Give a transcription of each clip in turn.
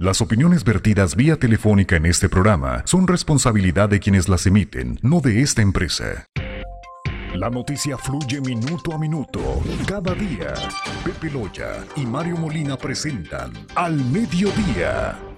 Las opiniones vertidas vía telefónica en este programa son responsabilidad de quienes las emiten, no de esta empresa. La noticia fluye minuto a minuto, cada día. Pepe Loya y Mario Molina presentan Al Mediodía.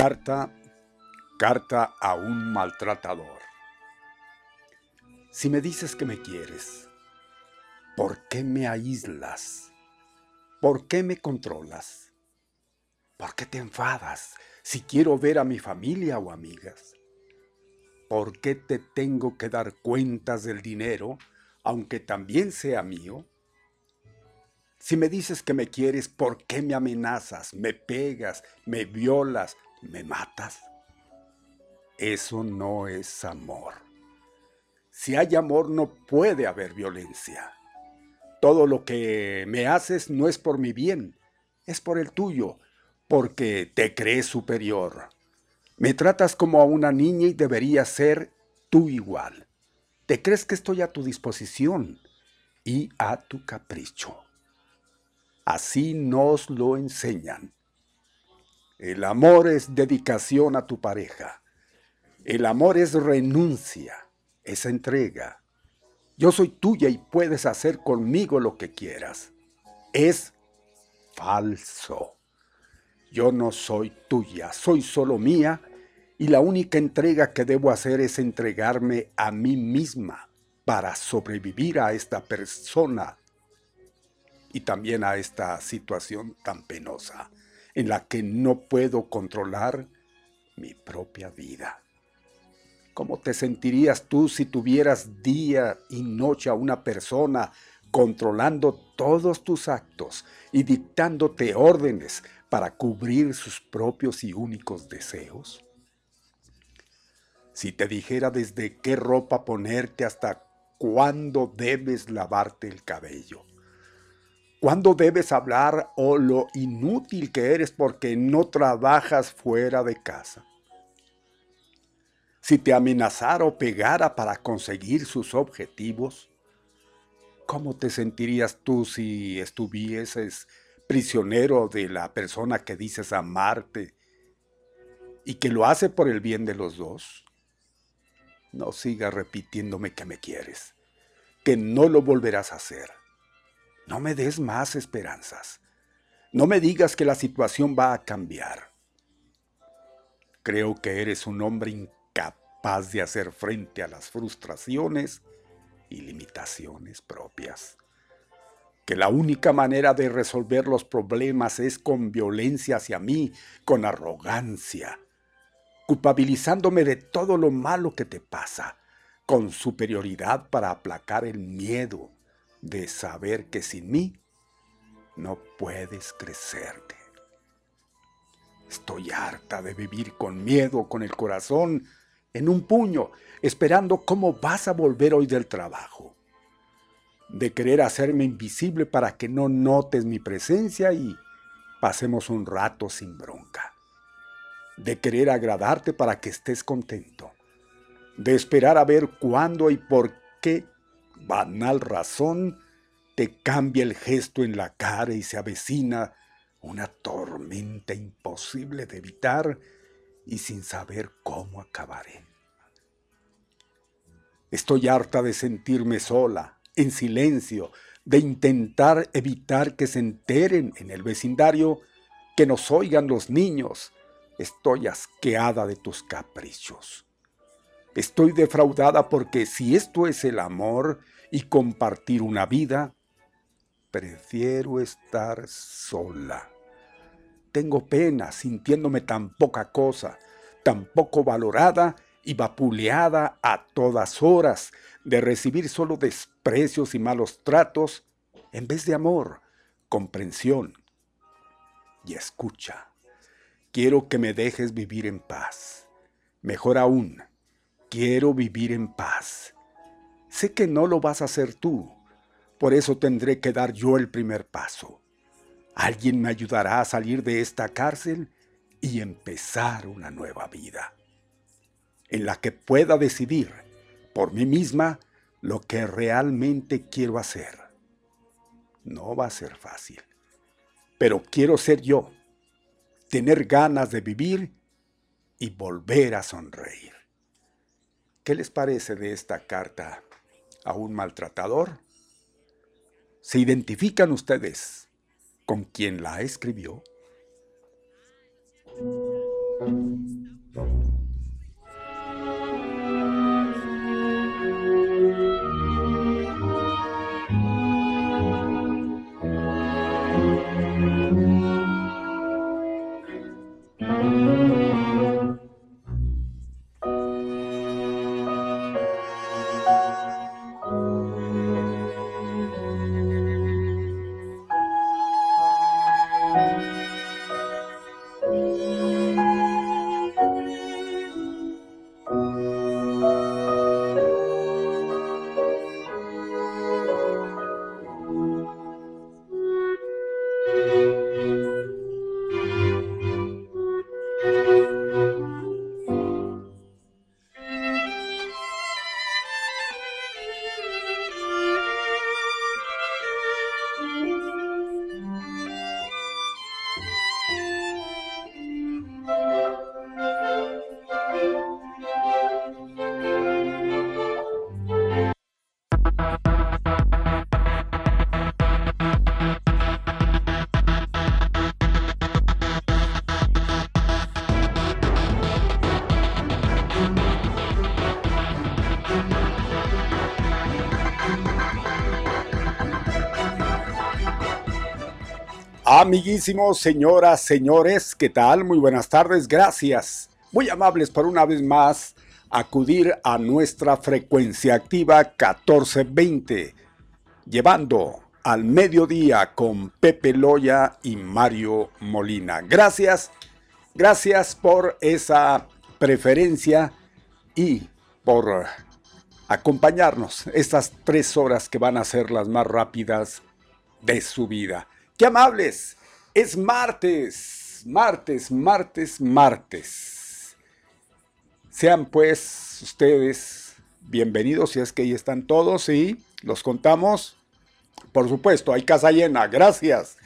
Carta, carta a un maltratador. Si me dices que me quieres, ¿por qué me aíslas? ¿Por qué me controlas? ¿Por qué te enfadas si quiero ver a mi familia o amigas? ¿Por qué te tengo que dar cuentas del dinero, aunque también sea mío? Si me dices que me quieres, ¿por qué me amenazas, me pegas, me violas, me matas? Eso no es amor. Si hay amor no puede haber violencia. Todo lo que me haces no es por mi bien, es por el tuyo, porque te crees superior. Me tratas como a una niña y deberías ser tú igual. Te crees que estoy a tu disposición y a tu capricho. Así nos lo enseñan. El amor es dedicación a tu pareja. El amor es renuncia, es entrega. Yo soy tuya y puedes hacer conmigo lo que quieras. Es falso. Yo no soy tuya, soy solo mía y la única entrega que debo hacer es entregarme a mí misma para sobrevivir a esta persona y también a esta situación tan penosa en la que no puedo controlar mi propia vida. ¿Cómo te sentirías tú si tuvieras día y noche a una persona controlando todos tus actos y dictándote órdenes para cubrir sus propios y únicos deseos? Si te dijera desde qué ropa ponerte hasta cuándo debes lavarte el cabello, ¿Cuándo debes hablar o lo inútil que eres porque no trabajas fuera de casa? Si te amenazara o pegara para conseguir sus objetivos, ¿cómo te sentirías tú si estuvieses prisionero de la persona que dices amarte y que lo hace por el bien de los dos? No sigas repitiéndome que me quieres, que no lo volverás a hacer. No me des más esperanzas. No me digas que la situación va a cambiar. Creo que eres un hombre incapaz de hacer frente a las frustraciones y limitaciones propias. Que la única manera de resolver los problemas es con violencia hacia mí, con arrogancia, culpabilizándome de todo lo malo que te pasa, con superioridad para aplacar el miedo, de saber que sin mí no puedes crecerte. Estoy harta de vivir con miedo, con el corazón en un puño, esperando cómo vas a volver hoy del trabajo. De querer hacerme invisible para que no notes mi presencia y pasemos un rato sin bronca. De querer agradarte para que estés contento. De esperar a ver cuándo y por qué banal razón, te cambia el gesto en la cara y se avecina una tormenta imposible de evitar y sin saber cómo acabaré. Estoy harta de sentirme sola, en silencio, de intentar evitar que se enteren en el vecindario, que nos oigan los niños. Estoy asqueada de tus caprichos. Estoy defraudada porque si esto es el amor y compartir una vida, prefiero estar sola. Tengo pena sintiéndome tan poca cosa, tan poco valorada y vapuleada a todas horas de recibir solo desprecios y malos tratos en vez de amor, comprensión y escucha. Quiero que me dejes vivir en paz. Mejor aún, Quiero vivir en paz. Sé que no lo vas a hacer tú, por eso tendré que dar yo el primer paso. Alguien me ayudará a salir de esta cárcel y empezar una nueva vida, en la que pueda decidir por mí misma lo que realmente quiero hacer. No va a ser fácil, pero quiero ser yo, tener ganas de vivir y volver a sonreír. ¿Qué les parece de esta carta a un maltratador? ¿Se identifican ustedes con quien la escribió? Amiguísimos, señoras, señores, ¿qué tal? Muy buenas tardes, gracias. Muy amables por una vez más acudir a nuestra frecuencia activa 1420, llevando al mediodía con Pepe Loya y Mario Molina. Gracias, gracias por esa preferencia y por acompañarnos estas tres horas que van a ser las más rápidas de su vida. ¡Qué amables! Es martes, martes, martes, martes. Sean pues ustedes bienvenidos si es que ahí están todos y los contamos. Por supuesto, hay casa llena. Gracias.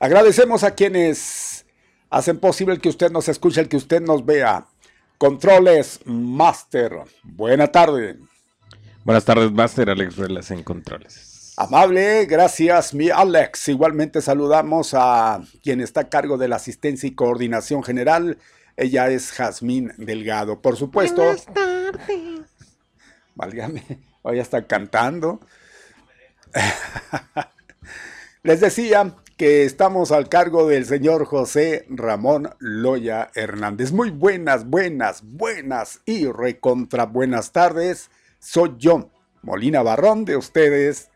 Agradecemos a quienes hacen posible que usted nos escuche, el que usted nos vea. Controles Master. Buena tarde. Buenas tardes, Master. Alex Relas en Controles. Amable, gracias mi Alex. Igualmente saludamos a quien está a cargo de la asistencia y coordinación general. Ella es Jazmín Delgado. Por supuesto. Buenas tardes. Válgame, hoy está cantando. Les decía que estamos al cargo del señor José Ramón Loya Hernández. Muy buenas, buenas, buenas y recontra buenas tardes. Soy yo, Molina Barrón de ustedes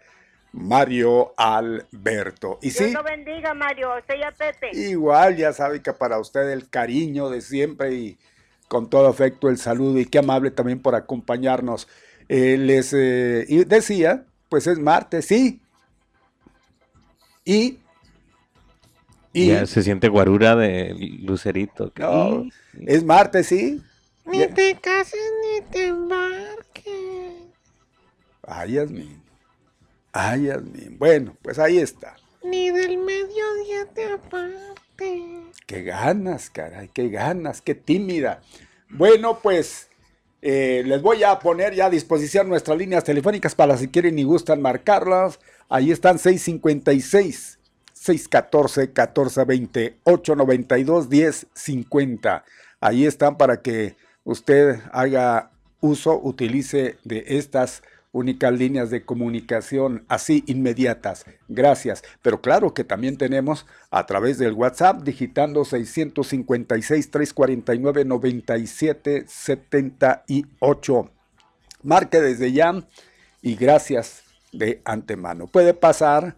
Mario Alberto. Y Dios lo bendiga, Mario. Usted ya Pepe. Igual, ya sabe que para usted el cariño de siempre y con todo afecto el saludo y qué amable también por acompañarnos. Eh, les eh, decía, pues es martes, sí. Y. y ya se siente guarura de lucerito. No, es martes, sí. Ni te cases ni te embarques. Ay, Yasmin. Ay. Bueno, pues ahí está. Ni del mediodía te aparte. Qué ganas, caray, qué ganas, qué tímida. Bueno, pues eh, les voy a poner ya a disposición nuestras líneas telefónicas para si quieren y gustan marcarlas. Ahí están 656 614 1420 892 1050. Ahí están para que usted haga uso, utilice de estas únicas líneas de comunicación así inmediatas. Gracias. Pero claro que también tenemos a través del WhatsApp digitando 656-349-9778. Marque desde ya y gracias de antemano. Puede pasar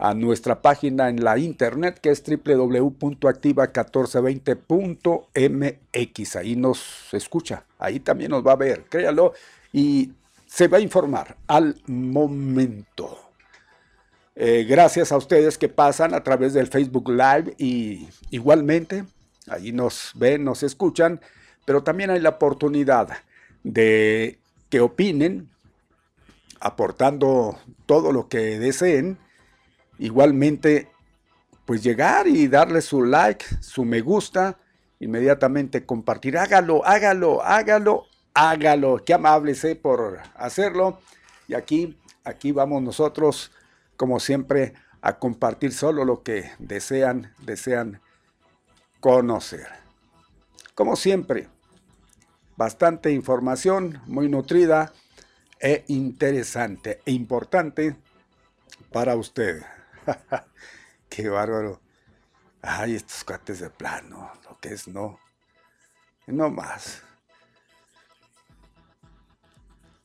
a nuestra página en la internet que es www.activa1420.mx. Ahí nos escucha, ahí también nos va a ver, créalo. Y se va a informar al momento. Eh, gracias a ustedes que pasan a través del Facebook Live y igualmente ahí nos ven, nos escuchan, pero también hay la oportunidad de que opinen, aportando todo lo que deseen. Igualmente, pues llegar y darle su like, su me gusta, inmediatamente compartir. Hágalo, hágalo, hágalo hágalo. Qué amables eh, por hacerlo. Y aquí, aquí vamos nosotros, como siempre, a compartir solo lo que desean, desean conocer. Como siempre, bastante información, muy nutrida e interesante e importante para usted. Qué bárbaro. Ay, estos cuates de plano, lo que es no. No más.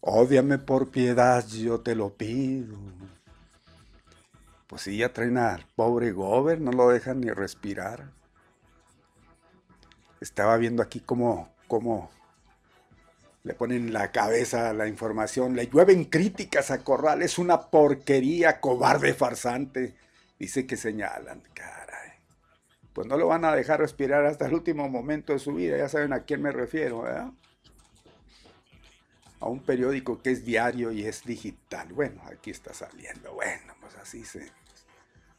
Ódiame por piedad, yo te lo pido. Pues sí, ya traen al pobre Gober, no lo dejan ni respirar. Estaba viendo aquí cómo, cómo le ponen la cabeza a la información, le llueven críticas a Corral, es una porquería, cobarde, farsante. Dice que señalan, caray. Pues no lo van a dejar respirar hasta el último momento de su vida, ya saben a quién me refiero, ¿verdad? A un periódico que es diario y es digital. Bueno, aquí está saliendo. Bueno, pues así se,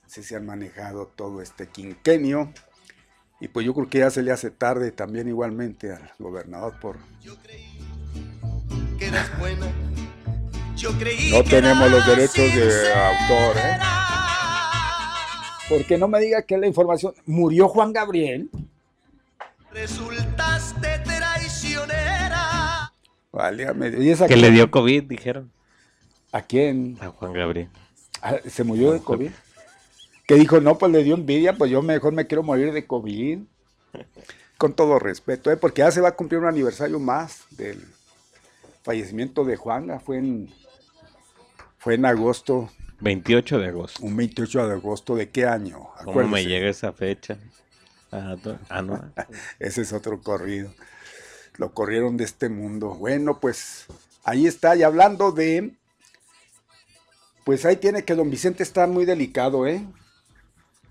así se han manejado todo este quinquenio. Y pues yo creo que ya se le hace tarde también igualmente al gobernador por buena. no tenemos los derechos de autor, ¿eh? Porque no me diga que la información. ¿Murió Juan Gabriel? Resultaste. Vale, ¿Y esa que le dio COVID, dijeron. ¿A quién? A Juan Gabriel. Ah, ¿Se murió de COVID? Que dijo, no, pues le dio envidia, pues yo mejor me quiero morir de COVID. Con todo respeto, ¿eh? porque ya se va a cumplir un aniversario más del fallecimiento de Juanga fue en, fue en agosto. 28 de agosto. Un 28 de agosto de qué año? ¿Cómo me llega esa fecha? Ah, no. Ese es otro corrido. Lo corrieron de este mundo. Bueno, pues ahí está. Y hablando de. Pues ahí tiene que don Vicente está muy delicado, ¿eh?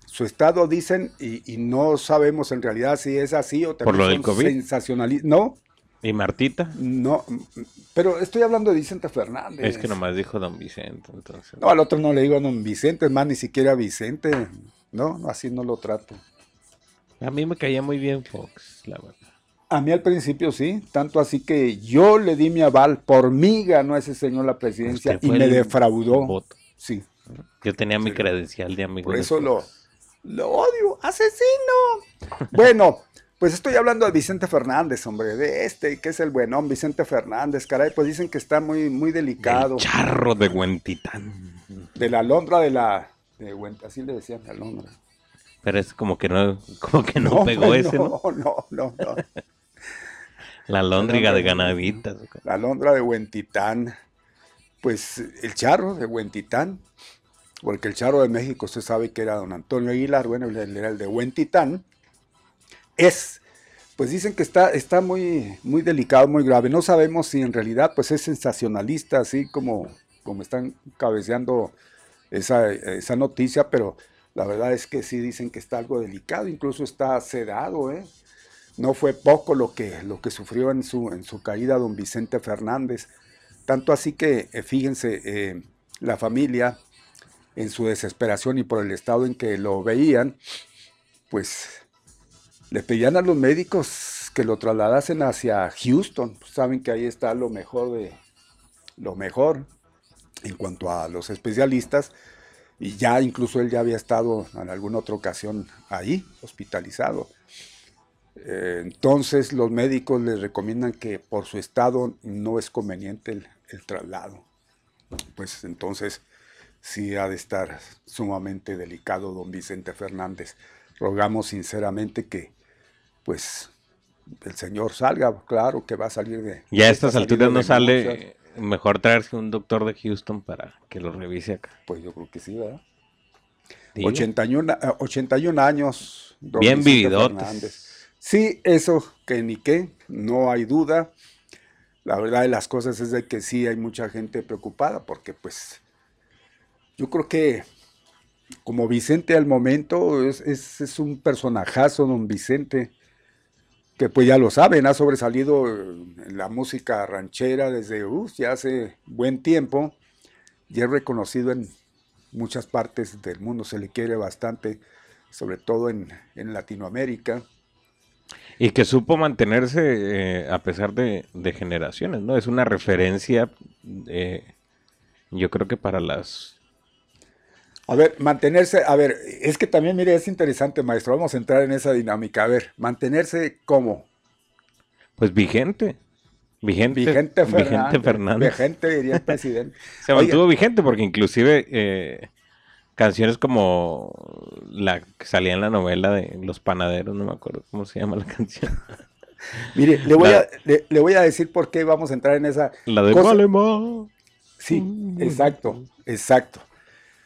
Su estado dicen, y, no sabemos en realidad si es así o también ¿Por lo del COVID? No, ¿Y Martita? No, pero estoy hablando de Vicente Fernández. Es que nomás dijo don Vicente, entonces. No, al otro no le digo don Vicente, es más, ni siquiera Vicente. No, así no lo trato. A mí me caía muy bien Fox, la verdad. A mí al principio sí, tanto así que yo le di mi aval, por mí ganó ese señor la presidencia y me defraudó. Sí. Yo tenía mi credencial de amigo. Por eso lo, lo odio, asesino. bueno, pues estoy hablando de Vicente Fernández, hombre, de este, que es el buenón, Vicente Fernández, caray, pues dicen que está muy, muy delicado. El charro de Huentitán. De la alondra de la, de así le decían, la alondra. Pero es como que no, como que no, pegó ese, ¿no? No, no, no, no. La alondriga de ganaditas. La alondra de Huentitán. Pues el charro de Huentitán, porque el charro de México se sabe que era don Antonio Aguilar, bueno, él era el de Huentitán es, pues dicen que está, está muy, muy delicado, muy grave. No sabemos si en realidad pues es sensacionalista, así como, como están cabeceando esa, esa noticia, pero la verdad es que sí dicen que está algo delicado, incluso está sedado, ¿eh? No fue poco lo que, lo que sufrió en su, en su caída don Vicente Fernández. Tanto así que, eh, fíjense, eh, la familia, en su desesperación y por el estado en que lo veían, pues le pedían a los médicos que lo trasladasen hacia Houston. Saben que ahí está lo mejor de lo mejor en cuanto a los especialistas. Y ya incluso él ya había estado en alguna otra ocasión ahí, hospitalizado. Eh, entonces los médicos le recomiendan que por su estado no es conveniente el, el traslado. Pues entonces sí ha de estar sumamente delicado don Vicente Fernández. Rogamos sinceramente que pues el señor salga, claro que va a salir de... Ya a estas alturas no sale, mejor traerse un doctor de Houston para que lo revise acá. Pues yo creo que sí, ¿verdad? 81, 81 eh, años. Bien vividotes. Sí, eso que ni qué, no hay duda. La verdad de las cosas es de que sí hay mucha gente preocupada porque pues yo creo que como Vicente al momento es, es, es un personajazo, don Vicente que pues ya lo saben, ha sobresalido en la música ranchera desde ya hace buen tiempo y es reconocido en muchas partes del mundo, se le quiere bastante, sobre todo en, Latinoamérica. Y que supo mantenerse eh, a pesar de, generaciones, ¿no? Es una referencia, eh, yo creo que para las a ver, mantenerse, a ver, es que también, mire, es interesante, maestro, vamos a entrar en esa dinámica. A ver, mantenerse como, Pues vigente. Vigente, Vigente Fernández. Vigente Fernández. Vigente, diría el presidente. Se mantuvo vigente porque inclusive eh, canciones como la que salía en la novela de Los Panaderos, no me acuerdo cómo se llama la canción. Mire, le voy, La- a, le, le voy a decir por qué vamos a entrar en esa. La de cosa. Sí, exacto, exacto.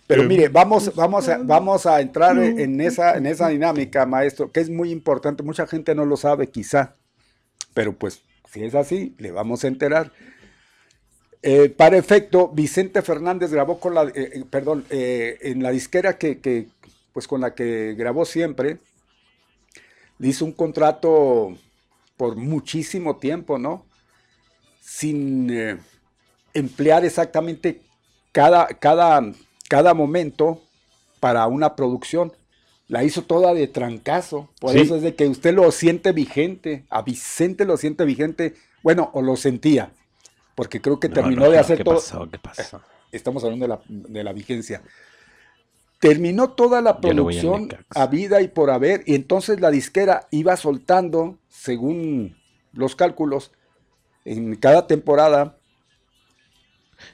Pero mire, vamos, vamos, a, vamos a entrar en esa, en esa dinámica, maestro, que es muy importante. Mucha gente no lo sabe, quizá, pero pues si es así, le vamos a enterar. Eh, para efecto, Vicente Fernández grabó con la, eh, eh, perdón, eh, en la disquera que, que, pues con la que grabó siempre, le hizo un contrato por muchísimo tiempo, ¿no? Sin emplear exactamente cada, cada, cada momento para una producción. La hizo toda de trancazo. Por Sí. eso es de que usted lo siente vigente. A Vicente lo siente vigente. Bueno, o lo sentía. Porque creo que No, terminó no, de hacer ¿Qué todo. pasó? ¿Qué pasó? Estamos hablando de la, de la vigencia. Terminó toda la producción Necaxa. a vida y por haber, y entonces la disquera iba soltando, según los cálculos, en cada temporada.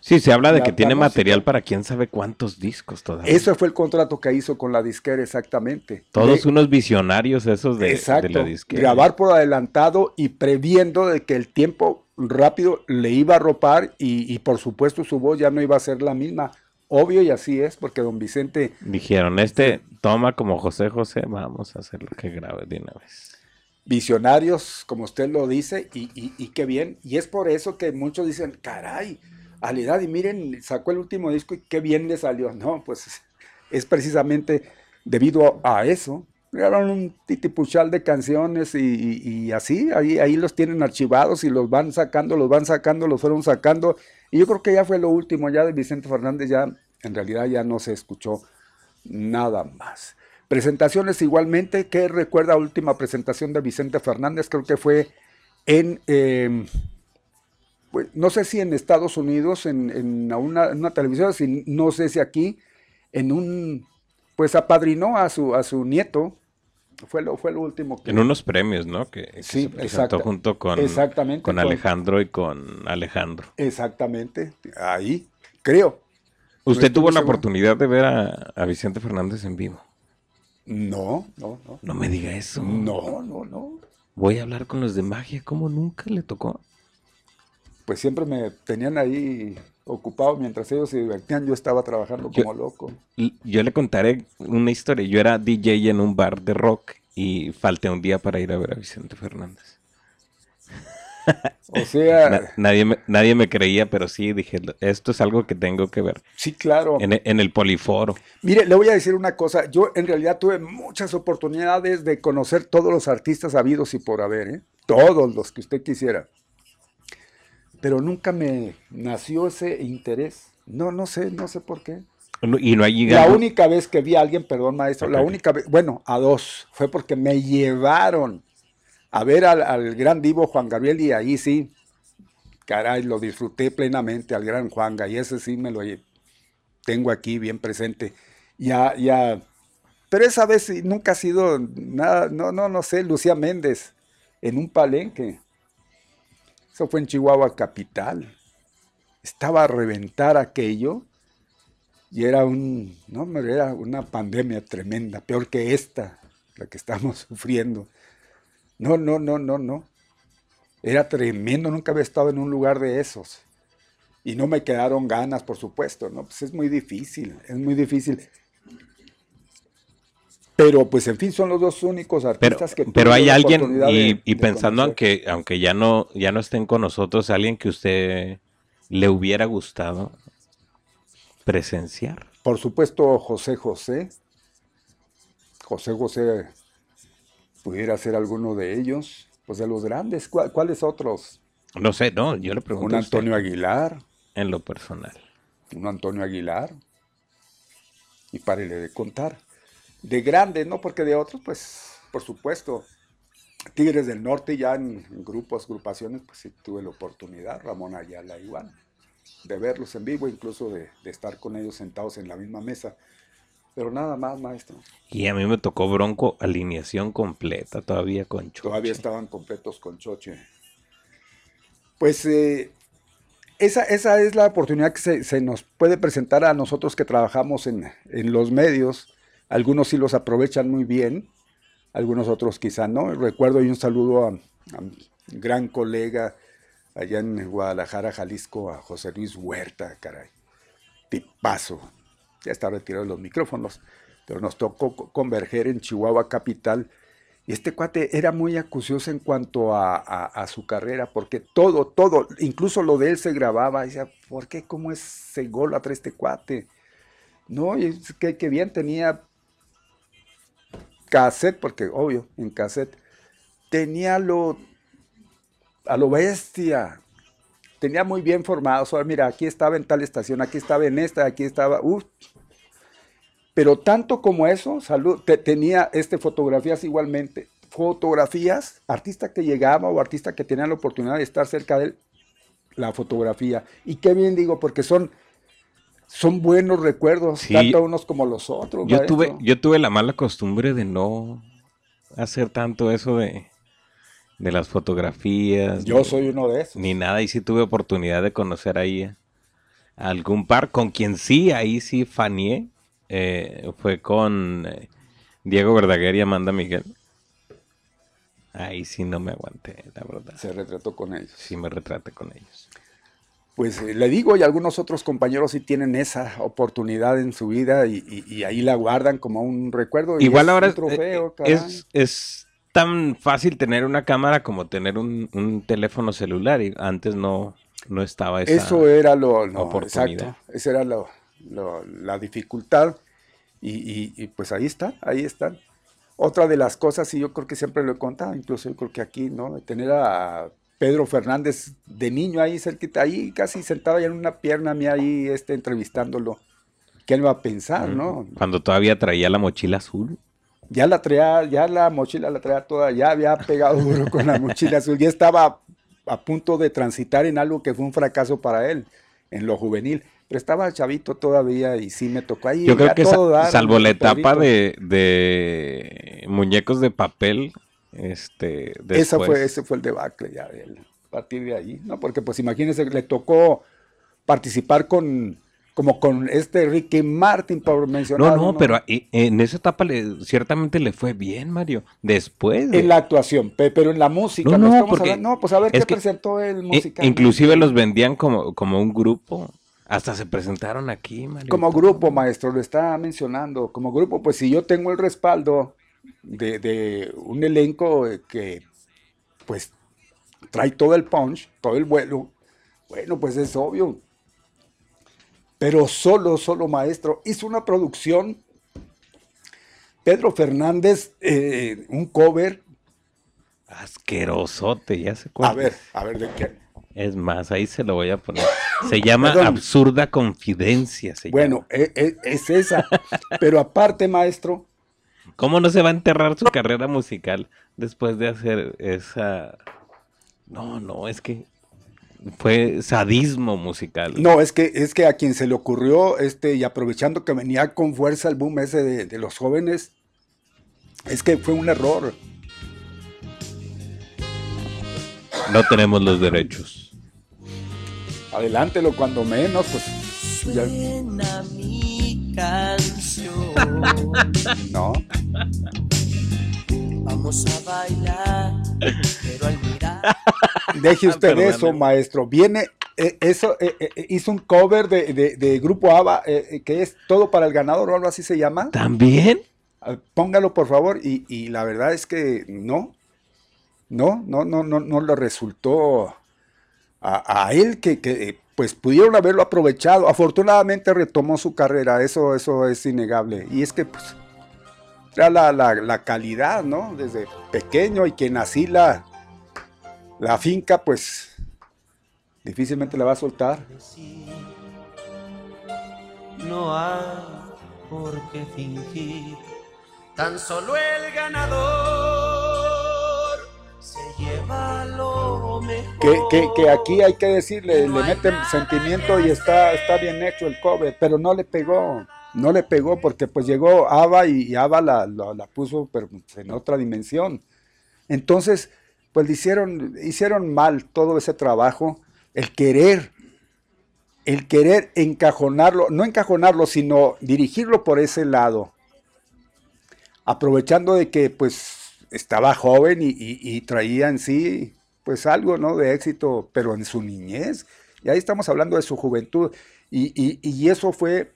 Sí, se habla de que tiene música. material para quién sabe cuántos discos todavía. Ese fue el contrato que hizo con la disquera exactamente. Todos De- unos visionarios esos de, la disquera. grabar por adelantado y previendo de que el tiempo rápido le iba a ropar y, y por supuesto su voz ya no iba a ser la misma. Obvio y así es, porque don Vicente Dijeron, este toma como José José, vamos a hacer lo que grabe de una vez. visionarios, como usted lo dice, y, y- y qué bien. Y es por eso que muchos dicen, caray, Y miren, sacó el último disco y qué bien le salió. No, pues es, precisamente debido a, eso. Grabaron un titipuchal de canciones y, así, ahí, ahí los tienen archivados y los van sacando, los van sacando, los fueron sacando. Y yo creo que ya fue lo último, ya de Vicente Fernández, ya en realidad ya no se escuchó nada más. Presentaciones igualmente, ¿qué recuerda última presentación de Vicente Fernández? Creo que fue en, eh, pues, no sé si en Estados Unidos, en, en una, una televisión, si- no sé si aquí, en un, pues apadrinó a su, a su nieto, fue lo, fue lo último que... En unos premios, ¿no? Que, que Sí, se presentó junto con, Exactamente, con con- Alejandro y con Alejandro. Exactamente, ahí, creo. ¿Usted tuvo la seguro. oportunidad de ver a, a Vicente Fernández en vivo? No, no, no. No me diga eso. No, no, no. Voy a hablar con los de magia, como nunca le tocó. Pues siempre me tenían ahí ocupado mientras ellos se divertían, yo estaba trabajando Yo- como loco. Yo le contaré una historia. Yo era DJ en un bar de rock y falté un día para ir a ver a Vicente Fernández. O sea, Na- nadie, me, nadie me creía, pero sí dije, esto es algo que tengo que ver. sí, claro. En, e- en el poliforo. Mire, le voy a decir una cosa. Yo en realidad tuve muchas oportunidades de conocer todos los artistas habidos y por haber, ¿eh? todos los que usted quisiera. Pero nunca me nació ese interés. No, no sé, no sé por qué. No- Y no hay La algo- única vez que vi a alguien, perdón maestro, la Ok. única vez, bueno, a dos, fue porque me llevaron a ver al, al gran divo Juan Gabriel y ahí sí, caray, lo disfruté plenamente al gran Juanga y ese sí me lo tengo aquí bien presente. Ya, ya, pero esa vez nunca ha sido nada, no, no, no sé, Lucía Méndez en un palenque. Eso fue en Chihuahua capital. Estaba a reventar aquello. Y era un, no, era una pandemia tremenda, peor que esta, la que estamos sufriendo. No, no, no, no, no. Era tremendo, nunca había estado en un lugar de esos. Y no me quedaron ganas, por supuesto, ¿no? Pues es muy difícil, es muy difícil. Pero, pues, en fin, son los dos únicos Pero, artistas que pero hay alguien, y, de- y de pensando conocer. aunque, aunque ya no, ya no estén con nosotros, alguien que usted le hubiera gustado presenciar. Por supuesto, José José. José José pudiera ser alguno de ellos, pues de los grandes. ¿Cuál- ¿Cuáles otros? No sé, no, yo le pregunto Un a usted Antonio Aguilar, en lo personal. un Antonio Aguilar. Y párele de contar. De grandes, ¿no? Porque de otros, pues, por supuesto. Tigres del Norte, ya en, grupos, agrupaciones, pues sí tuve la oportunidad, Ramón Ayala igual, de verlos en vivo, incluso de, de estar con ellos sentados en la misma mesa. Pero nada más, maestro. Y a mí me tocó Bronco alineación completa todavía con Choche. Todavía estaban completos con Choche. Pues eh, esa, esa es la oportunidad que se, se nos puede presentar a nosotros que trabajamos en, en los medios. Algunos sí los aprovechan muy bien, algunos otros quizá no. Recuerdo y un saludo a, a mi gran colega allá en Guadalajara, Jalisco, a José Luis Huerta, caray. Tipazo. Ya está retirado de los micrófonos, pero nos tocó co- converger en Chihuahua capital. Y este cuate era muy acucioso en cuanto a, a- a su carrera, porque todo, todo, incluso lo de él se grababa. Y decía, ¿por qué? ¿Cómo es ese gol atrás este cuate? No, y es que bien tenía cassette, porque obvio, en cassette, tenía lo a lo bestia. Tenía muy bien formado. O mira, aquí estaba en tal estación, aquí estaba en esta, aquí estaba. uf. Pero tanto como eso, salud, te- tenía este, fotografías igualmente. Fotografías, artista que llegaba o artista que tenía la oportunidad de estar cerca de él, la fotografía. Y qué bien digo, porque son, son buenos recuerdos, Sí. tanto unos como los otros. Yo tuve, yo tuve la mala costumbre de no hacer tanto eso de, de las fotografías. Yo ni- soy uno de esos. Ni nada, y sí tuve oportunidad de conocer ahí a algún par con quien sí, ahí sí fanié. eh, fue con eh, Diego Verdaguer y Amanda Miguel. Ahí sí no me aguanté, la verdad. Se retrató con ellos. Sí me retraté con ellos. Pues eh, le digo, y algunos otros compañeros sí tienen esa oportunidad en su vida y, y- y ahí la guardan como un recuerdo. y Igual es ahora un es, trofeo, eh, caray. es, es tan fácil tener una cámara como tener un, un teléfono celular y antes no, no estaba esa... Eso era lo, lo- oportunidad. exacto, esa era lo- lo- la dificultad y, pues ahí están, ahí están. Otra de las cosas, y yo creo que siempre lo he contado, incluso yo creo que aquí, ¿no? De tener a Pedro Fernández de niño ahí cerquita, ahí casi sentado ya en una pierna mía ahí este, entrevistándolo. ¿Qué él va a pensar, no? Cuando todavía traía la mochila azul. Ya la traía, ya la mochila la traía toda, ya había pegado duro con la mochila azul, ya estaba a punto de transitar en algo que fue un fracaso para él, en lo juvenil. Pero estaba chavito todavía y sí me tocó ahí. Yo creo que sa- salvo la etapa de muñecos de papel, este, Esa fue, después- ese fue el debacle ya de él, a partir de ahí, ¿no? Porque pues imagínense, le tocó participar con, como con este Ricky Martin, por mencionar. No, no, pero en esa etapa le, ciertamente le fue bien, Mario. Después de- En la actuación, pe- pero en la música, No, no, estamos porque hablando- no, pues a ver qué presentó el i- musical. inclusive los vendían como, como un grupo. Hasta se presentaron aquí, Mario. Como grupo, maestro, lo está mencionando. Como grupo, pues si yo tengo el respaldo de, de un elenco que, pues, trae todo el punch, todo el vuelo, bueno, pues es obvio. Pero solo, solo, maestro, hizo una producción. Pedro Fernández, eh, un cover. Asquerosote, ya sé cuál. A ver, a ver de qué. Es más, ahí se lo voy a poner. Se llama Perdón. Absurda Confidencia. se Bueno, e- e- es esa. Pero aparte, maestro. ¿Cómo no se va a enterrar su carrera musical después de hacer esa... No, no, es que fue sadismo musical. No, es que, es que a quien se le ocurrió, este, y aprovechando que venía con fuerza el boom ese de, de los jóvenes, es que fue un error. No tenemos los derechos. Adelántelo cuando menos, pues. ya- Suena mi canción. No. Vamos a bailar, pero al mirar. Deje usted eso, maestro. Viene, eh, eso, eh, eh, hizo un cover de, de- de Grupo ABBA, eh, eh, que es Todo para el Ganador, o algo así se llama. ¿También? Ah, Póngalo, por favor. Y, y la verdad es que no. No, no, no, no, no le resultó a, a él que, que, pues pudieron haberlo aprovechado. Afortunadamente retomó su carrera, eso, eso es innegable. Y es que pues la, la- la calidad, ¿no? Desde pequeño y quien así la, la finca, pues difícilmente la va a soltar. No hay por qué fingir. Tan solo el ganador Que, que, que aquí hay que decirle, le meten sentimiento y está, está bien hecho el cover, pero no le pegó, no le pegó porque pues llegó Ava y, y Ava la, la- la puso pero, en otra dimensión. Entonces, pues le hicieron, hicieron mal todo ese trabajo, el querer, el querer encajonarlo, no encajonarlo, sino dirigirlo por ese lado, aprovechando de que pues estaba joven y, y- y traía en sí pues algo, ¿no? De éxito, pero en su niñez, y ahí estamos hablando de su juventud, y, y- y eso fue,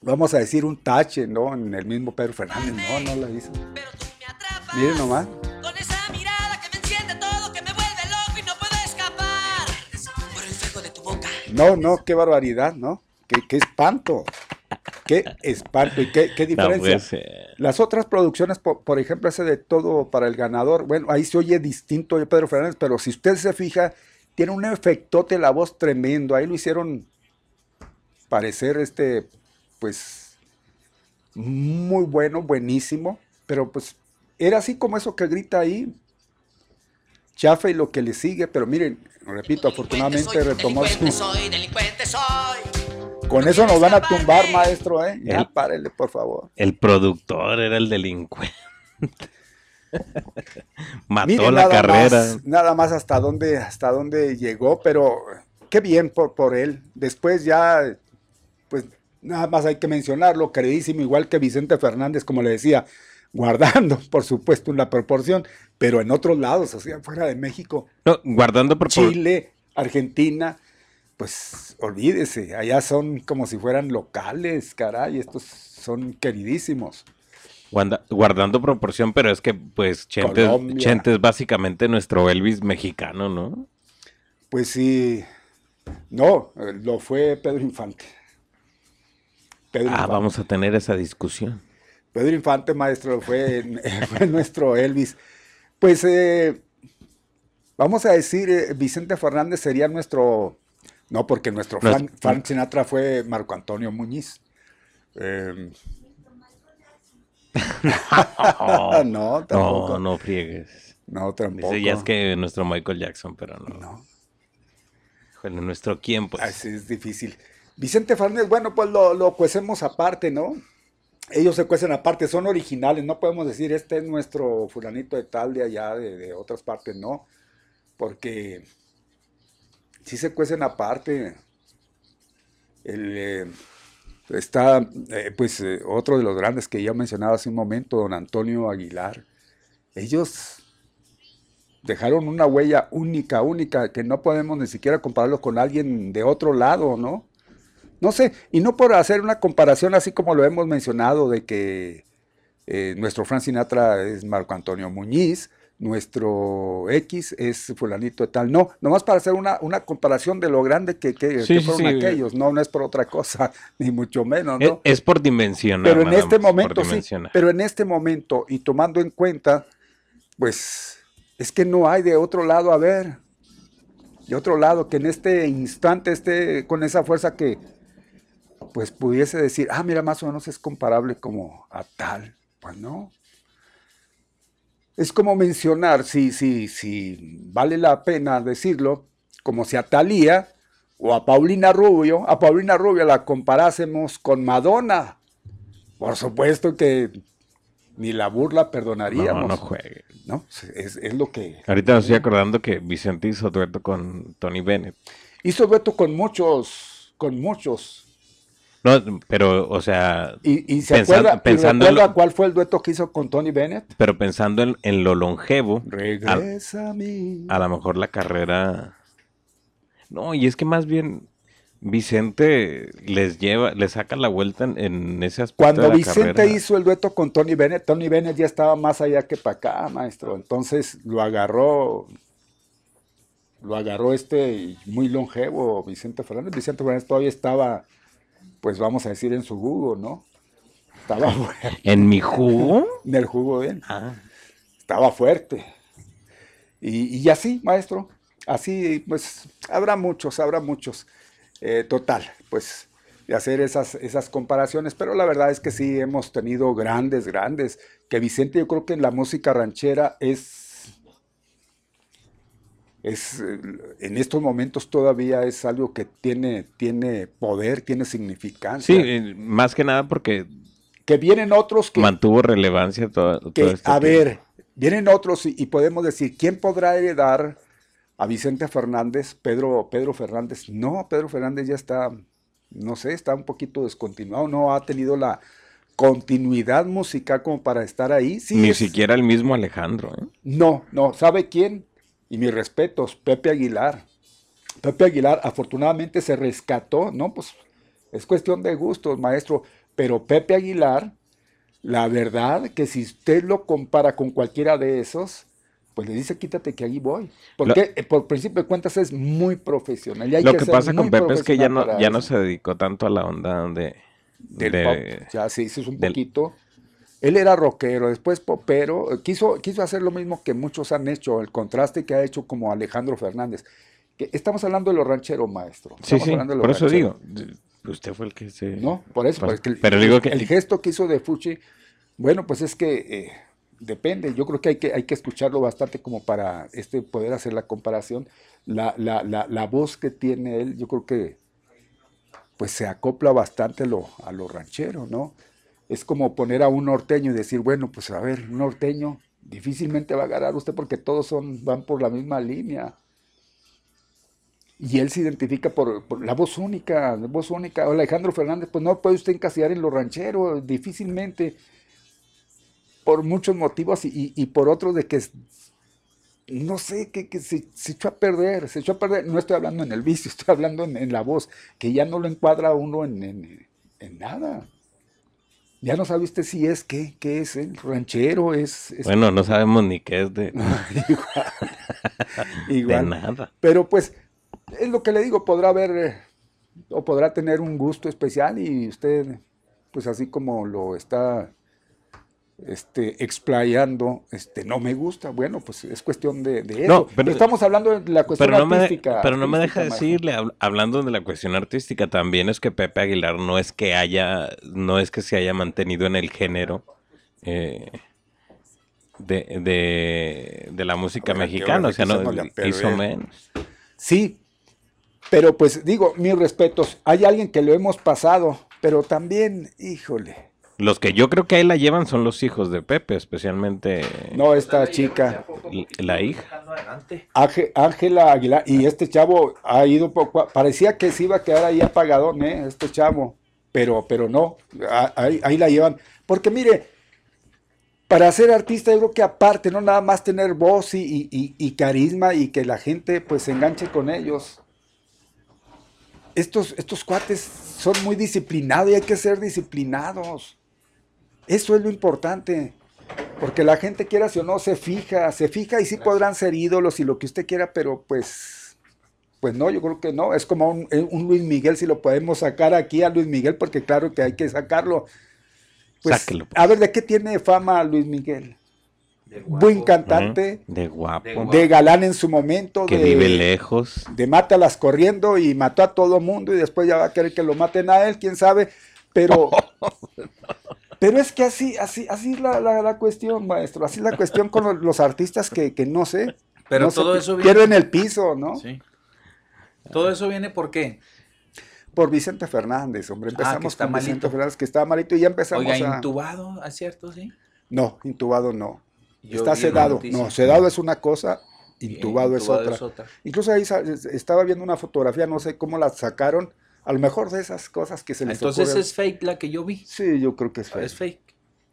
vamos a decir, un tache, ¿no? En el mismo Pedro Fernández, no, no la hizo. Pero tú me atrapas Miren nomás. Con esa mirada que me enciende todo, que me vuelve loco y no puedo escapar. Por el fuego de tu boca. No, no, qué barbaridad, ¿no? Qué, qué espanto. Qué espanto y qué, qué No diferencia. Las otras producciones, por, por ejemplo, ese de Todo para el Ganador, bueno, ahí se oye distinto de Pedro Fernández, pero si usted se fija, tiene un efectote la voz tremendo. Ahí lo hicieron parecer este, pues, muy bueno, buenísimo, pero pues era así como eso que grita ahí. Chafa y lo que le sigue, pero miren, repito, afortunadamente retomó su... delincuente soy, delincuente soy. Con eso nos van a tumbar, maestro, ¿eh? Ya El- párele, por favor. El productor era el delincuente. Mató Miren la nada carrera. Más, nada más hasta dónde, hasta dónde llegó, pero qué bien por, por él. Después ya, pues nada más hay que mencionarlo, queridísimo, igual que Vicente Fernández, como le decía, guardando, por supuesto, una proporción, pero en otros lados, o sea, fuera de México, No, guardando por Chile, Argentina, pues olvídese, allá son como si fueran locales, caray, estos son queridísimos. guarda- guardando proporción, pero es que pues Chente. Chente es básicamente nuestro Elvis mexicano, ¿no? Pues sí, no, lo fue Pedro Infante. Pedro, Ah, Infante. vamos a tener esa discusión. Pedro Infante, maestro, fue, fue nuestro Elvis. Pues eh, vamos a decir, eh, Vicente Fernández sería nuestro, no, porque nuestro Nues- Frank, Frank Sinatra fue Marco Antonio Muñiz. Eh, Oh, no, tampoco. no, no friegues. No, tampoco. Dice, ya es que nuestro Michael Jackson, pero no. No. Híjole, nuestro quién, pues. Así es difícil. Vicente Fernández, bueno, pues lo, lo cuecemos aparte, ¿no? Ellos se cuecen aparte, son originales, no podemos decir este es nuestro fulanito de tal de allá, de, de otras partes, no, porque sí se cuecen aparte. Eh, está, eh, pues, eh, otro de los grandes que ya mencionaba hace un momento, don Antonio Aguilar. Ellos dejaron una huella única, única, que no podemos ni siquiera compararlo con alguien de otro lado, ¿no? No sé, y no por hacer una comparación así como lo hemos mencionado, de que nuestro Frank Sinatra es Marco Antonio Muñiz, nuestro X es fulanito de tal, no, nomás para hacer una, una comparación de lo grande que, que- Sí, que sí, fueron sí. aquellos, no, no es por otra cosa, ni mucho menos, ¿no? es por dimensionar. Pero en este momento sí, pero en este momento y tomando en cuenta, pues es que no hay de otro lado, a ver, de otro lado, que en este instante esté con esa fuerza que pues pudiese decir, ah, mira, más o menos es comparable como a tal, pues no. Es como mencionar, si, si, si vale la pena decirlo, como si a Thalía o a Paulina Rubio, a Paulina Rubio la comparásemos con Madonna. Por supuesto que ni la burla perdonaríamos. No, no juegue. ¿no? Es, es lo que Ahorita me estoy acordando que Vicente hizo dueto con Tony Bennett. hizo dueto con muchos, con muchos. No, pero, o sea, Y, y se Pensan- acuerda, pensando en recuerda lo- cuál fue el dueto que hizo con Tony Bennett. pero pensando en, en lo longevo, a, Regresa a mí. a lo mejor la carrera. No, y es que más bien Vicente les lleva, le saca la vuelta en, en ese aspecto. Cuando de la Vicente carrera. hizo el dueto con Tony Bennett, Tony Bennett ya estaba más allá que para acá, maestro. Entonces lo agarró, lo agarró este muy longevo Vicente Fernández. Vicente Fernández todavía estaba, pues vamos a decir, en su jugo, ¿no? Estaba fuerte, ¿En mi jugo? en el jugo de él. Ah, Estaba fuerte. Y, y así, maestro, así, pues habrá muchos, habrá muchos. Eh, total, pues de hacer esas, esas comparaciones, pero la verdad es que sí hemos tenido grandes, grandes, que Vicente yo creo que en la música ranchera es, es eh, en estos momentos todavía es algo que tiene, tiene poder, tiene significancia. sí, eh, más que nada porque que vienen otros que, mantuvo relevancia toda, todo que, este a tiempo. ver, Vienen otros y, y podemos decir, ¿quién podrá heredar a Vicente Fernández? Pedro, Pedro Fernández. No, Pedro Fernández ya está, no sé, está un poquito descontinuado, no ha tenido la continuidad musical como para estar ahí. Sí, Ni es- siquiera el mismo Alejandro. ¿eh? No, no, ¿sabe quién? Y mis respetos, Pepe Aguilar. Pepe Aguilar afortunadamente se rescató, ¿no? Pues es cuestión de gustos, maestro. Pero Pepe Aguilar, la verdad que si usted lo compara con cualquiera de esos, pues le dice quítate que ahí voy. Porque eh, por principio de cuentas es muy profesional. y hay Lo que pasa con Pepe es que ya no, ya no se dedicó tanto a la onda de... del de- pop. Ya se hizo un poquito. Él era rockero, después popero. Quiso, quiso hacer lo mismo que muchos han hecho, el contraste que ha hecho como Alejandro Fernández. Que estamos hablando de los rancheros, maestro. Sí, Estamos sí, hablando de los por eso digo. Usted fue el que se... No, por eso. Pues, porque el, pero digo que- el gesto que hizo de Fuchi, bueno, pues es que eh, depende. Yo creo que hay, que hay que escucharlo bastante como para este poder hacer la comparación. La, la, la, la voz que tiene él, yo creo que pues se acopla bastante a lo, a lo ranchero, ¿no? Es como poner a un norteño y decir, bueno, pues a ver, un norteño difícilmente va a ganar usted porque todos son, van por la misma línea. Y él se identifica por, la voz única, la voz única. Alejandro Fernández, pues no puede usted encasillar en lo ranchero, difícilmente, por muchos motivos y, y- por otros de que, no sé, que, que se, echó a perder, se echó a perder. No estoy hablando en el vicio, estoy hablando en, la voz, que ya no lo encuadra uno en- en nada. Ya no sabe usted si es qué, qué es el ranchero, es... es- Bueno, no sabemos ni qué es de, igual, de nada. Pero pues, es lo que le digo, podrá haber eh, o podrá tener un gusto especial y usted, pues así como lo está este, explayando, este, no me gusta. Bueno, pues es cuestión de, de eso. No, pero- Estamos hablando de la cuestión Pero no, me, artística. pero no me deja artística, decirle, hab- hablando de la cuestión artística, también es que Pepe Aguilar no es que haya, no es que se haya mantenido en el género eh, de, de, de la música Ahora, mexicana, o sea, no, hizo menos. Sí, pero pues digo, mis respetos, hay alguien que lo hemos pasado, pero también, híjole, Los que yo creo que ahí la llevan son los hijos de Pepe, especialmente no esta chica. la hija. Ángel- Ángela Aguilar, y este chavo ha ido poco, parecía que se iba a quedar ahí apagadón, ¿eh? Este chavo, pero, pero no, ahí, ahí la llevan. Porque mire, para ser artista yo creo que aparte, no nada más tener voz y- y carisma y que la gente pues se enganche con ellos. Estos, estos cuates son muy disciplinados y hay que ser disciplinados. Eso es lo importante. Porque la gente quiera si o no se fija, se fija y sí podrán ser ídolos y lo que usted quiera, pero pues, pues no, yo creo que no. Es como un, eh, un Luis Miguel, si lo podemos sacar aquí a Luis Miguel, porque claro que hay que sacarlo. Pues, Sáquelo, pues. a ver, ¿de qué tiene fama Luis Miguel? Buen cantante, De guapo, de galán en su momento, que de, vive lejos. de mátalas corriendo y mató a todo mundo y después ya va a querer que lo maten a él, quién sabe, pero pero es que así así así es la, la- la cuestión, maestro, así es la cuestión con los, los artistas que, que no sé, Pero no todo eso viene- pierden el piso, ¿no? Sí. Todo eso viene por qué? Por Vicente Fernández, hombre, Ah, que empezamos está con Vicente. Fernández que estaba malito y ya empezamos Oiga, a intubado, ¿es cierto? Sí. No, intubado no. Yo Está sedado. No, sedado es una cosa, intubado, es, intubado otra. es otra. Incluso ahí estaba viendo una fotografía, no sé cómo la sacaron, a lo mejor de esas cosas que se les Entonces ocurren. es fake la que yo vi. Sí, yo creo que es fake. Es fake.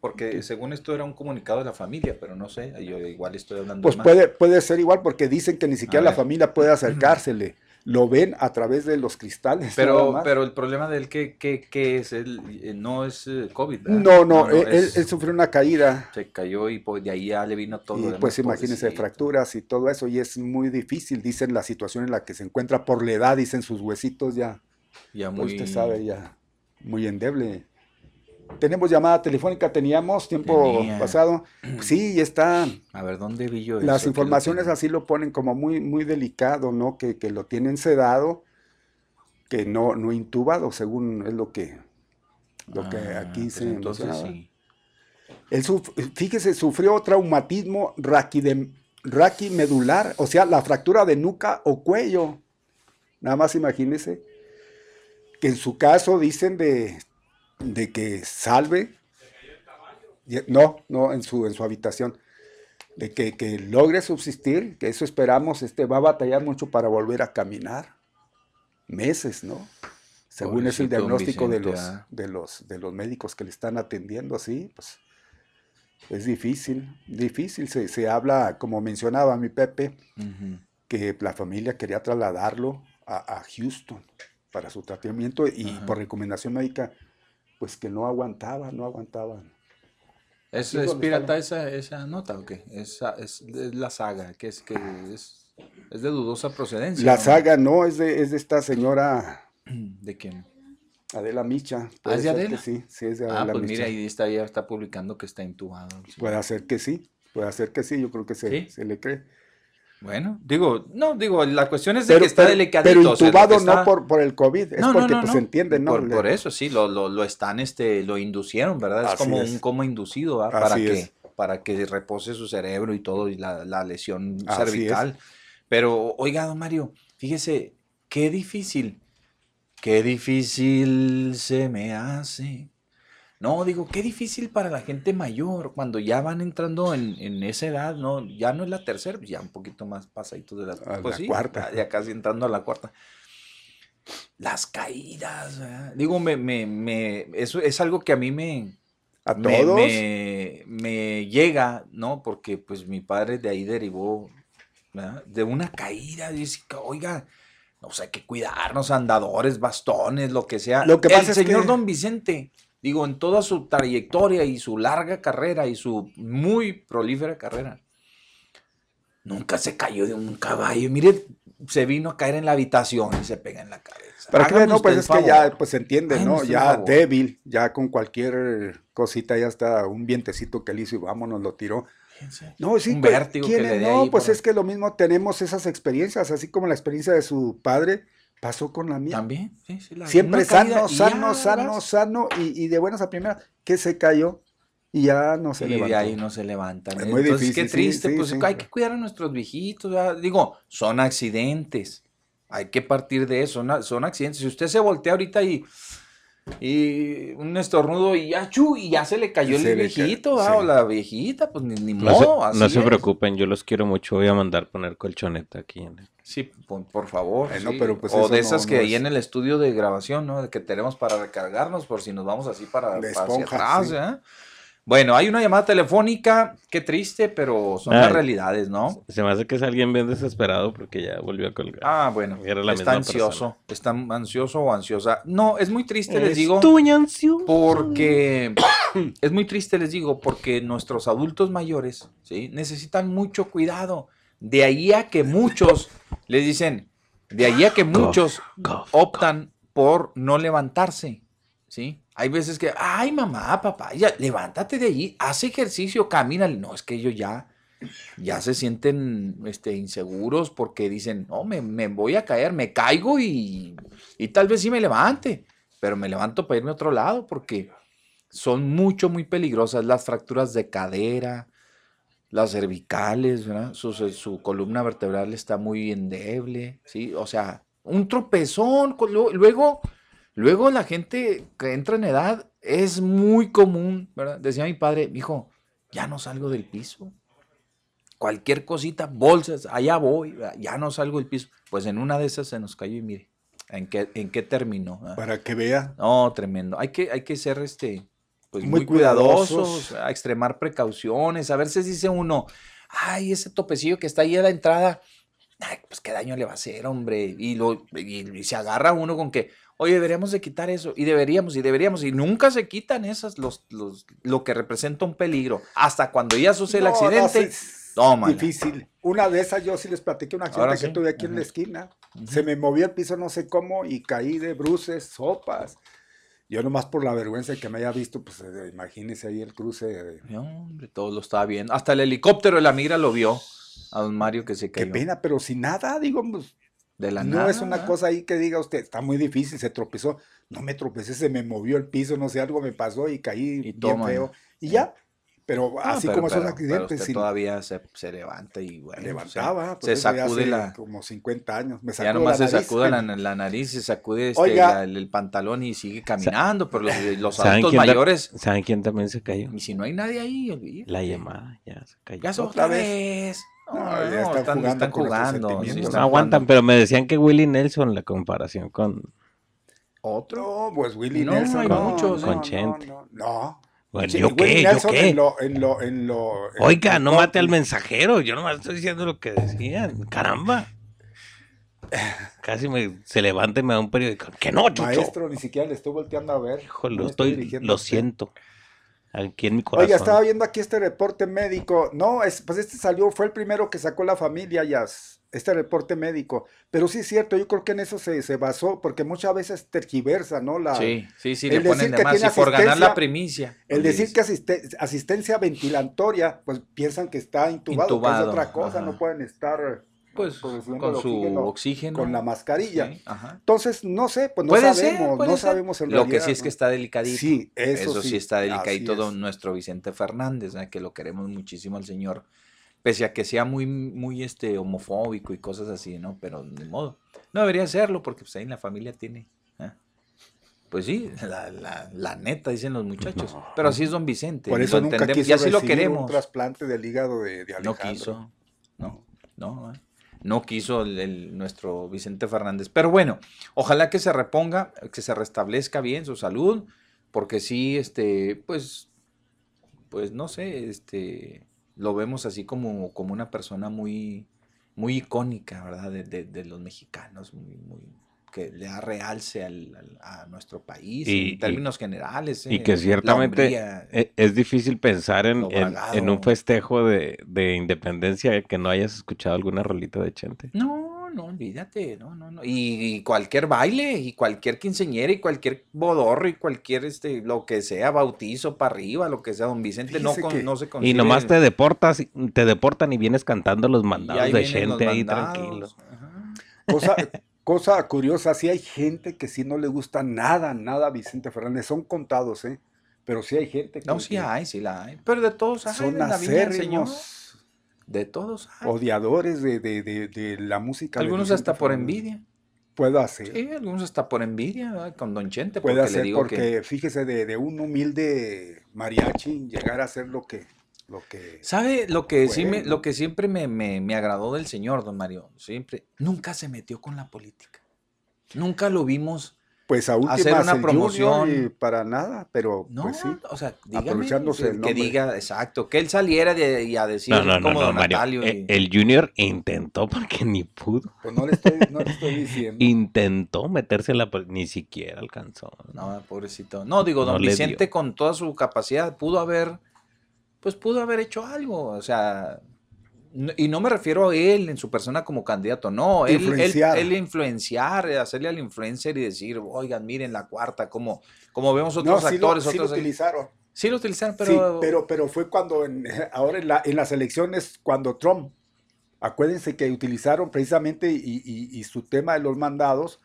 Porque según esto era un comunicado de la familia, pero no sé, yo igual estoy hablando Pues más. puede, puede ser igual porque dicen que ni siquiera la familia puede acercársele. Lo ven a través de los cristales. Pero, pero el problema del que, que, que es, él eh, no es eh, COVID, ¿verdad? no, no, él, es- él sufrió una caída. se cayó y pues, de ahí ya le vino todo. Y demás, pues imagínense pobrecito. fracturas y todo eso, y es muy difícil, dicen la situación en la que se encuentra por la edad, dicen sus huesitos ya, Ya pues muy... usted sabe, ya muy endeble. Tenemos llamada telefónica, teníamos tiempo Tenía. pasado. Sí, está. A ver, ¿dónde vi yo? Las informaciones así lo ponen como muy, muy delicado, ¿no? Que, que lo tienen sedado, que no, no intubado, según es lo que, lo que Ah, aquí pues se entonces sí. Él suf- fíjese, sufrió traumatismo raquimedular, o sea, la fractura de nuca o cuello. Nada más imagínese que en su caso dicen de, de que salve. No, no, en su, en su habitación. de que, que logre subsistir, que eso esperamos, este, va a batallar mucho para volver a caminar. Meses, ¿no? Según es el diagnóstico de los, ah. de, los, de los médicos que le están atendiendo así, pues es difícil, difícil. Se, se habla, como mencionaba mi Pepe, que la familia quería trasladarlo a, a Houston para su tratamiento y Ajá. por recomendación médica, pues que no aguantaba, no aguantaba. ¿Es, es ¿dónde pirata esa, esa nota o qué? Esa- es, es la saga, que es que es, es de dudosa procedencia. La ¿no? saga no es de, es de esta señora ¿De quién? Adela Micha. ¿Ah, es de Adela? sí, sí es de Ah, Adela pues Micha. mira, ahí está, ya está publicando que está intubado. Puede ser que sí, puede ser que sí, yo creo que se, ¿Sí? se le cree. Bueno, digo, no, digo, la cuestión es de Pero, que está pero- delicadito. pero o sea, lo intubado no por, por el COVID, es No, porque no, pues no. entiende, ¿no? Por, eso, sí, lo, lo, lo están, este, lo inducieron, ¿verdad? Es como es. un coma inducido, ¿verdad? Para que, para que repose su cerebro y todo, y la, la lesión Así es. cervical. Pero, oiga, don Mario, fíjese, qué difícil, qué difícil se me hace. No, digo, qué difícil para la gente mayor, cuando ya van entrando en, en esa edad, ¿no? Ya no es la tercera, ya un poquito más pasadito de la, A pues la sí, cuarta. Ya, casi entrando a la cuarta. Las caídas, ¿verdad? Digo, me, me, me, eso es algo que a mí me, a me, todos. me- me llega, ¿no? Porque pues mi padre de ahí derivó, ¿verdad? De una caída, dice, que, oiga, o sea, hay que cuidarnos, andadores, bastones, lo que sea. Lo que El pasa es señor que- Don Vicente, digo, en toda su trayectoria y su larga carrera y su muy prolífera carrera, nunca se cayó de un caballo. Mire, se vino a caer en la habitación y se pega en la cabeza. Para que no, pues es que ya pues se entiende, ¿no? Ya débil, ya con cualquier cosita ya está un vientecito que le hizo y vámonos, lo tiró. No, sí, Un pues, vértigo que ¿quién le No, ahí pues por- es que lo mismo tenemos esas experiencias, así como la experiencia de su padre pasó con la mía. También, sí, sí, la- Siempre sano, y sano, sano, sano, y, y de buenas a primeras, que se cayó y ya no se y levantó. de ahí no se levantan. Es muy Entonces, difícil, qué triste, sí, pues hay que cuidar a nuestros viejitos. Digo, son accidentes. Hay que partir de eso, son, son accidentes. Si usted se voltea ahorita y, y un estornudo y ya, chu, y ya se le cayó Se el le ca- viejito ¿verdad? o la viejita, pues ni, ni No, modo. se, así no se preocupen, yo los quiero mucho. Voy a mandar poner colchoneta aquí. en el- Sí, por, por favor. Bueno, sí. pero pues o de esas no que es- en el estudio de grabación, ¿no? Que tenemos para recargarnos por si nos vamos así para, De para hacia atrás, sí. ¿eh? Bueno, hay una llamada telefónica, qué triste, pero son las realidades, ¿no? Se me hace que es alguien bien desesperado porque ya volvió a colgar. Ah, bueno, Era la está misma ansioso, está ansioso o ansiosa. No, es muy triste, les Es digo, tu ansioso. porque es muy triste, les digo, porque nuestros adultos mayores, ¿sí? Necesitan mucho cuidado. De ahí a que muchos les dicen, de ahí a que muchos cough, optan por no levantarse, ¿sí? Hay veces que, ay, mamá, papá, ya, levántate de allí, haz ejercicio, camina. No, es que ellos ya, ya se sienten este, inseguros porque dicen, no, me, me voy a caer, me caigo y, y tal vez sí me levante, pero me levanto para irme a otro lado porque son mucho, muy peligrosas las fracturas de cadera, las cervicales, ¿verdad? Su, su- columna vertebral está muy endeble, ¿sí? O sea, un tropezón, luego, luego la gente que entra en edad es muy común, ¿verdad? Decía mi padre, hijo, ya no salgo del piso. Cualquier cosita, bolsas, allá voy, ¿verdad? ya no salgo del piso. Pues en una de esas se nos cayó y mire, ¿en qué, en qué terminó? ¿verdad? Para que vea. No, tremendo. Hay que, hay que ser este, pues Muy muy, cuidadosos, cuidadosos. a extremar precauciones. A veces dice uno, ay, ese topecillo que está ahí a la entrada, ay, pues qué daño le va a hacer, hombre. Y, lo, y, y se agarra uno con que, oye, deberíamos de quitar eso, y deberíamos, y deberíamos, y nunca se quitan esas, los, los, lo que representa un peligro. Hasta cuando ya sucede el no, accidente, sí, tómala. Difícil. Una de esas yo sí les platiqué un accidente que tuve aquí en la esquina. Se me movió el piso no sé cómo y caí de bruces, sopas. Yo nomás por la vergüenza de que me haya visto, pues eh, imagínese ahí el cruce. de- No, hombre, todo lo estaba viendo. Hasta el helicóptero de la migra lo vio. A don Mario que se Qué cayó. pena, pero sin nada, digo, pues, De la no nada. es una ¿verdad? cosa ahí que diga usted, está muy difícil, se tropezó. No me tropecé, se me movió el piso, no sé, algo me pasó y caí Y bien feo. Y ya, Pero No, así pero- como pero- pero accidentes, usted sí, todavía se, se levanta y bueno. levantaba. Se, por se ya sacude la. Como 50 años. Me Ya nomás la se nariz, sacuda la, men. la nariz, se sacude este, Oiga. la- el, el pantalón y sigue caminando. Pero los, los ¿Saben adultos mayores. ¿Saben quién también se cayó? Y si no hay nadie ahí, olvídate. La llamada, ya se cayó. Ya se Otra otra vez. vez. No, No, ya están están, jugando están con nuestros jugando. sí, sentimientos. están No aguantan, jugando. pero me decían que Willie Nelson, la comparación con, Otro. Pues Willie No, Nelson. hay no, muchos, no, con Chente. No, no. Bueno, Sí, ¿yo qué? ¿Yo Nelson qué? En lo, en lo, en lo, en- Oiga, no mate al mensajero. Yo nomás estoy diciendo lo que decían. Caramba. Casi me, se levanta y me da un periódico. Que no, chucho. Maestro, ni siquiera le estoy volteando a ver. Híjole, No lo estoy estoy, dirigiendo lo siento. Aquí en mi corazón. Oiga, estaba viendo aquí este reporte médico. No, es, pues este salió, fue el primero que sacó la familia ya, este reporte médico. Pero sí es cierto, yo creo que en eso se, se basó, porque muchas veces tergiversa, ¿no? La, Sí, sí, sí, el le ponen decir de que más. Y tiene por ganar la asistencia- primicia. El decir que asiste- asistencia ventilatoria, pues piensan que está intubado, que Intubado, es otra cosa, ajá. no pueden estar Pues con su oxígeno oxígeno. con la mascarilla. Sí. Entonces, no sé, pues no Puede ser, sabemos, puede no ser. sabemos en Lo que sí es que está delicadito. Sí, eso, Eso, sí, está delicadito, es. don nuestro Vicente Fernández, ¿eh? que lo queremos muchísimo al señor, pese a que sea muy, muy este, homofóbico y cosas así, ¿no? Pero de modo. No debería serlo, porque pues ahí en la familia tiene. ¿eh? Pues sí, la, la- la neta, dicen los muchachos. Pero así es don Vicente. Por eso lo nunca entendemos, quiso y así lo un queremos. trasplante del hígado de, de No Alejandro. quiso. No, no, ¿eh? No quiso el, el- nuestro Vicente Fernández. Pero bueno, ojalá que se reponga, que se restablezca bien su salud, porque sí, este, pues, pues no sé, este, lo vemos así como, como una persona muy, muy icónica, ¿verdad? De, de- de los mexicanos, muy, muy, que le da realce al- al- a nuestro país Y- y- en términos generales. Y eh, que ciertamente hombría. e- es difícil pensar en, en- un festejo de, de independencia que no hayas escuchado alguna rolita de Chente. No, no, olvídate, no, no, no. Y, y cualquier baile, y cualquier quinceñera, y cualquier bodorro, y cualquier, este, lo que sea, bautizo para arriba, lo que sea, don Vicente no, con- que- no se Y consigue. nomás te deportas, y- te deportan y vienes cantando los y mandados de Chente ahí mandados, tranquilo. ajá. Cosa, cosa curiosa, sí hay gente que sí no le gusta nada, nada a Vicente Fernández. Son contados, ¿eh? Pero sí hay gente que, No, sí que hay, sí la hay. Pero de todos hay, son acérrimos De todos hay. odiadores de, de- de- de la música. Algunos hasta por envidia. Puede hacer. Sí, algunos hasta por envidia, ¿verdad? con Don Chente, Puede porque hacer le digo porque, que... fíjese, de, de un humilde mariachi llegar a ser lo que, lo que ¿Sabe lo que sí me, lo que siempre me, me- me agradó del señor, don Mario? Siempre, nunca se metió con la política. Nunca lo vimos. pues a hacer una promoción. y para nada, pero No, pues sí. o sea, dígame, aprovechándose que, el que diga, exacto, que él saliera de, y a decir No, no, no, como no, don Mario. Natalio. E- y- El Junior intentó porque ni pudo. Pues no le estoy, no le estoy diciendo. Intentó meterse en la ni siquiera alcanzó. No, pobrecito. No, digo, don Vicente con toda su capacidad pudo haber, pues pudo haber hecho algo, o sea, no- y no me refiero a él en su persona como candidato, no, él, Influenciar. él influenciar, hacerle al influencer y decir, oigan, miren la cuarta, como, como vemos no, otros lo, actores, sí lo utilizaron. sí lo utilizaron, Pero, pero... sí, pero, pero fue cuando, en, ahora en, la- en las elecciones, cuando Trump, acuérdense que utilizaron precisamente y, y- y su tema de los mandados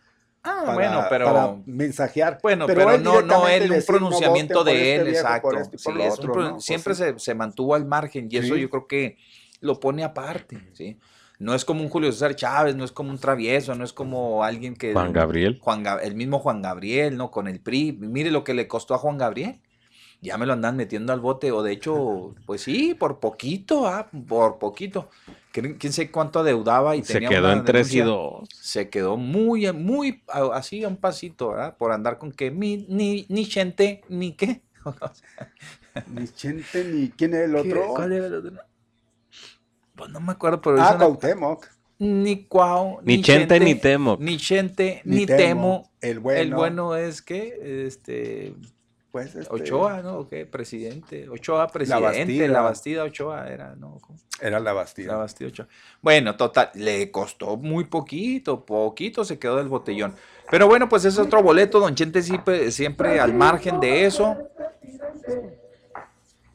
ah, para, bueno, pero... para mensajear. Bueno, pero, él no, no él, un decir, "No pronunciamiento de este él, viejo, exacto. por esto y por Sí, lo es un otro", pro- ¿no? Pues siempre sí. se, se mantuvo al margen y eso Sí. yo creo que lo pone aparte, ¿sí? No es como un Julio César Chávez, no es como un travieso, no es como alguien que... Juan Gabriel. Juan el mismo Juan Gabriel, ¿no? Con el PRI. Mire lo que le costó a Juan Gabriel. Ya me lo andan metiendo al bote, o de hecho, pues sí, por poquito, ah, por poquito. ¿Quién, sé cuánto adeudaba y Se tenía quedó en 3 y? 2. se quedó muy, muy así a un pasito, ¿verdad? Por andar con que mi- ni, ni gente, ni qué. Ni Chente, ni quién es el otro. ¿Cuál era el otro? Pues no me acuerdo, pero Ah, Cuauhtémoc. ni cuau, Ni Chente ni Temo. Ni Chente, Ni ni, Temo, Temo. el bueno. El bueno es que, este, Pues, este, Ochoa, ¿no? ¿O qué? Presidente. Ochoa, presidente. Bastida. La Bastida Ochoa era, ¿no? Era la La Bastida. Bastida Ochoa. Bueno, total, le costó muy poquito, poquito se quedó del botellón. Pero bueno, pues es otro boleto, Don Chente siempre, siempre al margen de eso.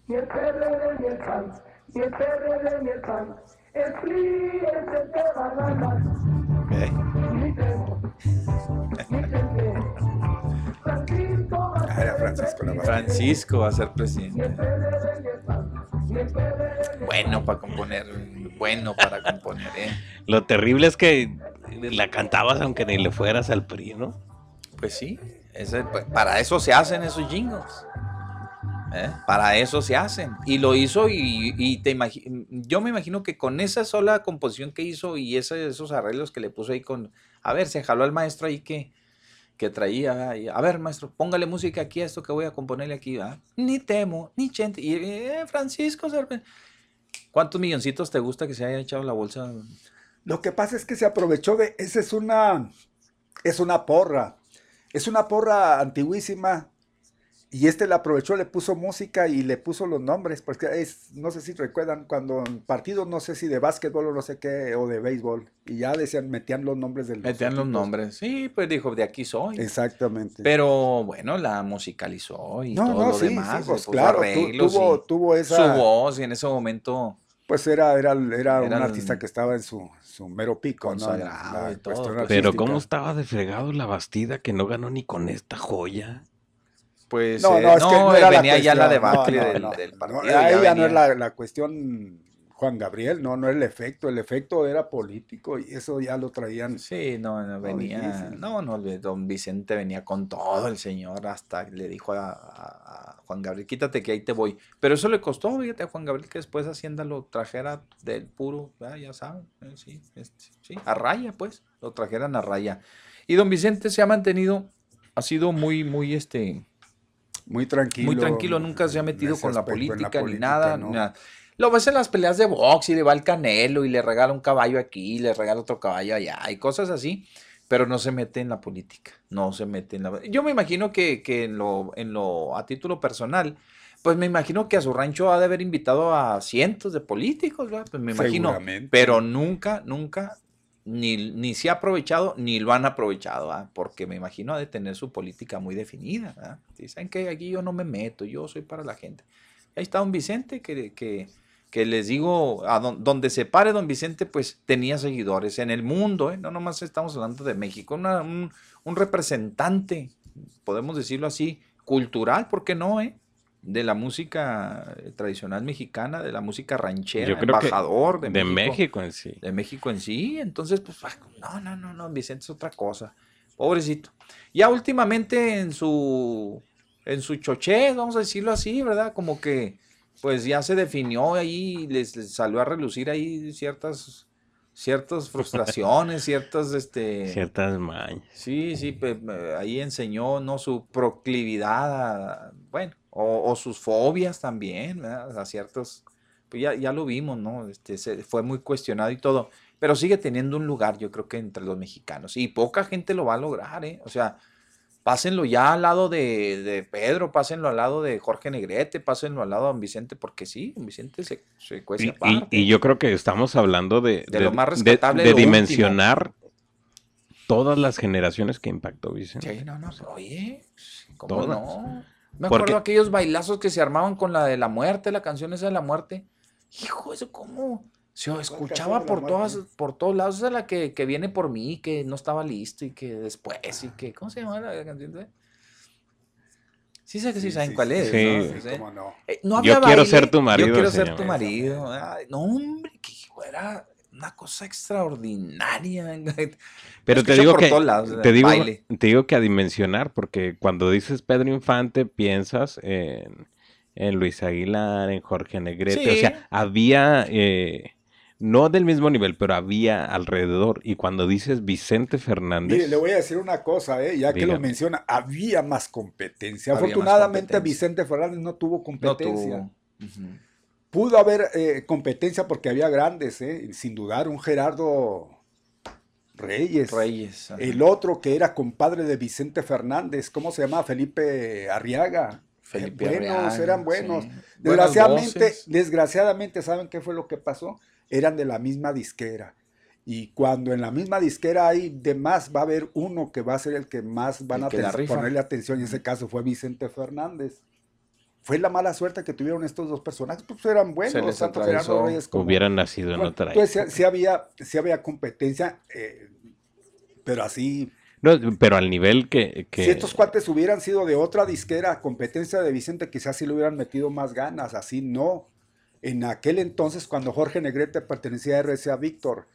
Ni el PRD ni el PAN, ni el PRD ni el PAN. El PRI es el que va a ganar. Francisco va a era Francisco la Bastida. Francisco va a ser presidente. Bueno para componer, bueno para componer, ¿eh? Lo terrible es que la cantabas aunque ni le fueras al PRI, ¿no? Pues sí, ese- pues, para eso se hacen esos jingles. ¿eh? Para eso se hacen. Y lo hizo y, y te yo me imagino que con esa sola composición que hizo y ese- esos arreglos que le puso ahí con... A ver, se jaló al maestro ahí que, que traía. a ver, maestro, póngale música aquí a esto que voy a componerle aquí. ¿verdad? Ni temo, ni chente. Y eh, Francisco ¿Cuántos milloncitos te gusta que se haya echado la bolsa? Lo que pasa es que se aprovechó de. Esa es una. Es una porra. Es una porra antiguísima. Y este la aprovechó, le puso música y le puso los nombres. Porque es, no sé si recuerdan, cuando en partidos, no sé si de básquetbol o no sé qué, o de béisbol. Y ya decían, metían los nombres del. Metían los nombres. Sí, pues dijo, de aquí soy. Exactamente. Pero bueno, la musicalizó y no, todo no, lo sí, demás. sí, pues claro, arreglos tuvo, y tuvo su esa. voz y en ese momento Pues era, era, era, un Era artista que estaba en su, su mero pico, ¿no? Consagrado La y todo, cuestión pues. Pero artística. cómo estaba de fregado la Bastida que no ganó ni con esta joya. Pues No, eh, no, es que no era la venía ya la debacle del, del partido. ahí ya, no es la, la cuestión Juan Gabriel, no, no es el efecto, el efecto era político y eso ya lo traían. Sí, no, no, venía. No, no, don Vicente venía con todo el señor hasta le dijo a, a- a Juan Gabriel, quítate que ahí te voy. Pero eso le costó, fíjate, a Juan Gabriel que después Hacienda lo trajera del puro, ya saben, eh, sí, es- sí, a raya, pues, lo trajeran a raya. Y don Vicente se ha mantenido, ha sido muy, muy, este, Muy tranquilo. muy tranquilo, nunca se ha metido con la política, ni nada, ¿no? nada. Lo ves en las peleas de box y le va el canelo y le regala un caballo aquí, y le regala otro caballo allá, y cosas así, pero no se mete en la política, no se mete en la... Yo me imagino que, que en, lo, en lo, a título personal, pues me imagino que a su rancho ha de haber invitado a cientos de políticos, ¿verdad? Pues me imagino, pero nunca, nunca, ni, ni se ha aprovechado, ni lo han aprovechado, ¿verdad? porque me imagino ha de tener su política muy definida. ¿verdad? Dicen que aquí yo no me meto, yo soy para la gente. Ahí está don Vicente, que, que, que les digo, a don- donde se pare don Vicente, pues tenía seguidores en el mundo, ¿eh? no nomás estamos hablando de México, una- un, un representante, podemos decirlo así, cultural, ¿por qué no? Eh? De la música eh, tradicional mexicana, de la música ranchera, Yo creo que embajador de, de México México en sí. de México en sí. Entonces, pues, ah, no, no, no, no, Vicente es otra cosa. Pobrecito. Ya últimamente en su, en su chochez, vamos a decirlo así, ¿verdad? Como que, pues ya se definió ahí, les, les salió a relucir ahí ciertas, ciertas frustraciones, ciertas, este... Ciertas mañas. Sí, sí, ahí enseñó, ¿no? Su proclividad, a- bueno, o, o sus fobias también, ¿verdad? A ciertos, pues ya, ya lo vimos, ¿no? Este, se, fue muy cuestionado y todo, pero sigue teniendo un lugar, yo creo que entre los mexicanos, y poca gente lo va a lograr, ¿eh? O sea, pásenlo ya al lado de, de Pedro, pásenlo al lado de Jorge Negrete, pásenlo al lado de Don Vicente, porque sí, Don Vicente se, se cuece Y, y- aparte. y yo creo que estamos hablando de, De lo más rescatable, de lo último. dimensionar todas las generaciones que impactó Vicente. Sí, no, no, oye, ¿cómo Todas. no? Me Porque- acuerdo aquellos bailazos que se armaban con la de la muerte, la canción esa de la muerte. Hijo, eso cómo se escuchaba por todas, por todos lados. Esa es la que, que viene por mí, que no estaba listo y que después y que, ¿cómo se llama la canción? de- Sí sé que sí, Sí, saben sí, cuál es, sí, ¿no? Sí, Sí. cómo no. Eh, no Yo quiero ser tu marido, Yo quiero se ser tu marido. Ay, no, hombre, que hijo, era una cosa extraordinaria. Pero te digo por que todos lados, te el digo, baile. te digo que a dimensionar, porque cuando dices Pedro Infante piensas en, en Luis Aguilar, en Jorge Negrete, o sea, había eh, no del mismo nivel, pero había alrededor. Y cuando dices Vicente Fernández, Mire, le voy a decir una cosa, ¿eh? ya que lo menciona, había más competencia. Había más Afortunadamente competencia. Vicente Fernández no tuvo No competencia. Ujú. Pudo haber eh, competencia porque había grandes, ¿eh? sin dudar, un Gerardo Reyes. Reyes. ajá. El otro que era compadre de Vicente Fernández, ¿cómo se llama? Felipe Arriaga. Felipe Eh, buenos, Arriaga, eran buenos. sí. Desgraciadamente, desgraciadamente, ¿saben qué fue lo que pasó? Eran de la misma disquera. Y cuando en la misma disquera hay de más, va a haber uno que va a ser el que más van El a ponerle atención. Y en ese caso fue Vicente Fernández. Fue la mala suerte que tuvieron estos dos personajes. Pues eran buenos, les tanto atravesó. Gerardo Reyes como, hubieran nacido en otra Entonces, época. sí, sí había, sí había competencia, eh, pero así No, pero al nivel que, que- si estos cuates hubieran sido de otra disquera, competencia de Vicente, quizás sí le hubieran metido más ganas, así no. en aquel entonces, cuando Jorge Negrete pertenecía a RCA Víctor,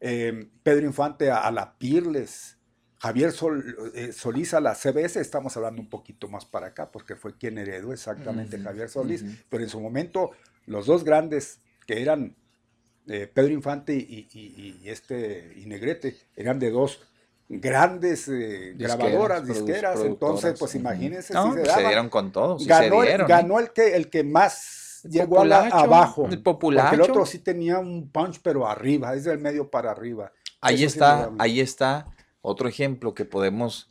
eh, Pedro Infante a, a la Pirles, Javier Sol- eh, Solís a la CBS, estamos hablando un poquito más para acá, porque fue quien heredó exactamente Javier Solís, pero en su momento los dos grandes que eran eh, Pedro Infante y, y- y este y Negrete eran de dos grandes eh, Disqueras, grabadoras, disqueras, entonces pues Ujú. imagínense No, si pues se se daban. dieron con todo, sí ganó, se el- dieron, ganó ¿eh? el que el que más llegó a la- populacho, abajo, el porque populacho. el otro sí tenía un punch pero arriba, es del medio para arriba. Ahí Eso está, ahí está otro ejemplo que podemos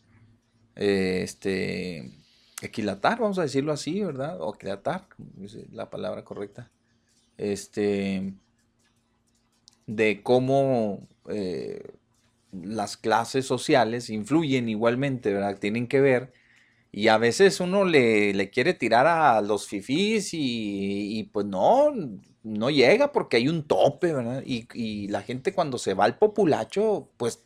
eh, este, equilatar, vamos a decirlo así, ¿verdad? O equilatar, es la palabra correcta. Este, de cómo eh, las clases sociales influyen igualmente, ¿verdad? Tienen que ver. Y a veces uno le, le quiere tirar a los fifís y, y, pues no, no llega porque hay un tope, ¿verdad? Y, y la gente cuando se va al populacho, pues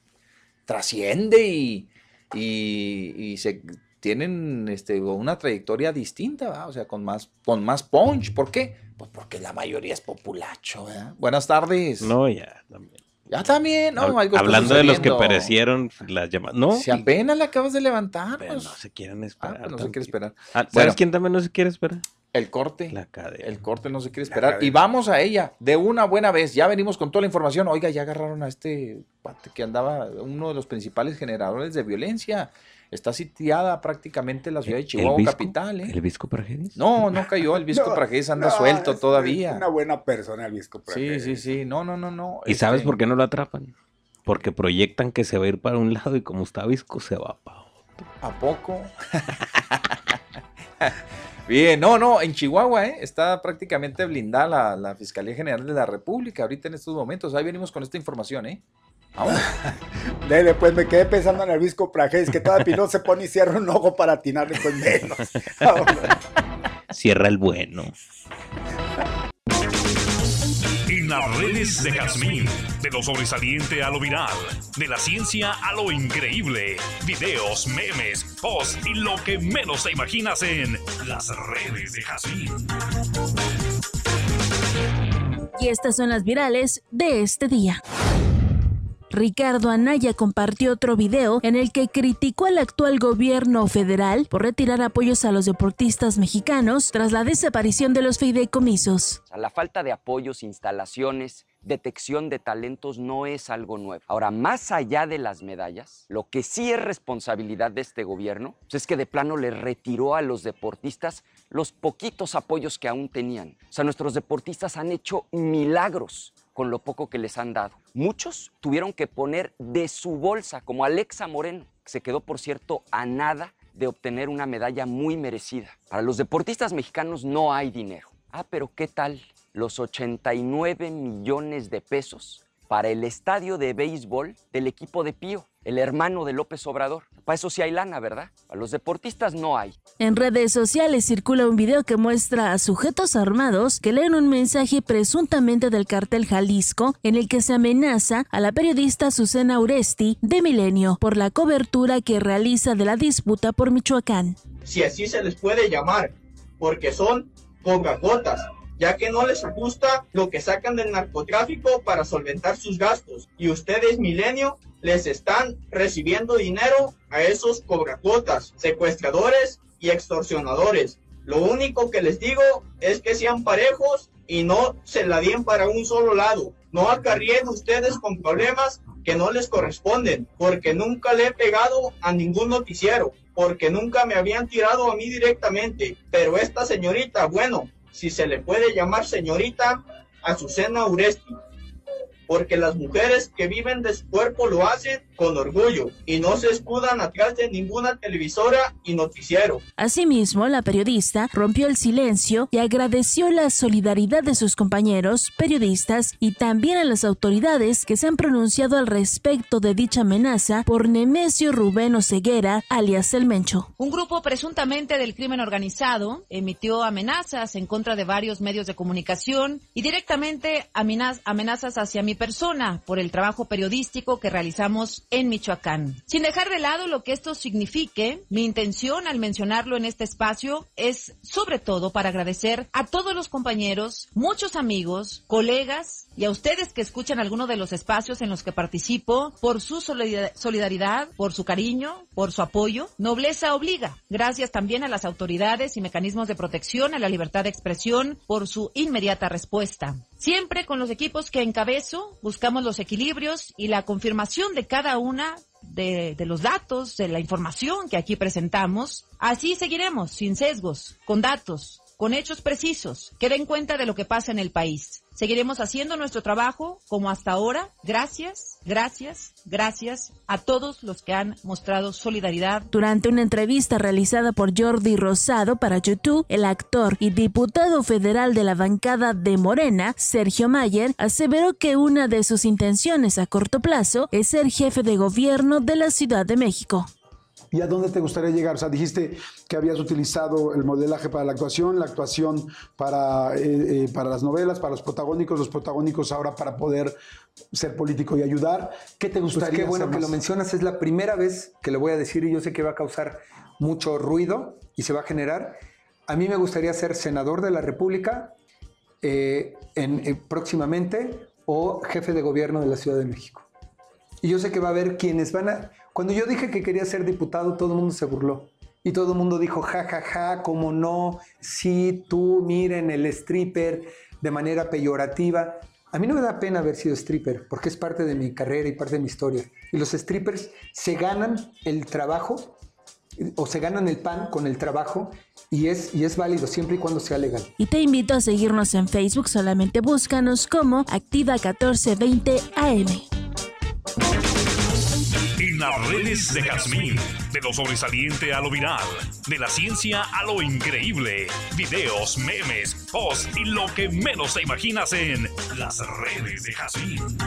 trasciende y, y, y se tienen este, una trayectoria distinta, ¿verdad? O sea, con más, con más punch. ¿Por qué? Pues porque la mayoría es populacho, ¿verdad? Buenas tardes. No, ya. también. Ya también, ¿no? Hab- Algo está Hablando de los que perecieron, las llamadas. No, Si apenas le acabas de levantar, pero pues, no se quieren ah, esperar. pues no se quiere esperar. Ah, ¿Sabes Bueno. quién también no se quiere esperar? El corte. La cadena. El corte no se quiere esperar. Y vamos a ella de una buena vez. Ya venimos con toda la información. Oiga, ya agarraron a este pate que andaba, uno de los principales generadores de violencia. Está sitiada prácticamente la ciudad de ¿El Chihuahua capital. ¿eh? ¿El Visco Prajeris? No, no cayó. El Visco No, Prajedes anda no, suelto es- todavía. Es una buena persona el Visco Sí, Prajedes. sí, sí. No, no, no, no. ¿Y sabes Este, por qué no lo atrapan? Porque proyectan que se va a ir para un lado y como está Visco, se va para otro. ¿A poco? Bien, no, no, en Chihuahua ¿eh? está prácticamente blindada la, la Fiscalía General de la República ahorita en estos momentos. Ahí venimos con esta información, ¿eh? Dele, pues me quedé pensando en el Visco Prajedes, que todavía no se pone y cierra un ojo para atinarle con menos. Cierra el bueno. Las redes de Jazmín, de lo sobresaliente a lo viral, de la ciencia a lo increíble, videos, memes, posts y lo que menos te imaginas en las redes de Jazmín. Y estas son las virales de este día. Ricardo Anaya compartió otro video en el que criticó al actual gobierno federal por retirar apoyos a los deportistas mexicanos tras la desaparición de los fideicomisos. Sea, la falta de apoyos, instalaciones, detección de talentos no es algo nuevo. Ahora, más allá de las medallas, lo que sí es responsabilidad de este gobierno pues es que de plano le retiró a los deportistas los poquitos apoyos que aún tenían. O sea, nuestros deportistas han hecho milagros con lo poco que les han dado. Muchos tuvieron que poner de su bolsa, como Alexa Moreno, que se quedó, por cierto, a nada de obtener una medalla muy merecida. Para los deportistas mexicanos no hay dinero. Ah, pero ¿qué tal los 89 millones de pesos para el estadio de béisbol del equipo de Pío, el hermano de López Obrador? Para eso sí hay lana, ¿verdad? Para los deportistas no hay. En redes sociales circula un video que muestra a sujetos armados que leen un mensaje presuntamente del cartel Jalisco en el que se amenaza a la periodista Susana Uresti de Milenio por la cobertura que realiza de la disputa por Michoacán. si así se les puede llamar, porque son gotas, ya que no les gusta lo que sacan del narcotráfico para solventar sus gastos. Y ustedes, Milenio, les están recibiendo dinero a esos cobracuotas, secuestradores y extorsionadores. Lo único que les digo es que sean parejos y no se la den para un solo lado. No acarrien ustedes con problemas que no les corresponden, porque nunca le he pegado a ningún noticiero, porque nunca me habían tirado a mí directamente. Pero esta señorita, bueno, si se le puede llamar señorita, Azucena Uresti, porque las mujeres que viven de su cuerpo lo hacen con orgullo y no se escudan atrás de ninguna televisora y noticiero. Asimismo, la periodista rompió el silencio y agradeció la solidaridad de sus compañeros, periodistas y también a las autoridades que se han pronunciado al respecto de dicha amenaza por Nemesio Rubén Oseguera, alias El Mencho. Un grupo presuntamente del crimen organizado emitió amenazas en contra de varios medios de comunicación y directamente amenaz- amenazas hacia mi persona por el trabajo periodístico que realizamos en Michoacán. Sin dejar de lado lo que esto signifique, mi intención al mencionarlo en este espacio es sobre todo para agradecer a todos los compañeros, muchos amigos, colegas y a ustedes que escuchan alguno de los espacios en los que participo por su solidaridad, por su cariño, por su apoyo. Nobleza obliga. Gracias también a las autoridades y mecanismos de protección a la libertad de expresión por su inmediata respuesta. Siempre con los equipos que encabezo buscamos los equilibrios y la confirmación de cada una de, de, los datos, de la información que aquí presentamos. Así seguiremos, sin sesgos, con datos, con hechos precisos, que den cuenta de lo que pasa en el país. Seguiremos haciendo nuestro trabajo como hasta ahora. Gracias, gracias, gracias a todos los que han mostrado solidaridad. Durante una entrevista realizada por Jordi Rosado para YouTube, el actor y diputado federal de la bancada de Morena, Sergio Mayer, aseveró que una de sus intenciones a corto plazo es ser jefe de gobierno de la Ciudad de México. ¿Y a dónde te gustaría llegar? O sea, dijiste que habías utilizado el modelaje para la actuación, la actuación para, eh, eh, para las novelas, para los protagónicos, los protagónicos ahora para poder ser político y ayudar. ¿Qué te gustaría? Pues qué bueno que lo mencionas. Es la primera vez que lo voy a decir y yo sé que va a causar mucho ruido y se va a generar. A mí me gustaría ser senador de la República eh, en, próximamente o jefe de gobierno de la Ciudad de México. Y yo sé que va a haber quienes van a cuando yo dije que quería ser diputado, todo el mundo se burló. Y todo el mundo dijo, ja, ja, ja, cómo no, sí, tú, miren, el stripper, de manera peyorativa. A mí no me da pena haber sido stripper, porque es parte de mi carrera y parte de mi historia. Y los strippers se ganan el trabajo o se ganan el pan con el trabajo y es, y es válido siempre y cuando sea legal. Y te invito a seguirnos en Facebook, solamente búscanos como Activa 1420 AM las redes de Jazmín. De lo sobresaliente a lo viral. De la ciencia a lo increíble. Videos, memes, posts y lo que menos te imaginas en las redes de Jazmín.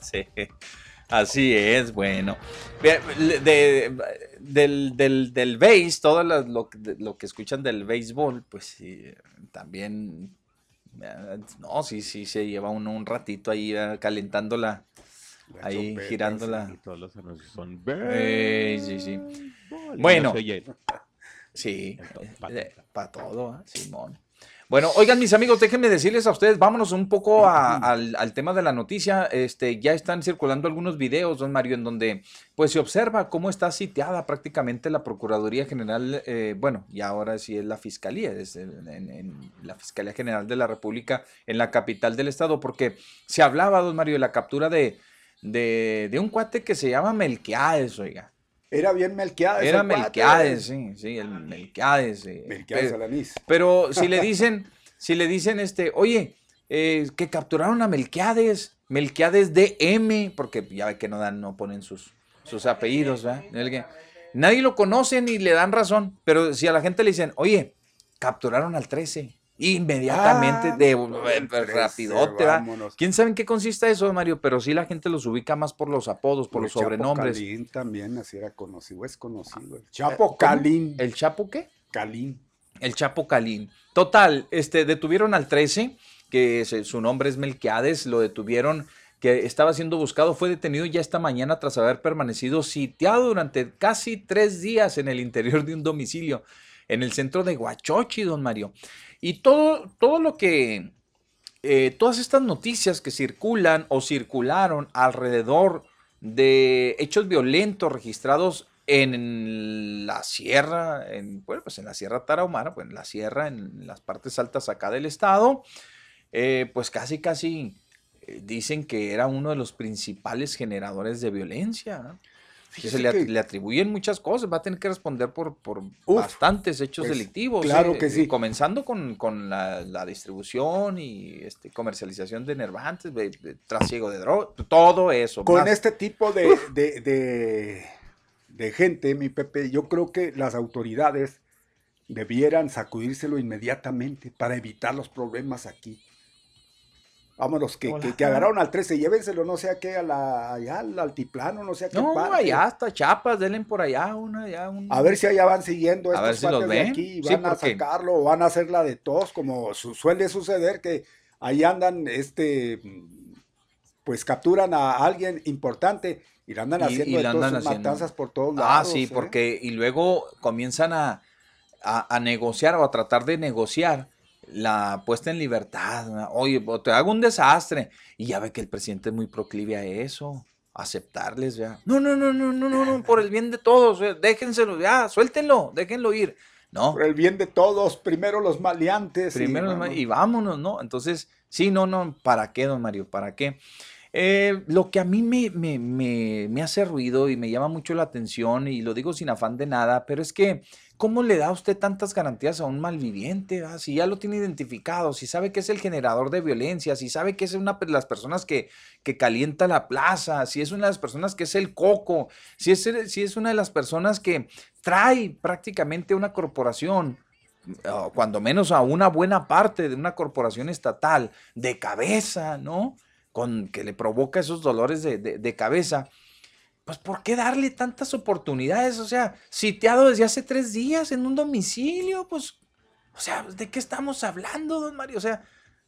sí. Así es, bueno. De, del, del, del base, todo lo, lo, que escuchan del béisbol, pues sí, también, no, sí, sí, se lleva uno un ratito ahí ah, calentándola, ahí girándola. son eh, sí, sí. Bueno, sí, para todo, ¿eh? Simón. Bueno, oigan mis amigos, déjenme decirles a ustedes, vámonos un poco al, tema de la noticia. Este, ya están circulando algunos videos, don Mario, en donde pues se observa cómo está sitiada prácticamente la Procuraduría General, eh, bueno, y ahora sí es la Fiscalía, es la Fiscalía General de la República en la capital del estado, porque se hablaba, don Mario, de la captura de, de, de un cuate que se llama Melquiades, oiga. Era bien Melquiades. Era Melquiades, sí, sí, el Melquiades. Melquiades pero, pero si le dicen, si le dicen, este, oye, eh, que capturaron a Melquiades, Melquiades DM, porque ya ve que no dan, no ponen sus, sus apellidos, ¿verdad? Nadie lo conoce ni le dan razón, pero si a la gente le dicen, oye, capturaron al 13, Inmediatamente, ah, de eh, rapidote, ¿Quién sabe en qué consiste eso, Mario? Pero sí la gente los ubica más por los apodos, por, los sobrenombres. Chapo Calín también, así era conocido, es conocido. El Chapo Calín. ¿El Chapo qué? Calín. El Chapo Calín. Total, este, detuvieron al 13, que su nombre es Melquiades, lo detuvieron que estaba siendo buscado, fue detenido ya esta mañana tras haber permanecido sitiado durante casi tres días en el interior de un domicilio en el centro de Huachochi, don Mario. Y todo, todo lo que, eh, todas estas noticias que circulan o circularon alrededor de hechos violentos registrados en la sierra, en, bueno, pues en la sierra tarahumara, pues en la sierra, en las partes altas acá del estado, eh, pues casi, casi eh, dicen que era uno de los principales generadores de violencia se le, atribuyen muchas cosas, va a tener que responder por, por bastantes hechos pues, delictivos. Claro ¿eh? que sí. Comenzando con, con la, distribución y este, comercialización de nervantes, de, trasiego de drogas, todo eso. Con este tipo de, de, de, gente, mi Pepe, yo creo que las autoridades debieran sacudírselo inmediatamente para evitar los problemas aquí. Vámonos, que, que, que agarraron al 13, llévenselo, no sé a qué, a la, allá al altiplano, no sé a qué No, parte. allá hasta Chiapas, denle por allá una, allá un... A ver si allá van siguiendo A estos ver si los cuates de aquí y Sí, van a sacarlo o van a hacer la de todos, como su- suele suceder que ahí andan, este, pues capturan a alguien importante y lo andan haciendo y andan sus haciendo. matanzas por todos Ah, lados. sí, ¿eh? porque y luego comienzan a, a- a negociar o a tratar de negociar la puesta en libertad. ¿no? Oye, te hago un desastre. Y ya ve que el presidente es muy proclive a eso, aceptarles, ya. No, no, no, no, no, no, no, por el bien de todos, eh, déjenselo, ya, suéltenlo, déjenlo ir. No, Por el bien de todos, primero los maleantes. y Primero los ma- vamos. y vámonos, ¿no? Entonces, sí, no, no, ¿para qué, don Mario? ¿Para qué? Eh, lo que a mí me, me, me- me hace ruido y me llama mucho la atención, y lo digo sin afán de nada, pero es que, ¿cómo le da usted tantas garantías a un malviviente? ah? Si ya lo tiene identificado, si sabe que es el generador de violencia, si sabe que es una de las personas que, que calienta la plaza, si es una de las personas que es el coco, si es, si es una de las personas que trae prácticamente una corporación cuando menos a una buena parte de una corporación estatal de cabeza, ¿no? Con que le provoca esos dolores de- de cabeza. Pues, ¿por qué darle tantas oportunidades? O sea, sitiado desde hace tres días en un domicilio, pues, o sea, ¿de qué estamos hablando, don Mario? O sea,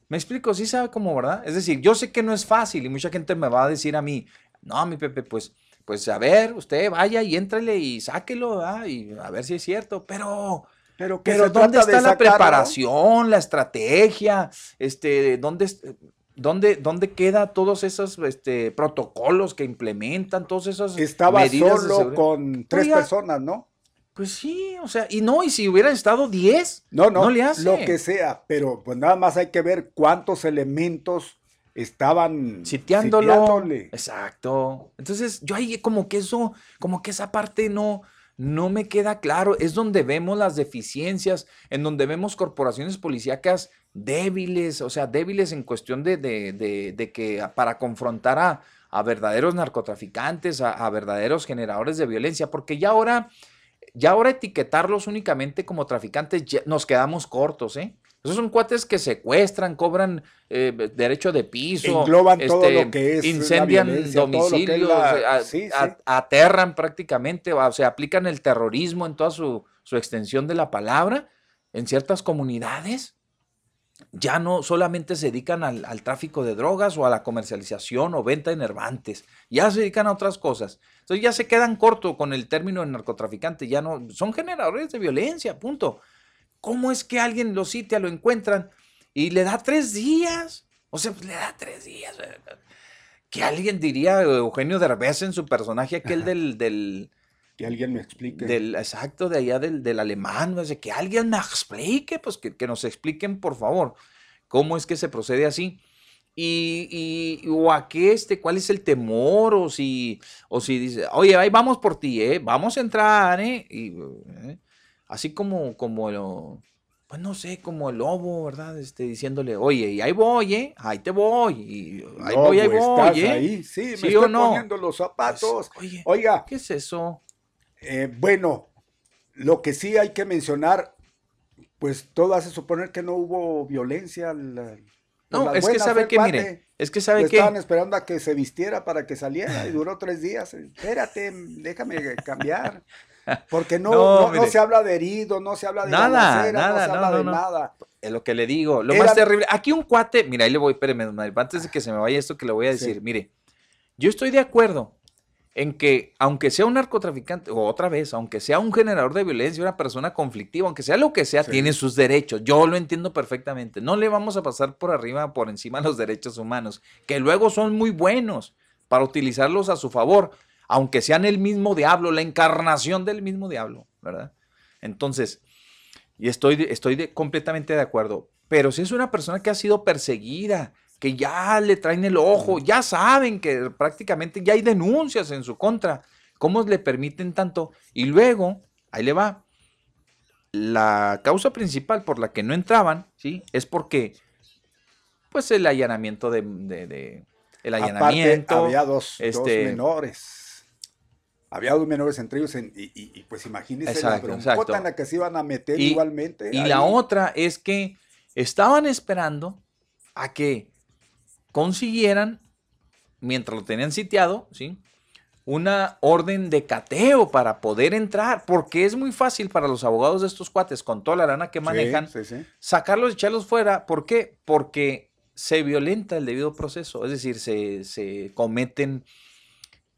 me explico, sí sabe cómo, ¿verdad? Es decir, yo sé que no es fácil y mucha gente me va a decir a mí, no, mi Pepe, pues, pues a ver, usted vaya y éntrele y sáquelo, ¿verdad? Y a ver si es cierto, pero... Pero, que Pero ¿dónde está la preparación, la estrategia? Este, ¿dónde, dónde, dónde queda todos esos este, protocolos que implementan, todos esos Estaba medidas solo con tres Oiga, personas, ¿no? Pues sí, o sea, y no, y si hubieran estado 10, No, no, le hace. lo que sea, pero pues nada más hay que ver cuántos elementos estaban sitiándolo. sitiándole. Exacto. Entonces, yo ahí como que eso, como que esa parte no, no me queda claro. Es donde vemos las deficiencias, en donde vemos corporaciones policíacas débiles, o sea, débiles en cuestión de, de- de- de que para confrontar a, a verdaderos narcotraficantes, a, a verdaderos generadores de violencia, porque ya ahora, ya ahora etiquetarlos únicamente como traficantes, ya nos quedamos cortos, ¿eh? Esos son cuates que secuestran, cobran eh, derecho de piso, Engloban todo este, lo que es incendian domicilios, la- a- sí, sí. a- aterran prácticamente, o sea, aplican el terrorismo en toda su, su extensión de la palabra en ciertas comunidades. Ya no solamente se dedican al, al tráfico de drogas o a la comercialización o venta de nervantes, ya se dedican a otras cosas. Entonces ya se quedan corto con el término de narcotraficante, ya no, son generadores de violencia, punto. ¿Cómo es que alguien lo sitia, lo encuentran y le da tres días? O sea, pues le da tres días. eh, Que alguien diría Eugenio Derbez en su personaje aquel del, del, Que alguien me explique. del exacto de allá del, del alemán, o sea, que alguien me explique, pues que, que nos expliquen por favor cómo es que se procede así. Y, y- o a qué este, cuál es el temor, o si, o si dice, oye, ahí vamos por ti, eh, vamos a entrar, eh, y, eh, así como, como lo- pues no sé, como el lobo, ¿verdad? Este, diciéndole, oye, y ahí voy, eh, ahí te voy, y ahí No, voy, ahí pues, voy, eh. ahí, sí, me ¿Sí estoy o no? poniendo los zapatos. Pues, oye, Oiga, ¿qué es eso? Eh, bueno, lo que sí hay que mencionar, pues todo hace suponer que no hubo violencia. la- No, es que sabe que, mire, es que sabe que... Estaban esperando a que se vistiera para que saliera y duró tres días. Espérate, déjame cambiar. Porque no, No, no, no se habla de herido, no se habla de Nada, balacera, no nada, se no, habla no, de nada. Es lo que le digo. Lo Eran- más terrible. Aquí un cuate. Mira, ahí le voy, espérame, antes de que se me vaya esto que le voy a decir. Sí. Mire, yo estoy de acuerdo en que, aunque sea un narcotraficante, o otra vez, aunque sea un generador de violencia, una persona conflictiva, aunque sea lo que sea, Sí. tiene sus derechos. Yo lo entiendo perfectamente. No le vamos a pasar por arriba, por encima los derechos humanos, que luego son muy buenos para utilizarlos a su favor, aunque sean el mismo diablo, la encarnación del mismo diablo, ¿verdad? Entonces, y estoy, estoy de- completamente de acuerdo. Pero si es una persona que ha sido perseguida, que ya le traen el ojo, ya saben que prácticamente ya hay denuncias en su contra, ¿cómo le permiten tanto? Y luego, ahí le va, la causa principal por la que no entraban, ¿sí? Es porque, pues el allanamiento de, de- de- el Aparte, allanamiento. había dos, dos este, menores. Había dos menores entre ellos en- y, y- y, pues imagínense Exacto, la broncota en la que se iban a meter Y- igualmente. Y ahí. la otra es que estaban esperando a que consiguieran, mientras lo tenían sitiado, ¿sí? una orden de cateo para poder entrar, porque es muy fácil para los abogados de estos cuates, con toda la lana que manejan, sí, sí. sacarlos y echarlos fuera. ¿Por qué? Porque se violenta el debido proceso, es decir, se, se cometen,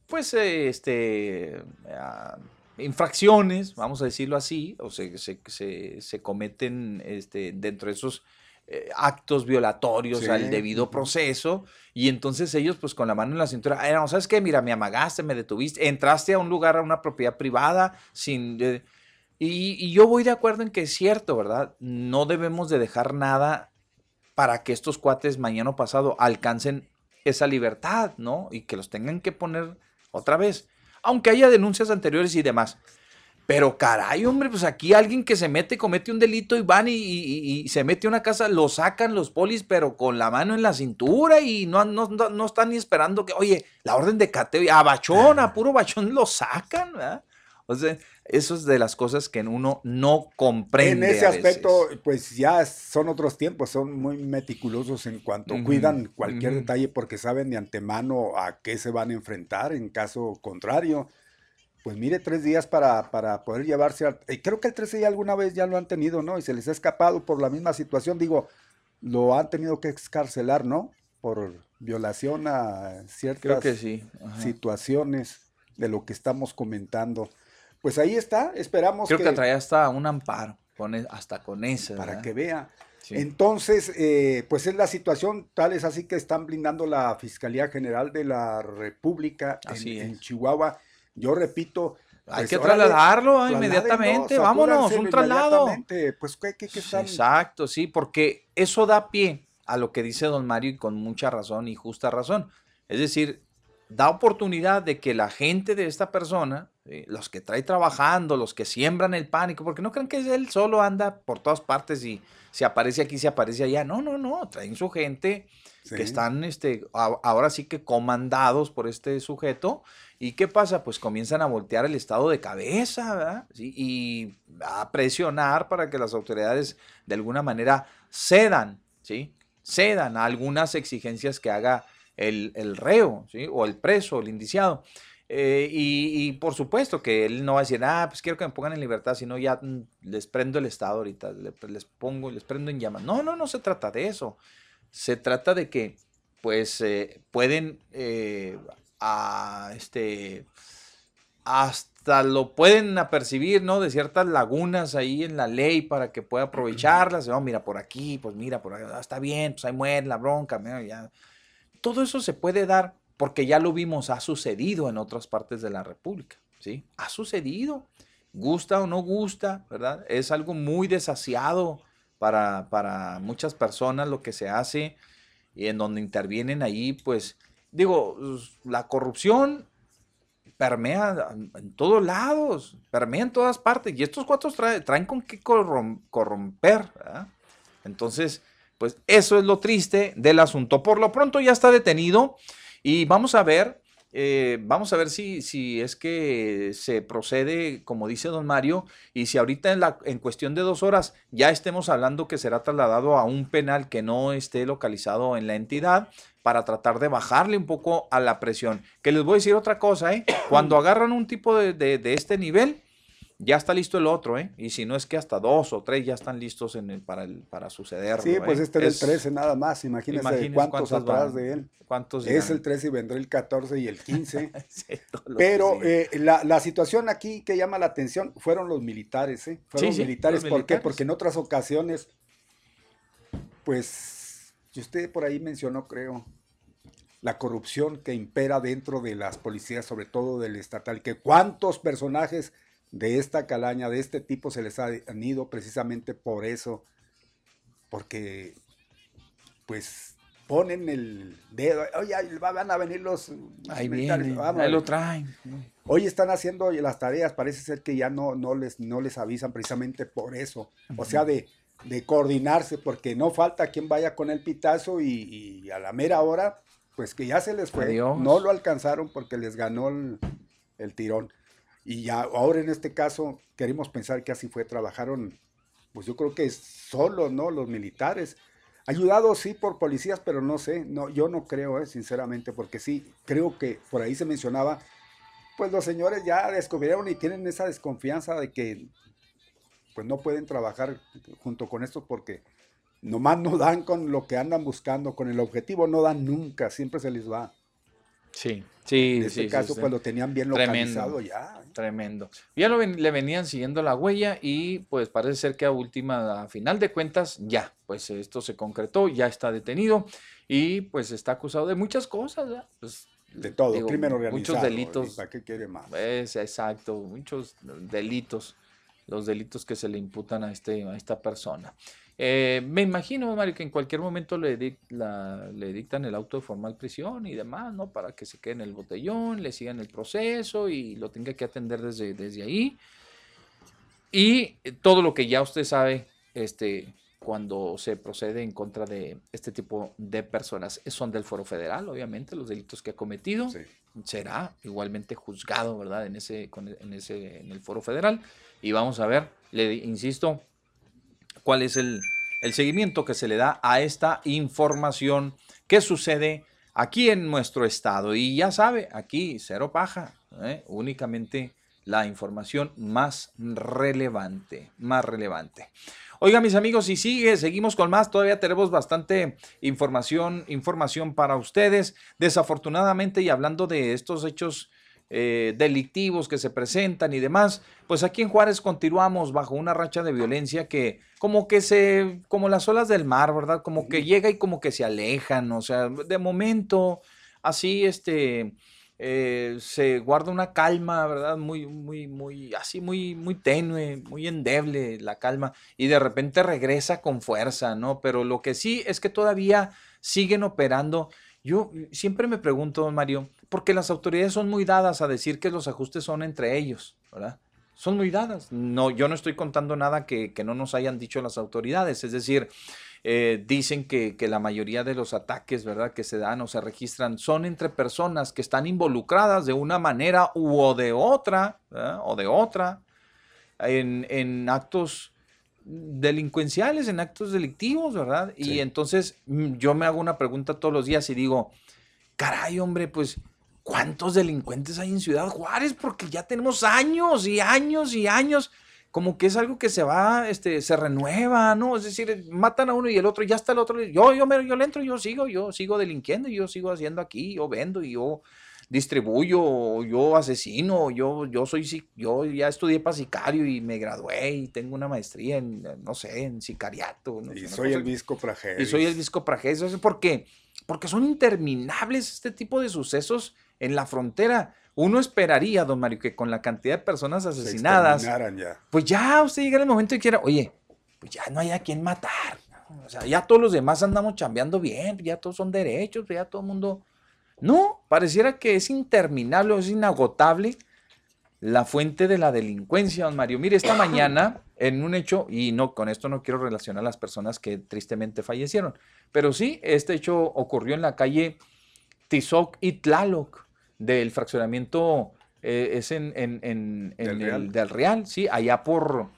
pues, este, ah, infracciones, vamos a decirlo así, o se, se, se- se cometen este, dentro de esos eh, actos violatorios Sí, al debido proceso, y entonces ellos, pues, con la mano en la cintura, "Ay, no, ¿sabes qué? Mira, me amagaste, me detuviste, entraste a un lugar, a una propiedad privada, sin... eh, y, y yo voy de acuerdo en que es cierto, ¿verdad? No debemos de dejar nada para que estos cuates mañana o pasado alcancen esa libertad, ¿no? Y que los tengan que poner otra vez. Aunque haya denuncias anteriores y demás. Pero caray, hombre, pues aquí alguien que se mete, comete un delito y van y, y- y se mete a una casa, lo sacan los polis, pero con la mano en la cintura y no, no, no, no están ni esperando que, oye, la orden de cateo, y a bachón, a puro bachón lo sacan, ¿verdad? O sea, eso es de las cosas que uno no comprende. En ese aspecto, pues ya son otros tiempos, son muy meticulosos en cuanto cuidan cualquier detalle porque saben de antemano a qué se van a enfrentar en caso contrario. Pues mire, tres días para, para poder llevarse a... eh, Creo que el 13 ya alguna vez ya lo han tenido, ¿no? Y se les ha escapado por la misma situación. Digo, lo han tenido que excarcelar, ¿no? Por violación a ciertas Creo que sí. situaciones de lo que estamos comentando. Pues ahí está, esperamos Creo que, traía hasta un amparo, con e- hasta con ese. para ¿verdad? que vea. Sí. Entonces, eh, pues es la situación, tal es así que están blindando la Fiscalía General de la República en. Chihuahua. Yo repito. Hay pues, que órale, trasladarlo trasládenlo, inmediatamente, vámonos, un traslado. Pues ¿qué, qué- qué están? Exacto, sí, porque eso da pie a lo que dice don Mario y con mucha razón y justa razón. Es decir, da oportunidad de que la gente de esta persona, ¿sí? los que trae trabajando, los que siembran el pánico, porque no crean que él solo anda por todas partes y se aparece aquí, se aparece allá. No, no, no, traen su gente Sí. que están este, a- ahora sí que comandados por este sujeto. ¿Y qué pasa? Pues comienzan a voltear el estado de cabeza, ¿verdad? Sí, Y a presionar para que las autoridades de alguna manera cedan, ¿sí? Cedan a algunas exigencias que haga el, el reo, ¿sí? O el preso, el indiciado. Eh, y, y por supuesto que él no va a decir, ah, pues quiero que me pongan en libertad, sino ya mm, les prendo el estado ahorita, le- les pongo, les prendo en llamas. No, no, no se trata de eso. Se trata de que, pues, eh, pueden, eh, a, este, hasta lo pueden apercibir, ¿no? De ciertas lagunas ahí en la ley para que pueda aprovecharlas. No, mira, por aquí, pues mira, por ahí, ah, está bien, pues ahí muere la bronca, mira, ya. Todo eso se puede dar porque ya lo vimos, ha sucedido en otras partes de la República, ¿sí? Ha sucedido, gusta o no gusta, ¿verdad? Es algo muy desasiado para, para muchas personas lo que se hace y en donde intervienen ahí, pues, digo, la corrupción permea en todos lados, permea en todas partes, y estos cuatro trae- traen con qué corrom- corromper. Entonces, pues eso es lo triste del asunto. Por lo pronto ya está detenido y vamos a ver, eh, vamos a ver si, si es que se procede, como dice don Mario, y si ahorita en, la, en cuestión de dos horas ya estemos hablando que será trasladado a un penal que no esté localizado en la entidad para tratar de bajarle un poco a la presión. Que les voy a decir otra cosa, ¿eh? Cuando agarran un tipo de, de- de este nivel, ya está listo el otro, ¿eh? Y si no es que hasta dos o tres ya están listos en el, para, el, para suceder. Sí, pues este era el 13 nada más, imagínense imagínense cuántos cuántos atrás van, de él. cuántos es el 13 y vendrá el 14 y el 15. Sí, todos los Pero eh, la, la situación aquí que llama la atención fueron los militares, ¿eh? Fueron Sí, los sí, militares. los ¿Por qué? militares. Porque en otras ocasiones, pues, y usted por ahí mencionó, creo, la corrupción que impera dentro de las policías, sobre todo del estatal, que cuántos personajes de esta calaña, de este tipo, se les ha- han ido precisamente por eso, porque, pues, ponen el dedo, oye, van a venir los Ahí militares, viene, vamos". ahí lo traen. Hoy están haciendo las tareas, parece ser que ya no, no, les, no les avisan precisamente por eso. O sea, de, de coordinarse, porque no falta quien vaya con el pitazo y, y a la mera hora, pues que ya se les fue. Adiós. No lo alcanzaron porque les ganó el, el tirón. Y ya ahora en este caso queremos pensar que así fue. Trabajaron, pues yo creo que solo, ¿no? Los militares. Ayudado sí por policías, pero no sé, no, yo no creo, eh, sinceramente, porque sí, creo que por ahí se mencionaba, pues los señores ya descubrieron y tienen esa desconfianza de que pues no pueden trabajar junto con estos porque nomás no dan con lo que andan buscando, con el objetivo no dan nunca, siempre se les va. Sí, sí, En este sí, caso, sí, pues lo tenían bien Tremendo, localizado ya. ¿eh? Tremendo. Ya lo ven- le venían siguiendo la huella y pues parece ser que a última, a final de cuentas, ya, pues esto se concretó, ya está detenido y pues está acusado de muchas cosas. Pues, De todo, digo, crimen organizado. Muchos delitos. ¿y ¿Para qué quiere más? Es exacto, muchos delitos, los delitos que se le imputan a, este, a esta persona. Eh, me imagino, Mario, que en cualquier momento le, dic- la- le dictan el auto de formal prisión y demás, ¿no? Para que se quede en el botellón, le sigan el proceso y lo tenga que atender desde, desde ahí. Y todo lo que ya usted sabe, este, cuando se procede en contra de este tipo de personas, eh, son del foro federal, obviamente, los delitos que ha cometido. Será igualmente juzgado, ¿verdad? En ese, en ese, en el foro federal. Y vamos a ver, le insisto, cuál es el, el seguimiento que se le da a esta información que sucede aquí en nuestro estado. Y ya sabe, aquí cero paja, ¿eh? únicamente la información más relevante, más relevante. Oiga, mis amigos, y sigue, seguimos con más, todavía tenemos bastante información, información para ustedes. Desafortunadamente, y hablando de estos hechos eh, delictivos que se presentan y demás, pues aquí en Juárez continuamos bajo una racha de violencia que como que se, como las olas del mar, ¿verdad? Como que llega y como que se alejan, o sea, de momento, así, este, eh, se guarda una calma, ¿verdad? Muy, muy, muy, así, muy, muy tenue, muy endeble la calma, y de repente regresa con fuerza, ¿no? Pero lo que sí es que todavía siguen operando. Yo siempre me pregunto, Mario, porque las autoridades son muy dadas a decir que los ajustes son entre ellos, ¿verdad? Son muy dadas. No, yo no estoy contando nada que, que no nos hayan dicho las autoridades. Es decir, eh, dicen que, que la mayoría de los ataques, ¿verdad?, que se dan o se registran son entre personas que están involucradas de una manera u o de otra, ¿verdad? o de otra, en, en actos delincuenciales, en actos delictivos, ¿verdad? Y entonces mm, yo me hago una pregunta todos los días y digo, caray, hombre, pues, ¿cuántos delincuentes hay en Ciudad Juárez? Porque ya tenemos años y años y años. Como que es algo que se va, este, se renueva, ¿no? Es decir, matan a uno y el otro, ya está el otro. Yo, yo, me, yo le entro, yo sigo, yo sigo delinquiendo, yo sigo haciendo aquí, yo vendo, y yo distribuyo, yo asesino, yo, yo soy, yo ya estudié para sicario y me gradué y tengo una maestría en, no sé, en sicariato. no sé, Y una soy el visco y soy el disco prajeso. ¿Eso ¿Por qué? Porque son interminables este tipo de sucesos en la frontera. Uno esperaría, don Mario, que con la cantidad de personas asesinadas, exterminaran ya. pues ya usted llega el momento y quiera, oye, pues ya no hay a quien matar. O sea, ya todos los demás andamos chambeando bien, ya todos son derechos, ya todo el mundo... No, pareciera que es interminable, es inagotable la fuente de la delincuencia, don Mario. Mire, esta mañana, en un hecho, y no, con esto no quiero relacionar a las personas que tristemente fallecieron, pero sí, este hecho ocurrió en la calle Tizoc y Tlaloc, del fraccionamiento, eh, es en, en- en- en Del el Real. del Real, sí, allá por,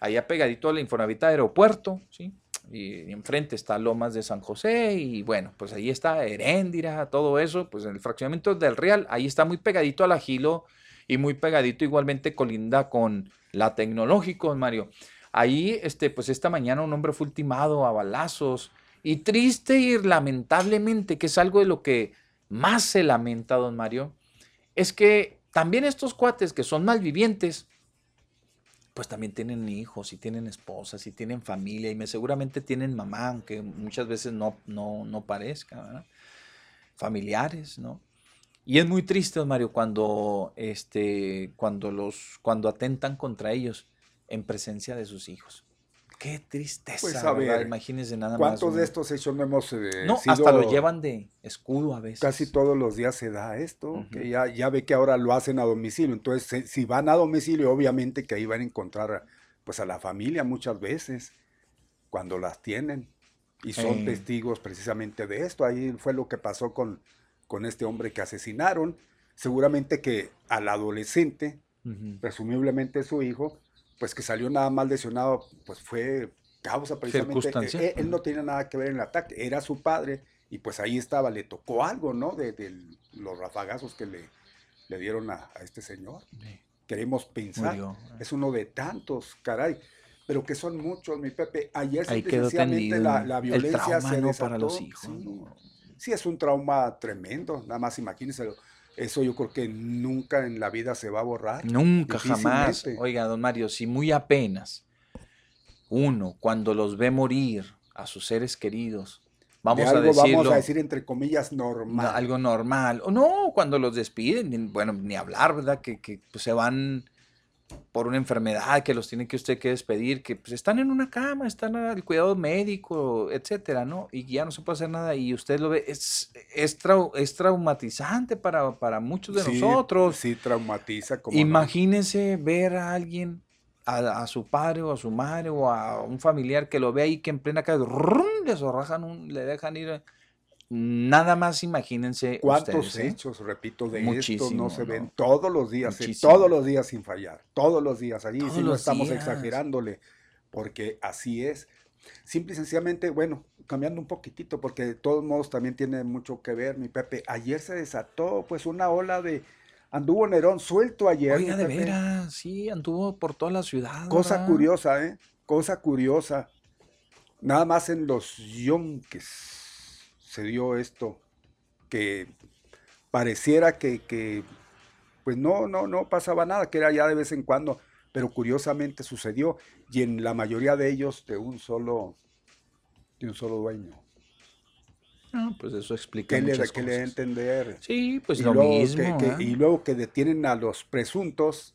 allá pegadito a la Infonavita Aeropuerto, sí, y enfrente está Lomas de San José, y bueno, pues ahí está Heréndira, todo eso, pues en el fraccionamiento del Real, ahí está muy pegadito al Agilo, y muy pegadito igualmente colinda con la Tecnológico, Mario. Ahí, este, pues esta mañana un hombre fue ultimado a balazos, y triste y lamentablemente, que es algo de lo que más se lamenta, don Mario, es que también estos cuates que son malvivientes, pues también tienen hijos y tienen esposas y tienen familia y me seguramente tienen mamá, aunque muchas veces no, no, no parezca, familiares, ¿no? Y es muy triste, Mario, cuando, este, cuando, los, cuando atentan contra ellos en presencia de sus hijos. Qué tristeza, Pues a ver, Imagínense nada más. ¿Cuántos de estos hechos no hemos eh, No, sido- hasta lo llevan de escudo a veces. Casi todos los días se da esto, que ya, ya ve que ahora lo hacen a domicilio. Entonces, si van a domicilio, obviamente que ahí van a encontrar pues a la familia muchas veces, cuando las tienen. Y son testigos precisamente de esto. Ahí fue lo que pasó con, con este hombre que asesinaron. Seguramente que al adolescente, presumiblemente su hijo, pues que salió nada más lesionado, pues fue causa precisamente. Circunstancial. eh, él no tenía nada que ver en el ataque, era su padre y pues ahí estaba, le tocó algo, ¿no? De, de los rafagazos que le, le dieron a, a este señor. Queremos pensar, Murió. es uno de tantos, caray. Pero que son muchos, mi Pepe. Ayer sencillamente la, la violencia se ¿no? desató. para los hijos. Sí. Sí, es un trauma tremendo, nada más imagínense. Eso yo creo que nunca en la vida se va a borrar. Nunca, jamás. Oiga, don Mario, si muy apenas uno, cuando los ve morir a sus seres queridos, vamos De a algo decirlo, vamos a decir entre comillas normal. no, algo normal, o no, cuando los despiden, bueno, ni hablar, ¿verdad? Que, que, pues, se van por una enfermedad, que los tiene que usted que despedir, que pues, están en una cama, están al cuidado médico, etcétera, ¿no? Y ya no se puede hacer nada y usted lo ve, es, es, trau- es traumatizante para, para muchos de Sí, nosotros. Sí, traumatiza. Como no. Imagínese ver a alguien, a, a su padre o a su madre o a un familiar que lo ve ahí que en plena calle ¡rum! le zorrajan, un- le dejan ir. Nada más imagínense. ¿Cuántos ustedes, ¿eh? hechos, repito, de Muchísimo, esto no se ¿no? ven todos los días, eh, todos los días sin fallar, todos los días. Allí Todos sí no estamos días. exagerándole, porque así es. Simple y sencillamente, bueno, cambiando un poquitito, porque de todos modos también tiene mucho que ver, mi Pepe. Ayer se desató, pues, una ola de. Anduvo Nerón suelto ayer. Oiga, de Pepe. veras, sí, anduvo por toda la ciudad. Cosa ¿verdad? curiosa, ¿eh? Cosa curiosa. Nada más en los yonques se dio esto, que pareciera que, que, pues no, no, no pasaba nada, que era ya de vez en cuando, pero curiosamente sucedió, y en la mayoría de ellos de un solo, de un solo dueño. Ah, pues eso explica ¿Qué le, muchas qué le cosas. entender? Sí, pues Y lo luego que- mismo. que- ¿eh? y luego que detienen a los presuntos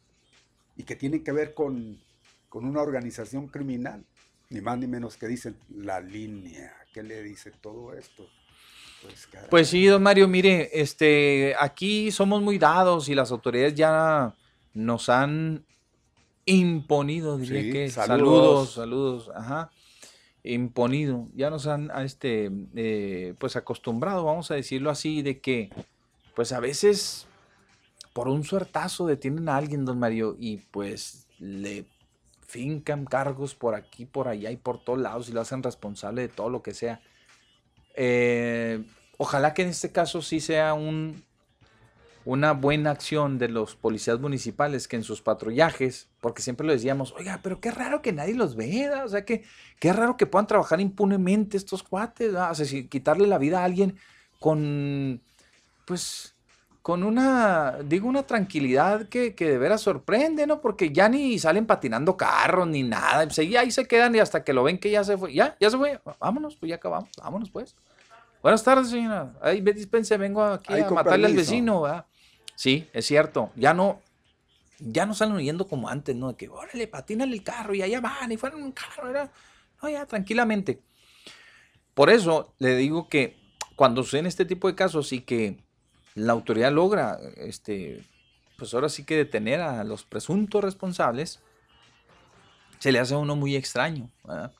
y que tienen que ver con, con una organización criminal, ni más ni menos que dicen la línea. ¿Qué le dice todo esto? Pues. Pues sí, don Mario, mire, este, aquí somos muy dados y las autoridades ya nos han imponido, diría Sí, que, saludos. saludos, saludos, ajá, imponido, ya nos han, a este, eh, pues acostumbrado, vamos a decirlo así, de que, pues a veces, por un suertazo detienen a alguien, don Mario, y pues le fincan cargos por aquí, por allá y por todos lados y lo hacen responsable de todo lo que sea. Eh, ojalá que en este caso sí sea un, una buena acción de los policías municipales que en sus patrullajes, porque siempre lo decíamos, oiga, pero qué raro que nadie los vea, o sea, que qué raro que puedan trabajar impunemente estos cuates, ¿verdad? o sea, si quitarle la vida a alguien con, pues, con una, digo, una tranquilidad que, que de veras sorprende, ¿no? Porque ya ni salen patinando carros ni nada, pues ahí, se quedan y hasta que lo ven que ya se fue, ya, ya se fue, vámonos, pues ya acabamos, vámonos pues. Buenas tardes, señora. Ahí, dispense, vengo aquí Ahí a matarle al vecino, ¿verdad? Sí, es cierto. Ya no, ya no salen huyendo como antes, ¿no? De que, órale, patínale el carro y allá van y fueron un carro, ¿verdad? No, ya, tranquilamente. Por eso le digo que cuando suceden este tipo de casos y que la autoridad logra, este, pues ahora sí que detener a los presuntos responsables, se le hace a uno muy extraño, ¿verdad?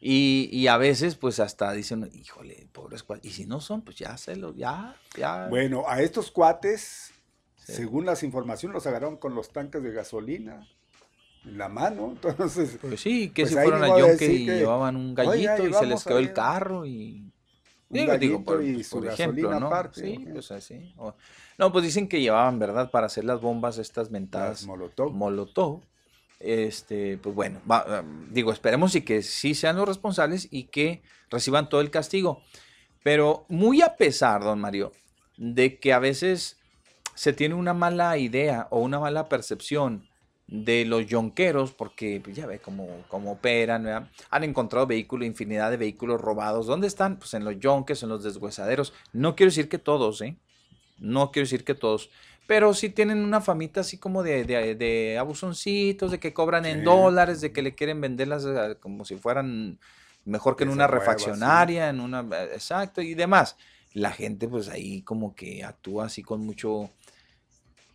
Y, y a veces, pues hasta dicen, híjole, pobres cuates. Y si no son, pues ya se lo, ya, ya. Bueno, a estos cuates, según las informaciones, los agarraron con los tanques de gasolina en la mano. Entonces, Pues sí, que pues se fueron yonque decir y que, llevaban un "Oiga, gallito y se les quedó el carro y... un Digo, por, y su por ejemplo, gasolina ¿no? aparte, Sí, pues así. O- No, pues dicen que llevaban, ¿verdad? Para hacer las bombas estas mentadas. Molotov. Molotov. Este, pues bueno, va- um, digo, esperemos y que sí sean los responsables y que reciban todo el castigo. Pero muy a pesar, don Mario, de que a veces se tiene una mala idea o una mala percepción de los yonqueros, porque pues, ya ve cómo, cómo operan, ¿verdad? han encontrado vehículos, infinidad de vehículos robados. ¿Dónde están? Pues en los yonques, en los deshuesaderos. No quiero decir que todos, ¿eh? No quiero decir que todos. Pero sí tienen una famita así como de, de, de abusoncitos, de que cobran en dólares, de que le quieren venderlas eh, como si fueran mejor que en una refaccionaria, en una... eh, Exacto, y demás. La gente pues ahí como que actúa así con mucho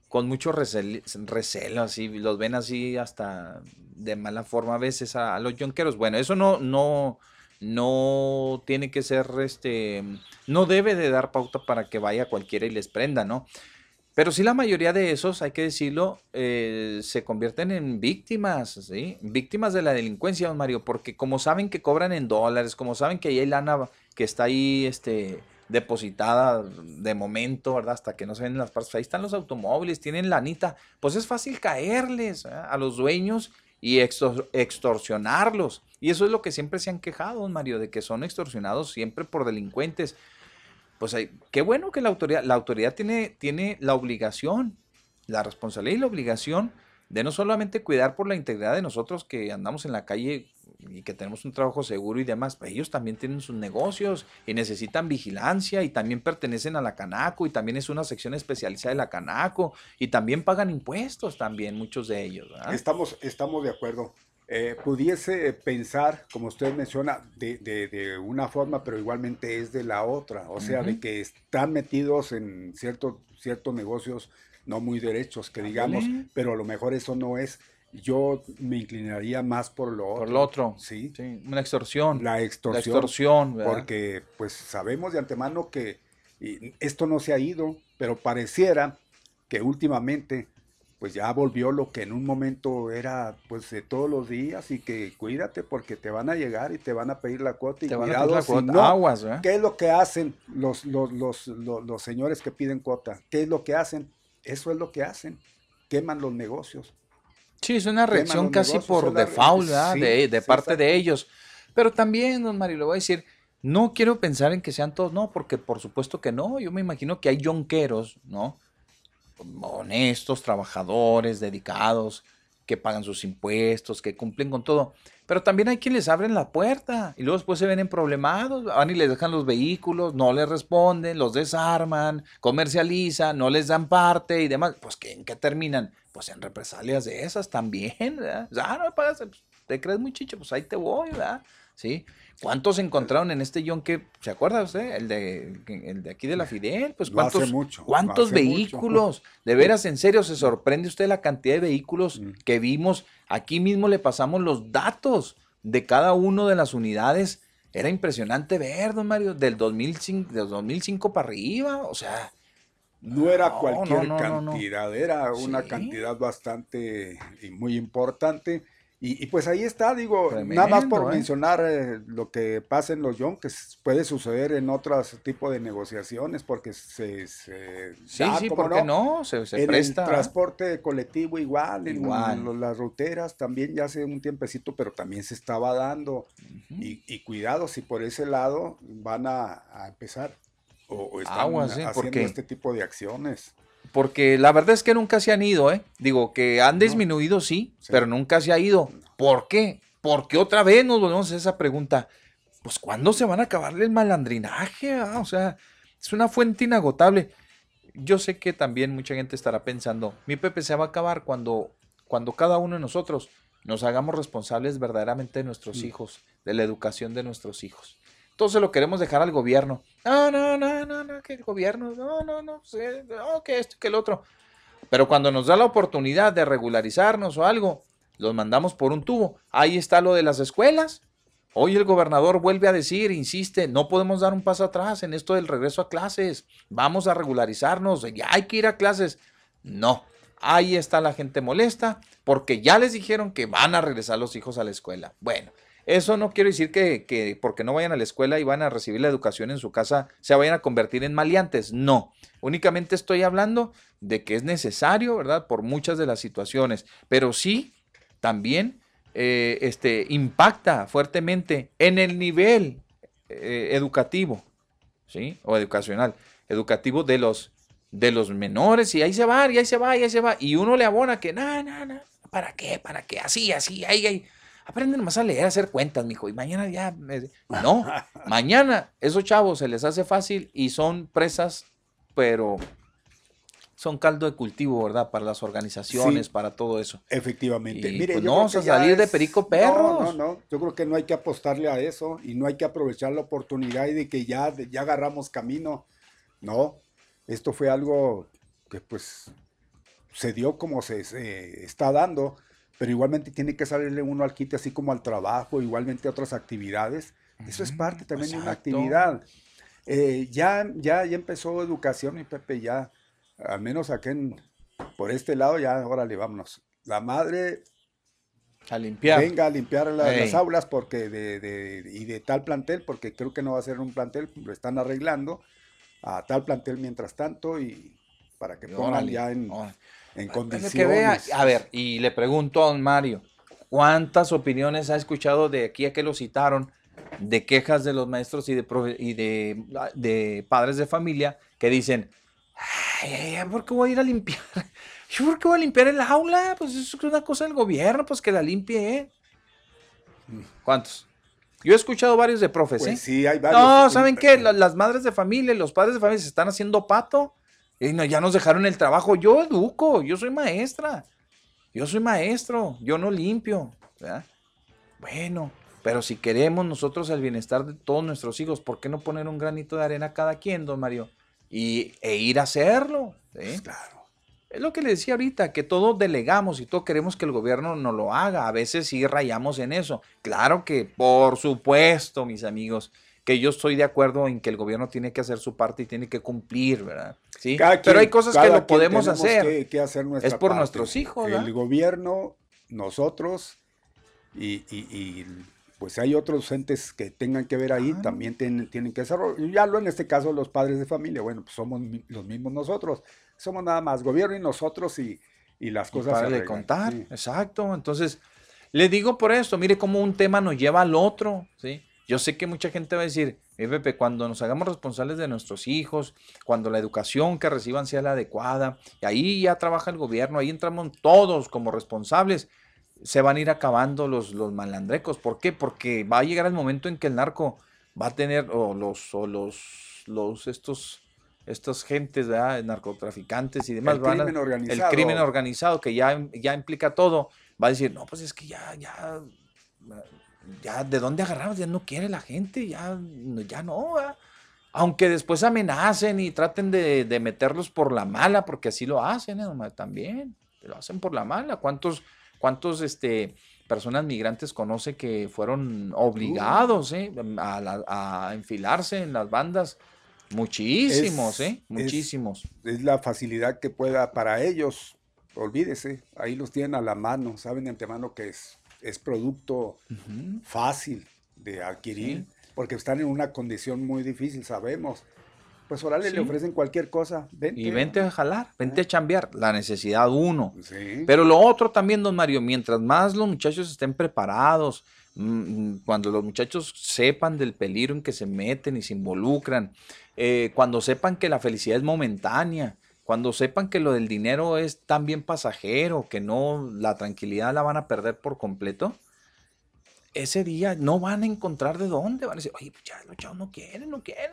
con mucho recel- recelo, así, los ven así hasta de mala forma a veces a, a los yonqueros. Bueno, eso no, no, no tiene que ser, este, no debe de dar pauta para que vaya cualquiera y les prenda, ¿no? Pero sí la mayoría de esos, hay que decirlo, eh, se convierten en víctimas, ¿sí? Víctimas de la delincuencia, don Mario, porque como saben que cobran en dólares, como saben que ahí hay lana que está ahí, este, depositada de momento, ¿verdad? Hasta que no se ven las partes. Ahí están los automóviles, tienen lanita. Pues es fácil caerles ¿eh? a los dueños y extor- extorsionarlos. Y eso es lo que siempre se han quejado, Mario, de que son extorsionados siempre por delincuentes. Pues hay- qué bueno que la autoridad, la autoridad tiene, tiene la obligación, la responsabilidad y la obligación de no solamente cuidar por la integridad de nosotros que andamos en la calle y que tenemos un trabajo seguro y demás, pues ellos también tienen sus negocios y necesitan vigilancia y también pertenecen a la Canaco y también es una sección especializada de la Canaco y también pagan impuestos también muchos de ellos. ¿verdad? Estamos, estamos de acuerdo. Eh, pudiese pensar, como usted menciona, de, de- de una forma, pero igualmente es de la otra. O sea, de que están metidos en ciertos ciertos negocios no muy derechos, que digamos, pero a lo mejor eso no es. Yo me inclinaría más por lo otro. Por lo otro. Sí. Una extorsión. La extorsión. La extorsión, ¿verdad? Porque pues sabemos de antemano que y esto no se ha ido, pero pareciera que últimamente pues ya volvió lo que en un momento era pues de todos los días y que cuídate porque te van a llegar y te van a pedir la cuota y Te van a pedir la si cuota. no, Aguas, ¿eh? ¿Qué es lo que hacen los, los, los, los, los señores que piden cuota? ¿Qué es lo que hacen? Eso es lo que hacen. Queman los negocios. Sí, es una reacción casi negocios, por default, ¿verdad? sí, de, de sí, parte de ellos. Pero también, don Mario, le voy a decir, no quiero pensar en que sean todos, no, porque por supuesto que no. Yo me imagino que hay yonqueros, ¿no? Honestos, trabajadores, dedicados, que pagan sus impuestos, que cumplen con todo. Pero también hay quienes les abren la puerta y luego después se ven problemados, van y les dejan los vehículos, no les responden, los desarman, comercializan, no les dan parte y demás. Pues ¿qué- ¿en qué terminan? Pues en represalias de esas también, ¿verdad? Ah, no me pagas, pues, te crees muy chicho, pues ahí te voy, ¿verdad? ¿Sí? ¿Cuántos encontraron en este yonque? ¿Se acuerda usted? El de, el de aquí de la Fidel, pues Lo hace cuántos, mucho, cuántos mucho. vehículos, de veras, en serio, se sorprende usted la cantidad de vehículos Mm. que vimos. Aquí mismo le pasamos los datos de cada uno de las unidades. Era impresionante ver, don Mario, del 2005, del 2005 para arriba, o sea, No era No, cualquier no, no. cantidad, era una Sí. cantidad bastante y muy importante. Y, y pues ahí está, digo, nada más por ¿eh? mencionar eh, lo que pasa en los Yonkes, puede suceder en otros tipos de negociaciones porque se... se Sí, da, sí, ¿cómo ¿por qué no? Se- se en presta, el ¿ah? transporte colectivo igual, en Igual. lo- las ruteras también ya hace un tiempecito, pero también se estaba dando. y, y cuidado si por ese lado van a, a empezar o, o están Aguas, ¿eh? haciendo este tipo de acciones. Porque la verdad es que nunca se han ido, ¿eh? Digo, que han disminuido, sí, pero nunca se ha ido. ¿Por qué? Porque otra vez nos volvemos a esa pregunta. Pues, ¿cuándo se van a acabar el malandrinaje? ah? O sea, es una fuente inagotable. Yo sé que también mucha gente estará pensando, mi Pepe se va a acabar cuando, cuando cada uno de nosotros nos hagamos responsables verdaderamente de nuestros Mm. hijos, de la educación de nuestros hijos. Entonces lo queremos dejar al gobierno. No, no, no, no, no, que el gobierno, no, no, no, sí, no, que esto, que el otro. Pero cuando nos da la oportunidad de regularizarnos o algo, los mandamos por un tubo. Ahí está lo de las escuelas. Hoy el gobernador vuelve a decir, insiste, no podemos dar un paso atrás en esto del regreso a clases. Vamos a regularizarnos, ya hay que ir a clases. No, ahí está la gente molesta porque ya les dijeron que van a regresar los hijos a la escuela. Bueno, eso no quiere decir que, que porque no vayan a la escuela y van a recibir la educación en su casa se vayan a convertir en maleantes. No, únicamente estoy hablando de que es necesario, ¿verdad? Por muchas de las situaciones, pero sí también eh, este, impacta fuertemente en el nivel eh, educativo, ¿sí? O educacional, educativo de los, de los menores, y ahí se va, y ahí se va, y ahí se va, y uno le abona que, no, no, no, ¿para qué? ¿Para qué? Así, así, ahí, ahí. Aprenden más a leer, a hacer cuentas, mijo, y mañana ya. me- No, mañana esos chavos se les hace fácil y son presas, pero son caldo de cultivo, ¿verdad? Para las organizaciones, Sí. para todo eso. Efectivamente. Y, Mire, pues, yo no vamos a salir de perico No, perros. No, no, Yo creo que no hay que apostarle a eso y no hay que aprovechar la oportunidad y de que ya, ya agarramos camino. No, esto fue algo que pues se dio como se, se está dando, pero igualmente tiene que salirle uno al quite, así como al trabajo, igualmente a otras actividades. Eso es parte también de una actividad. Eh, ya, ya, ya empezó educación y Pepe ya al menos aquí en, por este lado, ya, órale, vámonos. La madre A limpiar. venga a limpiar la- las aulas porque de, de- y de tal plantel, porque creo que no va a ser un plantel, lo están arreglando a tal plantel mientras tanto y para que pongan Órale, ya en, órale. En condiciones. que vea, a ver, y le pregunto a don Mario, ¿cuántas opiniones ha escuchado de aquí a que lo citaron de quejas de los maestros y de, y de, de padres de familia que dicen, ay, ¿por qué voy a ir a limpiar? ¿Yo por qué voy a limpiar el aula? Pues eso es una cosa del gobierno, pues que la limpie, ¿eh? ¿Cuántos? Yo he escuchado varios de profes, Pues ¿eh? sí, hay varios. No, ¿saben qué? La- Las madres de familia, los padres de familia se están haciendo pato. Y no, ya nos dejaron el trabajo. Yo educo, yo soy maestra. Yo soy maestro, yo no limpio. ¿verdad? Bueno, pero si queremos nosotros el bienestar de todos nuestros hijos, ¿por qué no poner un granito de arena cada quien, don Mario? Y, e ir a hacerlo. ¿sí? Claro. Es lo que le decía ahorita, que todo delegamos y todo queremos que el gobierno no lo haga. A veces sí rayamos en eso. Claro que, por supuesto, mis amigos, que yo estoy de acuerdo en que el gobierno tiene que hacer su parte y tiene que cumplir, ¿verdad? Sí. Pero hay cosas que lo podemos hacer. que- que hacer nuestra es por parte. nuestros hijos, ¿verdad? El gobierno, nosotros y, y- y, pues hay otros entes que tengan que ver ahí, también tienen, tienen que hacerlo. Ya lo en este caso los padres de familia, bueno, pues somos los mismos nosotros. Somos nada más gobierno y nosotros y, y las cosas para de contar, sí. exacto. Entonces, le digo por esto, mire cómo un tema nos lleva al otro, ¿sí? Yo sé que mucha gente va a decir, "Eh, Pepe, cuando nos hagamos responsables de nuestros hijos, cuando la educación que reciban sea la adecuada, y ahí ya trabaja el gobierno, ahí entramos todos como responsables, se van a ir acabando los, los malandrecos. ¿Por qué? Porque va a llegar el momento en que el narco va a tener, o los, o los, los, estos, estas gentes, ¿verdad? narcotraficantes y demás, El van a- crimen el organizado. crimen organizado que ya, ya implica todo, va a decir, no, pues es que ya, ya, ya, ¿de dónde agarramos? Ya no quiere la gente, ya, no- ya no, ¿verdad? Aunque después amenacen y traten de, de meterlos por la mala, porque así lo hacen, ¿eh, también, lo hacen por la mala. ¿Cuántos, cuántos, este, personas migrantes conoce que fueron obligados, ¿eh? a, la- a enfilarse en las bandas? Muchísimos, Es- ¿eh? Muchísimos. Es, la facilidad que pueda para ellos. Olvídese, ahí los tienen a la mano, saben de antemano que es, es producto fácil de adquirir, porque están en una condición muy difícil, sabemos. Pues órale, le Sí. ofrecen cualquier cosa. Vente. Y vente a jalar, vente a chambear. La necesidad uno. Sí. Pero lo otro también, don Mario, mientras más los muchachos estén preparados, mm, cuando los muchachos sepan del peligro en que se meten y se involucran, eh, cuando sepan que la felicidad es momentánea, cuando sepan que lo del dinero es también pasajero, que no, la tranquilidad la van a perder por completo, ese día no van a encontrar de dónde. Van a decir, oye, pues ya los chavos no quieren, no quieren.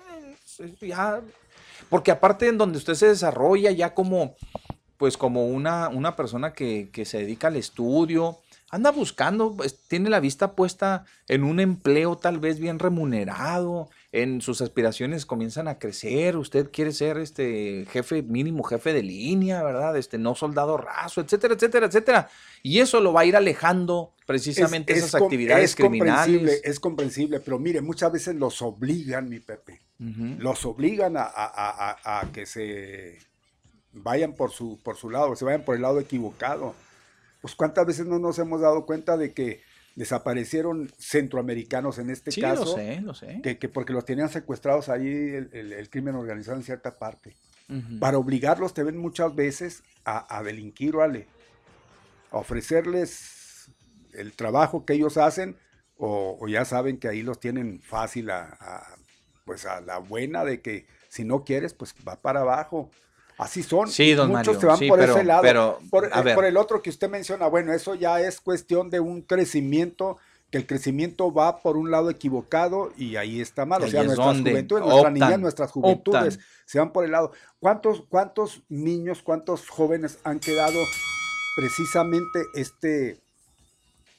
Ya. Porque aparte en donde usted se desarrolla ya como, pues como una, una persona que, que se dedica al estudio, anda buscando, pues, tiene la vista puesta en un empleo tal vez bien remunerado, en sus aspiraciones comienzan a crecer, usted quiere ser este jefe, mínimo jefe de línea, ¿verdad? Este no soldado raso, etcétera, etcétera, etcétera. Y eso lo va a ir alejando precisamente Es- esas es actividades es comprensible, criminales. Es comprensible, pero mire, muchas veces los obligan, mi Pepe. Los obligan a, a- a- a- a que se vayan por su, por su lado, se vayan por el lado equivocado. Pues cuántas veces no nos hemos dado cuenta de que desaparecieron centroamericanos en este Sí, caso. lo sé, lo sé. Que, que porque los tenían secuestrados ahí el, el- el crimen organizado en cierta parte. Para obligarlos te ven muchas veces a, a delinquir, ¿vale? A ofrecerles el trabajo que ellos hacen o, o ya saben que ahí los tienen fácil a, a, pues a la buena de que si no quieres, pues va para abajo. Así son. Sí, don Muchos Mario, se van sí, por pero- ese lado. pero, por, a eh, ver. por el otro que usted menciona, bueno, eso ya es cuestión de un crecimiento, que el crecimiento va por un lado equivocado y ahí está mal. O sea, es nuestras juventudes, nuestras optan, niñas, nuestras juventudes optan. se van por el lado. ¿Cuántos, cuántos niños, cuántos jóvenes han quedado precisamente este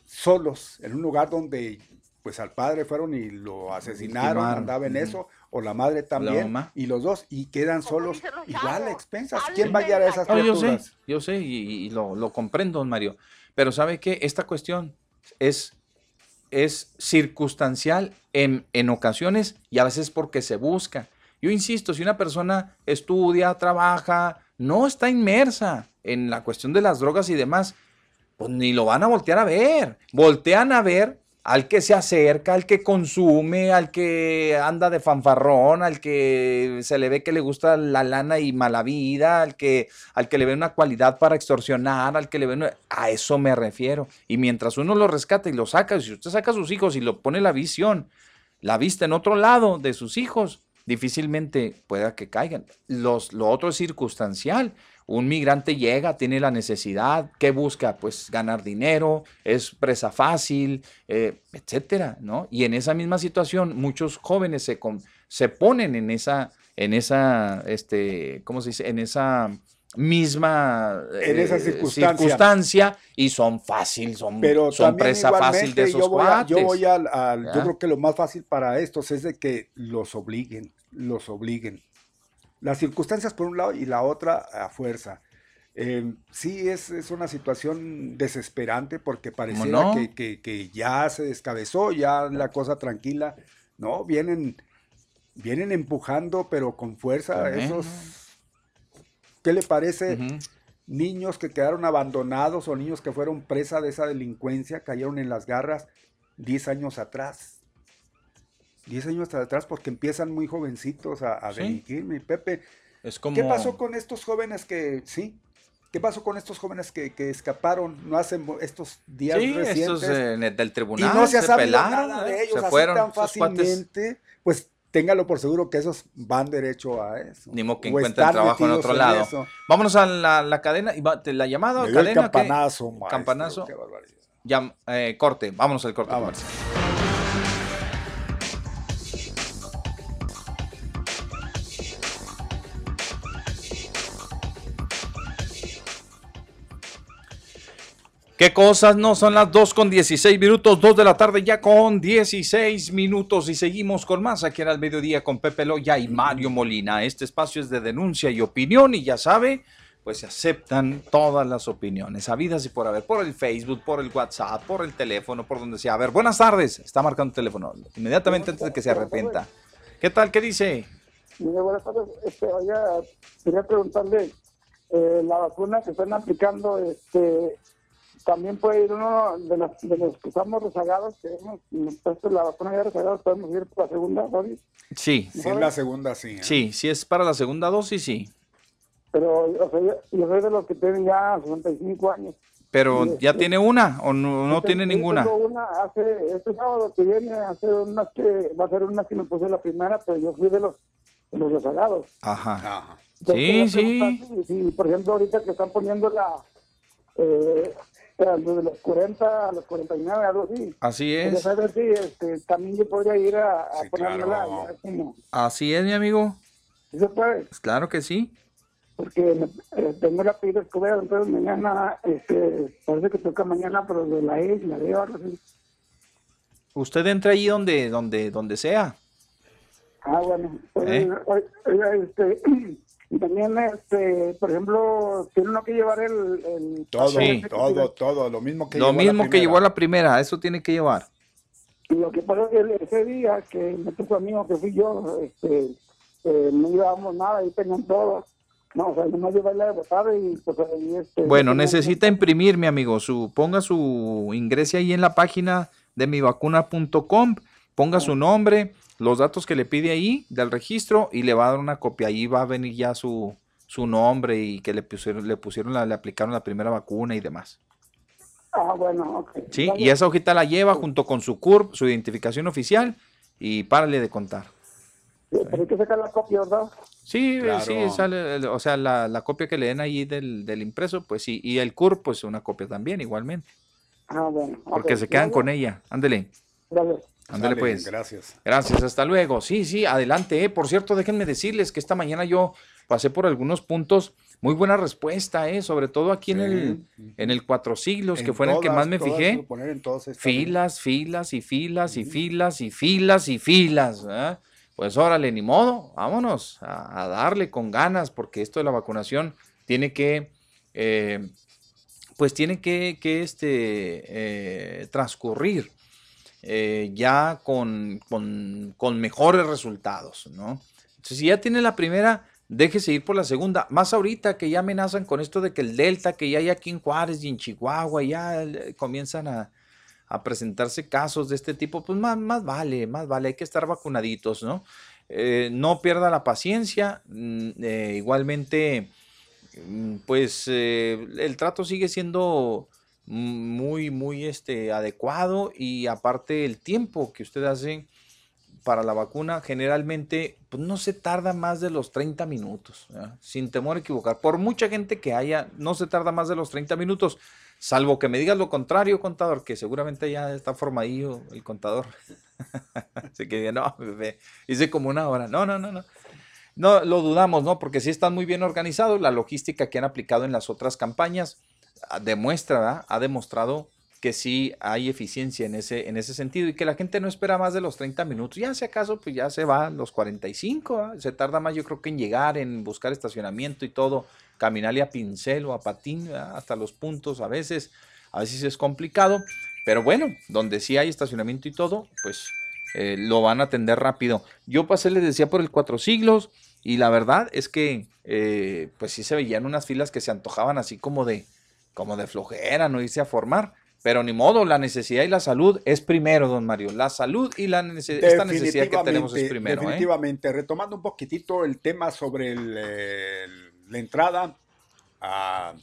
solos en un lugar donde pues al padre fueron y lo asesinaron, andaba en eso, o la madre también, mamá. y los dos, y quedan solos, igual a expensas. ¿Quién va a guiar a esas No, yo sé, yo sé y, y lo, lo comprendo, don Mario. Pero ¿sabe qué? Esta cuestión es, es circunstancial en, en ocasiones y a veces porque se busca. Yo insisto, si una persona estudia, trabaja, no está inmersa en la cuestión de las drogas y demás, pues ni lo van a voltear a ver. Voltean a ver al que se acerca, al que consume, al que anda de fanfarrón, al que se le ve que le gusta la lana y mala vida, al que, al que le ve una cualidad para extorsionar, al que le ve... una- A eso me refiero. Y mientras uno lo rescata y lo saca, si usted saca a sus hijos y lo pone la visión, la vista en otro lado de sus hijos, difícilmente pueda que caigan. Los, lo otro es circunstancial. Un migrante llega, tiene la necesidad, ¿qué busca? Pues ganar dinero, es presa fácil, eh, etcétera, ¿no? Y en esa misma situación, muchos jóvenes se, con- se ponen en esa, en esa, este, ¿cómo se dice? En esa misma En esa eh, circunstancia. y son fácil, son, Pero son presa fácil de esos yo voy, a- yo voy al, al- yo creo que lo más fácil para estos es de que los obliguen, los obliguen. Las circunstancias por un lado y la otra a fuerza. Eh, sí, es, es una situación desesperante porque pareciera no? que, que- que ya se descabezó, ya la cosa tranquila. No, vienen, vienen empujando, pero con fuerza. Esos, ¿Qué le parece? Niños que quedaron abandonados o niños que fueron presa de esa delincuencia, cayeron en las garras 10 años atrás. 10 años atrás porque empiezan muy jovencitos a, a Sí. delinquir, mi Pepe. Es como... ¿Qué pasó con estos jóvenes que, sí? ¿Qué pasó con estos jóvenes que, que escaparon no hace estos días Sí, recientes? estos eh, del y tribunal no se se pelaron, nada ¿eh? de ellos se así fueron tan fácilmente. Pues téngalo por seguro que esos van derecho a eso. Ni modo que encuentren trabajo en otro lado. eso. Vámonos a la, la cadena. y va- ¿La llamada Me el campanazo, maestro, Campanazo. qué barbaridad. Llam- eh, corte. Vámonos al corte. comercial. ¿Qué cosas no son las 2 con 16 minutos, 2 de la tarde ya con 16 minutos y seguimos con más aquí en el mediodía con Pepe Loya y Mario Molina. Este espacio es de denuncia y opinión y ya sabe, pues se aceptan todas las opiniones, habidas y por haber, por el Facebook, por el WhatsApp, por el teléfono, por donde sea. A ver, buenas tardes, está marcando el teléfono, inmediatamente antes de que se arrepienta. ¿Qué tal? ¿Qué dice? Buenas tardes. Este, oiga, quería preguntarle, eh, la vacuna que están aplicando, este, también puede ir uno de los, de los que estamos rezagados, que hemos la vacuna ya rezagados, podemos ir por la segunda dosis. Sí. Si es la segunda, sí. ¿eh? Sí, si es para la segunda dosis, sí. Pero o sea, yo, yo soy de los que tienen ya 65 años. Pero Sí, ya sí. tiene una o no, no Yo tiene ninguna. tengo una hace, este sábado que viene, hace unas que, va a ser una que me puse la primera, pero yo fui de los, de los rezagados. Ajá. Entonces, Sí, sí. si, por ejemplo, ahorita que están poniendo la. Eh, de los 40 a los 49, algo así. Así Quería es. si este, también yo podría ir a, a ponérmela. ya como- Así es, mi amigo. ¿Sí se puede? Pues claro que sí. Porque eh, tengo la pila escobedo, entonces mañana, este, parece que toca mañana, pero de la isla, de algo así. Usted entra ahí donde, donde, donde sea. Ah, bueno. Pues, ¿Eh? oiga, este, y también, este, por ejemplo, tiene uno que llevar el... el Todo, Sí. todo, todo. Lo mismo que Lo llevó la mismo que primera. llevó a la primera, eso tiene que llevar. Y lo que pasa es que ese día que me tocó a mí o que fui yo, este, eh, no llevábamos nada, ahí tenían todo. No, o sea, nomás llevé la de votar y pues ahí este... Bueno, yo necesita imprimir, mi amigo. Su, ponga su, ingrese ahí en la página de mivacuna.com, ponga su nombre, los datos que le pide ahí del registro y le va a dar una copia. Ahí va a venir ya su, su nombre y que le pusieron, le pusieron la, le aplicaron la primera vacuna y demás. Ah, bueno, ok. Sí, y esa hojita la lleva junto con su CURP, su identificación oficial y párale de contar. Pero hay que sacar la copia, ¿verdad? Sí, eh, Claro. sí, sale, o sea, la, la copia que le den ahí del, del impreso, pues sí, y el CURP, pues una copia también, igualmente, Ah, bueno. porque se quedan Gracias. con ella. Ándele, Gracias. Ándele Sale, pues. Gracias. Gracias, hasta luego. Sí, sí, adelante. eh. Por cierto, déjenme decirles que esta mañana yo pasé por algunos puntos. Muy buena respuesta, ¿eh? sobre todo aquí en, el, en el Cuatro Siglos, que fue en el que más me todas, fijé. poner. Filas, filas y filas y filas y filas y filas. Pues órale, ni modo, vámonos a, a darle con ganas, porque esto de la vacunación tiene que, eh, pues tiene que, que este, eh, transcurrir eh, ya con, con- mejores resultados, ¿no? Entonces, si ya tiene la primera, déjese ir por la segunda. Más ahorita que ya amenazan con esto de que el Delta, que ya hay aquí en Juárez y en Chihuahua, ya comienzan a, presentarse casos de este tipo, pues más, más vale, más vale, hay que estar vacunaditos, ¿no? Eh, no pierda la paciencia, mm, eh, igualmente, mm, pues el trato sigue siendo muy, muy este, adecuado y aparte el tiempo que usted hace para la vacuna generalmente pues, no se tarda más de los 30 minutos, sin temor a equivocar. Por mucha gente que haya, no se tarda más de los 30 minutos, salvo que me digas lo contrario, contador, que seguramente ya está formadillo el contador. Así que no, bebé, hice como una hora. No, no, no, no. No, lo dudamos, ¿no? Porque sí están muy bien organizados. La logística que han aplicado en las otras campañas demuestra, ha demostrado que sí hay eficiencia en ese, en ese sentido y que la gente no espera más de los 30 minutos. Ya si acaso, pues ya se va los 45, ¿ah? se tarda más yo creo que en llegar, en buscar estacionamiento y todo, caminarle a pincel o a patín hasta los puntos a veces, a veces es complicado, pero bueno, donde sí hay estacionamiento y todo, pues eh, lo van a atender rápido. Yo pasé, les decía, por el Cuatro Siglos y la verdad es que eh, pues sí se veían unas filas que se antojaban así como de, como de flojera, no irse a formar. Pero ni modo, la necesidad y la salud es primero, don Mario. La salud y la nece- esta necesidad que tenemos es primero. ¿eh? Definitivamente. Retomando un poquitito el tema sobre el, la entrada a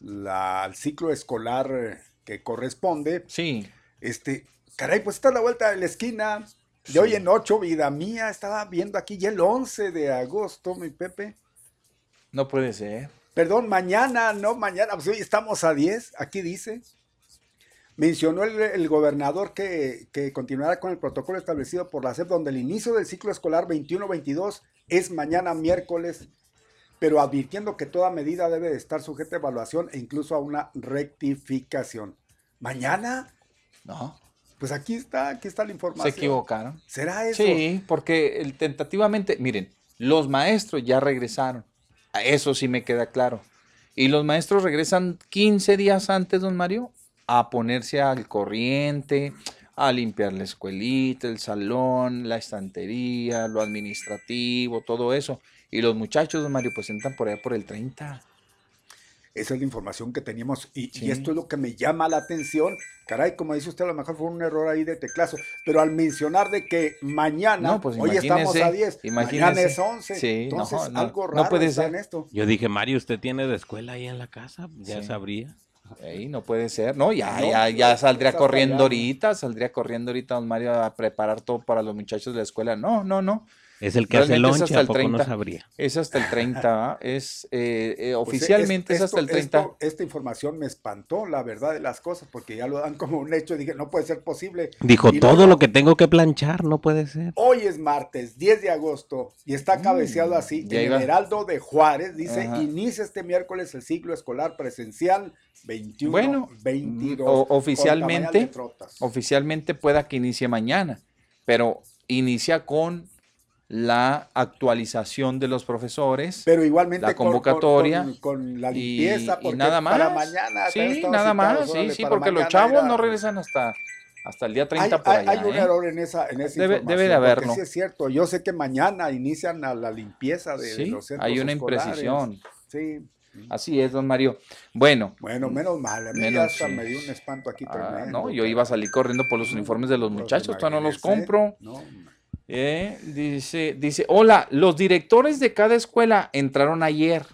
la- al ciclo escolar eh, que corresponde. Sí. Este, caray, pues está a la vuelta de la esquina. De hoy en ocho, vida mía, estaba viendo aquí ya el 11 de agosto, mi Pepe. No puede ser. Perdón, mañana, no mañana, pues hoy estamos a 10, aquí dice. Mencionó el, el gobernador que, que continuará con el protocolo establecido por la SEP, donde el inicio del ciclo escolar 21-22 es mañana miércoles, pero advirtiendo que toda medida debe de estar sujeta a evaluación e incluso a una rectificación. ¿Mañana? No. Pues aquí está, aquí está la Se información. equivocaron. ¿Será eso? Sí, porque el- tentativamente, miren, los maestros ya regresaron. Eso sí me queda claro. Y los maestros regresan 15 días antes, don Mario, a ponerse al corriente, a limpiar la escuelita, el salón, la estantería, lo administrativo, todo eso. Y los muchachos, don Mario, pues entran por allá por el 30. Esa es la información que teníamos y, esto es lo que me llama la atención. Caray, como dice usted, a lo mejor fue un error ahí de teclazo, pero al mencionar de que mañana, No, pues hoy estamos a imagínese, 10, mañana es 11, Sí, no, entonces no, algo no raro puede está ser. en esto. Yo dije, Mario, ¿usted tiene de escuela ahí en la casa? Ya Sí. sabría. Ey, no puede ser, no, ya, No, ya, ya saldría corriendo ahorita, saldría corriendo ahorita don Mario a preparar todo para los muchachos de la escuela. No, no, no. Es el que hace Realmente es lonche, hasta ¿a el poco no 30. sabría? Es hasta el 30, ¿ah? es eh, eh, Pues, oficialmente es, es- hasta el esto- 30. esto- esta información me espantó, la verdad de las cosas, porque ya lo dan como un hecho. Dije, no puede ser posible. Dijo, Y todo luego, lo que tengo que planchar, no puede ser. Hoy es martes, 10 de agosto, y está cabeceado así. Mm, en iba. el Heraldo de Juárez dice: Ajá. inicia este miércoles el ciclo escolar presencial 21, Bueno, 22. o- con oficialmente, oficialmente pueda que inicie mañana, pero inicia con la actualización de los profesores, Pero igualmente la con- convocatoria con, con la y- limpieza, y, porque nada más. para mañana. Sí, nada más, citados, sí, órale, sí, porque los chavos era- no regresan hasta, hasta el día 30 hay, por allá. hay un ¿eh? error en esa, en esa Debe- información, debe de haberlo. Sí, es cierto. Yo sé que mañana inician a la limpieza de, Sí, los centros hay una escolares. imprecisión. Sí. Así es, don Mario. Bueno. Bueno, menos mal. A mí Menos, hasta sí. me dio un espanto aquí Ah, tremendo. no, yo iba a salir corriendo por los uniformes de los muchachos, todavía no los compro. No, Eh, dice, dice, hola, los directores de cada escuela entraron ayer.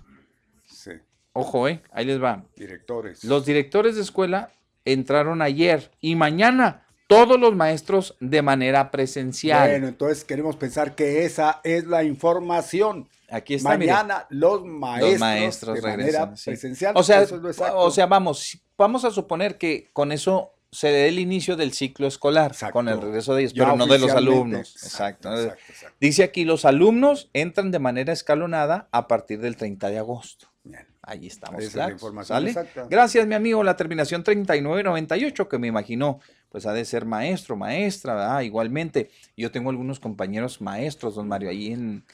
Sí. Ojo, eh, ahí les va. Directores. Los directores de escuela entraron ayer y mañana todos los maestros de manera presencial. Bueno, entonces queremos pensar que esa es la información. Aquí está, mire. Mañana los maestros, los maestros de manera sí. presencial. O sea, eso es o sea, vamos, vamos a suponer que con eso se dé el inicio del ciclo escolar, con el regreso de ellos, Ya pero no de los alumnos. Exacto. Dice aquí, los alumnos entran de manera escalonada a partir del 30 de agosto. Ahí estamos. Esa es la información ¿sale? exacta. Gracias, mi amigo. La terminación 3998, que me imagino, pues ha de ser maestro, maestra, ¿verdad? Igualmente, yo tengo algunos compañeros maestros, don Mario, ahí en,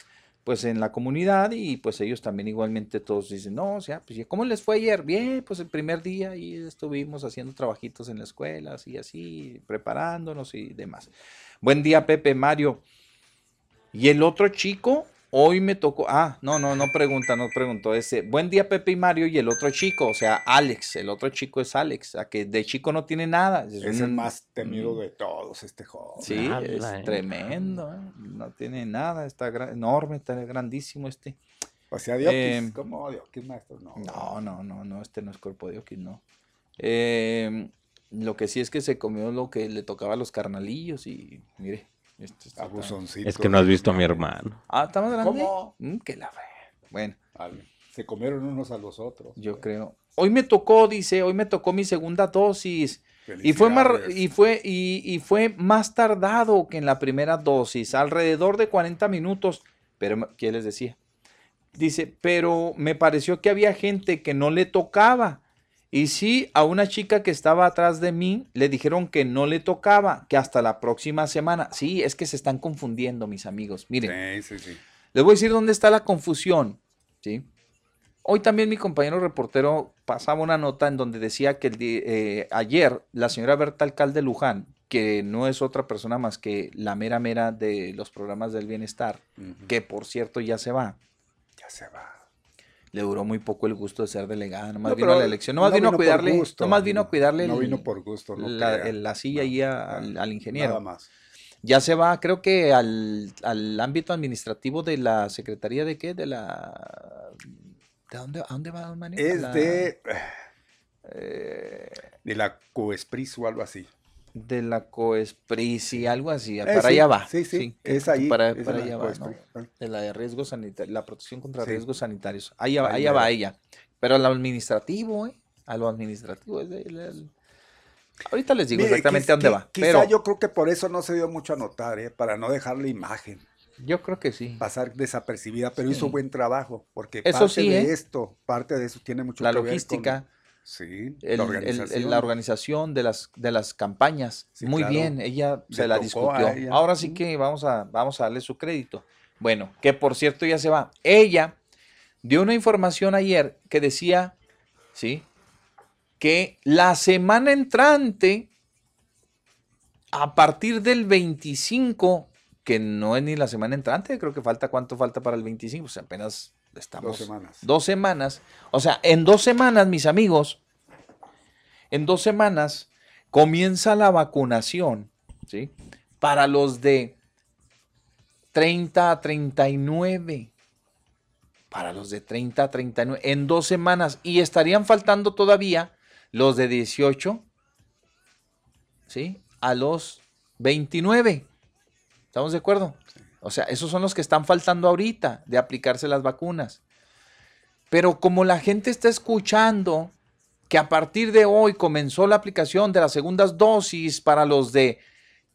pues en la comunidad y pues ellos también igualmente todos dicen, no, o sea, pues ¿cómo les fue ayer? Bien, pues el primer día ahí estuvimos haciendo trabajitos en la escuela, así, así, preparándonos y demás. Buen día, Pepe, Mario. Y el otro chico Hoy me tocó. Ah, no, no, no pregunta, no preguntó. Ese. Buen día, Pepe y Mario, y el otro chico, o sea, Alex. El otro chico es Alex, a que de chico no tiene nada. Es, Es el más temido de todos, este joven. Sí, es eh. tremendo. ¿eh? No tiene nada, está enorme, está grandísimo este. O sea, Diokis, Eh, ¿cómo Diokis, maestro? No. No, no, no, no, este no es cuerpo de Diokis, no. Eh, lo que sí es que se comió lo que le tocaba a los carnalillos y mire. Este está- Abusoncito. Es que no has visto a mi hermano. Ah, ¿está más grande? ¿Cómo? Mm, que la fe. Bueno, Vale. Se comieron unos a los otros. yo creo. Hoy me tocó, dice, hoy me tocó mi segunda dosis. Y fue, más, y, fue, y, y fue más tardado que en la primera dosis, alrededor de 40 minutos. Pero, ¿qué les decía? Dice, pero me pareció que había gente que no le tocaba. Y sí, a una chica que estaba atrás de mí le dijeron que no le tocaba, que hasta la próxima semana. Sí, es que se están confundiendo, mis amigos. Miren, Sí, sí, sí. les voy a decir dónde está la confusión. ¿sí? Hoy también mi compañero reportero pasaba una nota en donde decía que el eh, ayer la señora Berta Alcalde Luján, que no es otra persona más que la mera mera de los programas del bienestar, que por cierto ya se va. Ya se va. Le duró muy poco el gusto de ser delegada, nomás No, vino a la elección, nomás no vino, a vino por cuidarle, gusto, nomás vino a cuidarle no el- vino por gusto, no la, el- la silla ahí a- al, al ingeniero. Nada más. Ya se va, creo que al, al ámbito administrativo de la Secretaría de qué? De la... ¿De dónde, a dónde va, Mario? Es La- de, eh, de la Coespris o algo así. De la Coesprisi, algo así. Eh, para sí, allá va. sí, sí, que- es ahí, Para, es para la allá va, ¿no? Coespris. De la de riesgos sanitarios, la protección contra Sí. riesgos sanitarios. Allá, Ahí allá va ella. Pero a lo administrativo, ¿eh? A lo administrativo. es de- el- Ahorita les digo Mire, exactamente a dónde qui- va. Quizá Pero yo creo que por eso no se dio mucho a notar, ¿eh? para no dejarle imagen, yo creo que sí. pasar desapercibida, pero hizo Sí. buen trabajo, porque Eso parte sí, de ¿eh? esto, parte de eso tiene mucho La que ver con- logística. Sí, el- la el- organización. la organización de las, de las campañas. Sí, Muy claro. bien, ella se la discutió. Ahora sí que vamos a, vamos a darle su crédito. Bueno, que por cierto ya se va. Ella dio una información ayer que decía, ¿sí? Que la semana entrante, a partir del 25, que no es ni la semana entrante, creo que falta, ¿cuánto falta para el 25? Pues apenas estamos... Dos semanas. Dos semanas. O sea, en dos semanas, mis amigos, en dos semanas comienza la vacunación, ¿sí? Para los de 30 a 39. Para los de 30 a 39. En dos semanas. Y estarían faltando todavía los de 18, ¿sí? A los 29. ¿Estamos de acuerdo? O sea, esos son los que están faltando ahorita de aplicarse las vacunas. Pero como la gente está escuchando que a partir de hoy comenzó la aplicación de las segundas dosis para los de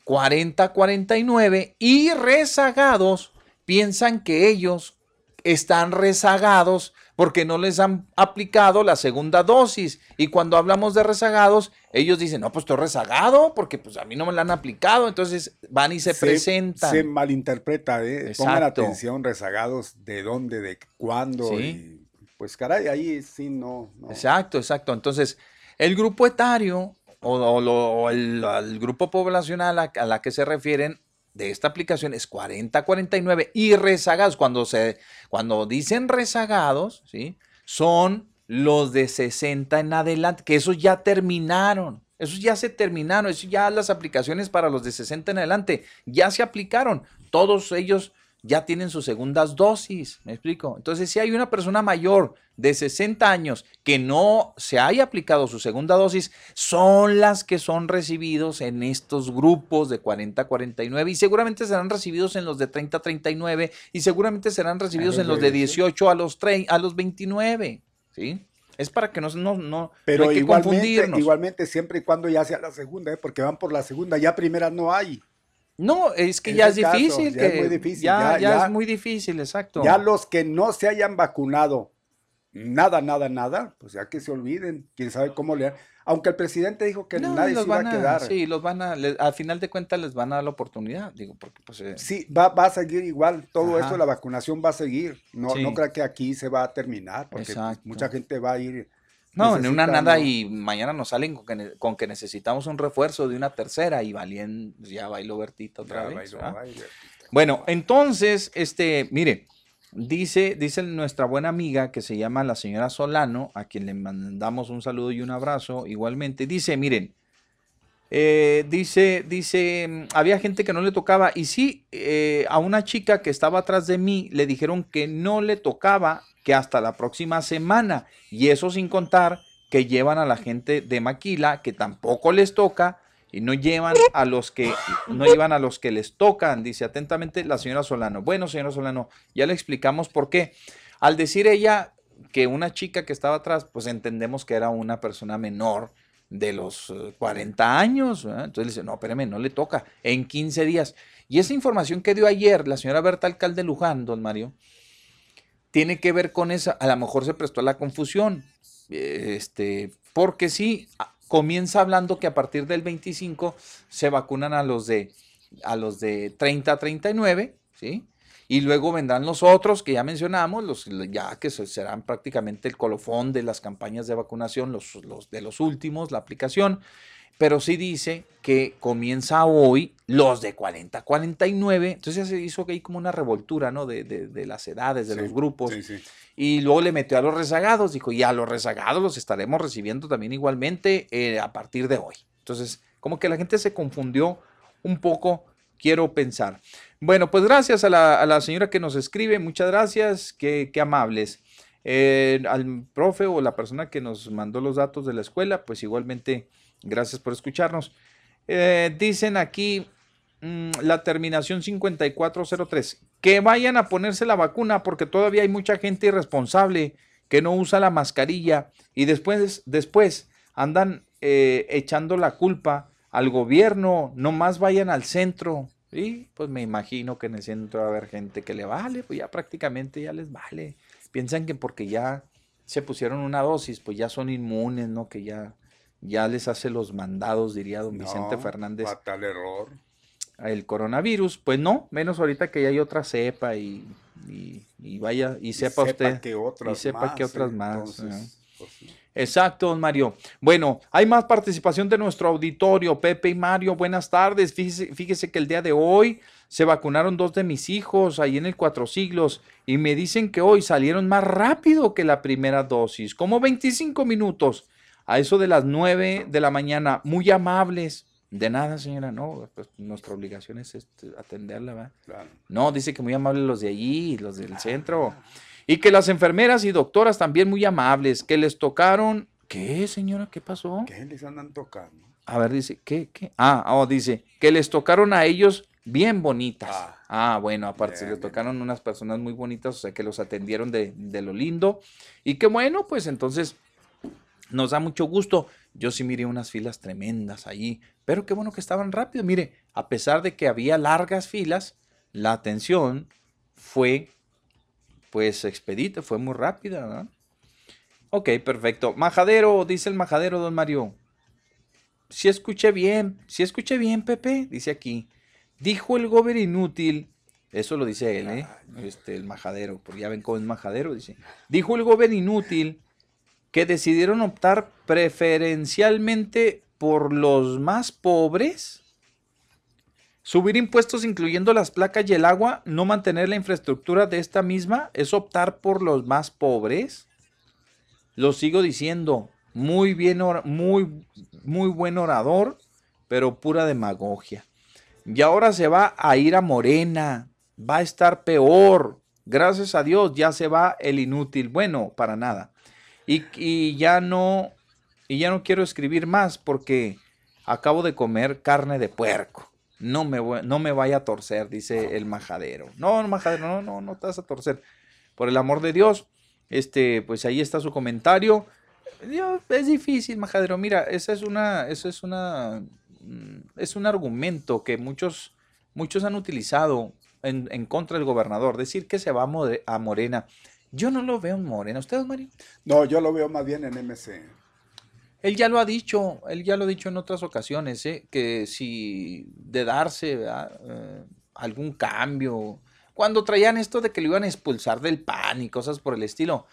40 a 49 y rezagados, piensan que ellos están rezagados porque no les han aplicado la segunda dosis. Y cuando hablamos de rezagados, ellos dicen, no, pues estoy rezagado porque pues a mí no me la han aplicado. Entonces van y se, presentan. Se malinterpreta, ¿eh? Pongan atención, rezagados, de dónde, de cuándo. Sí. y, pues caray, ahí sí no. Exacto, exacto. Entonces, el grupo etario o, el grupo poblacional a, a la que se refieren de esta aplicación es 40-49 y rezagados. Cuando, se, cuando dicen rezagados, ¿sí? son los de 60 en adelante, que esos ya terminaron. Esos ya se terminaron, eso ya las aplicaciones para los de 60 en adelante ya se aplicaron. Todos ellos ya tienen sus segundas dosis, ¿me explico? Entonces, si hay una persona mayor de 60 años que no se haya aplicado su segunda dosis, son las que son recibidos en estos grupos de 40 a 49 y seguramente serán recibidos en los de 30 a 39 y seguramente serán recibidos en los de 18 a los, 30, a los 29, ¿sí? Es para que no, no, no, Pero no hay que igualmente, confundirnos. igualmente, siempre y cuando ya sea la segunda, ¿eh? porque van por la segunda, ya primera no hay. No, es que Es ya es caso, difícil. ya es que muy difícil, Ya, ya- ya ya- es muy difícil, exacto. Ya los que no se hayan vacunado, nada, nada, nada, pues ya que se olviden, quién sabe cómo le... Aunque el presidente dijo que No, nadie se iba a quedar. Sí, los van a, le- al final de cuentas les van a dar la oportunidad, digo, porque pues... eh, Sí, va, va a seguir igual, todo Ajá. esto, la vacunación va a seguir. No, Sí. no creo que aquí se va a terminar, porque pues, Exacto. mucha gente va a ir. No, en una nada y mañana nos salen con que, con que necesitamos un refuerzo de una tercera y valien, ya bailó Bertita otra Ya vez. bailó. Bueno, entonces, este, mire, Dice, dice nuestra buena amiga que se llama la señora Solano, a quien le mandamos un saludo y un abrazo igualmente. Dice, miren, eh, dice, dice, mm, había gente que no le tocaba. Y sí, eh, a una chica que estaba atrás de mí le dijeron que no le tocaba, que hasta la próxima semana. Y eso sin contar que llevan a la gente de Maquila, que tampoco les toca, y no llevan a los que no llevan a los que les tocan, dice atentamente la señora Solano. Bueno, señora Solano, ya le explicamos por qué. Al decir ella que una chica que estaba atrás, pues entendemos que era una persona menor de los eh, 40 años. ¿verdad? Entonces le dice, no, espérame, no le toca, en 15 días. Y esa información que dio ayer la señora Berta Alcalde Luján, don Mario, tiene que ver con esa, a lo mejor se prestó a la confusión, este, porque sí, comienza hablando que a partir del 25 se vacunan a los de, a los de 30 a 39, ¿sí? Y luego vendrán los otros que ya mencionamos, los ya que se- serán prácticamente el colofón de las campañas de vacunación, los, los de los últimos, la aplicación. Pero sí dice que comienza hoy los de 40 a 49. Entonces ya se hizo que hay como una revoltura, ¿no? De, de- de las edades, de los grupos. Y luego le metió a los rezagados. Dijo, y a los rezagados los estaremos recibiendo también igualmente eh, a partir de hoy. Entonces, como que la gente se confundió un poco, quiero pensar. Bueno, pues gracias a la, señora que nos escribe. Muchas gracias. Qué, qué amables. Eh, al profe o la persona que nos mandó los datos de la escuela, pues igualmente gracias por escucharnos. Eh, dicen aquí mm, la terminación 5403, que vayan a ponerse la vacuna porque todavía hay mucha gente irresponsable que no usa la mascarilla y después, después andan eh, echando la culpa al gobierno, nomás vayan al centro. Y pues me imagino que en el centro va a haber gente que le vale, pues ya prácticamente ya les vale. Piensan que porque ya se pusieron una dosis, pues ya son inmunes, ¿no? Que ya, ya les hace los mandados, diría don Vicente Fernández. Fatal error. El coronavirus, pues no, menos ahorita que ya hay otra cepa y, y, y vaya, y sepa sepa usted. que otras y sepa más, que otras ¿eh? más. Entonces, ¿no? pues, no. Exacto, don Mario. Bueno, hay más participación de nuestro auditorio. Pepe y Mario, buenas tardes. Fíjese, fíjese que el día de hoy se vacunaron dos de mis hijos ahí en el Cuatro Siglos y me dicen que hoy salieron más rápido que la primera dosis, como 25 minutos, a eso de las 9 de la mañana. Muy amables. De nada, señora, no, pues nuestra obligación es este, atenderla, ¿verdad? Claro. No, dice que muy amables los de allí, los del centro. Y que las enfermeras y doctoras también muy amables, que les tocaron. ¿Qué, señora? ¿Qué pasó? ¿Qué les andan tocando? A ver, dice, ¿qué? ¿Qué? Ah, oh, dice, que les tocaron a ellos bien bonitas. Ah, bueno, aparte, se les tocaron unas personas muy bonitas, o sea, que los atendieron de, de lo lindo. Y que bueno, pues entonces nos da mucho gusto. Yo sí miré unas filas tremendas allí, pero qué bueno que estaban rápido. Mire, a pesar de que había largas filas, la atención fue pues expedita, fue muy rápida. ¿verdad? Ok, perfecto. Majadero, dice el majadero, don Mario. Si escuché bien, si escuché bien, Pepe, dice aquí. Dijo el gober inútil, eso lo dice él, ¿eh? Este, el majadero, porque ya ven cómo es majadero, dice. Dijo el gober inútil que decidieron optar preferencialmente por los más pobres. Subir impuestos incluyendo las placas y el agua, no mantener la infraestructura de esta misma, es optar por los más pobres. Lo sigo diciendo, muy bien, muy, muy buen orador, pero pura demagogia. Y ahora se va a ir a Morena, va a estar peor. Gracias a Dios ya se va el inútil. Bueno, para nada. Y, y ya no, y ya no quiero escribir más porque acabo de comer carne de puerco. No me, voy- no me vaya a torcer, dice el majadero. No, no, majadero, no, no, no te vas a torcer. Por el amor de Dios, este, pues ahí está su comentario. Yo- es difícil, majadero. Mira, esa es una, esa es una, mm, es un argumento que muchos, muchos han utilizado en, en contra del gobernador. Decir que se va a Morena. Yo no lo veo en Morena. ¿Ustedes, Mario? No, yo lo veo más bien en MC. Él ya lo ha dicho, él ya lo ha dicho en otras ocasiones, ¿eh? que si de darse. Eh, algún cambio, cuando traían esto de que lo iban a expulsar del PAN y cosas por el estilo,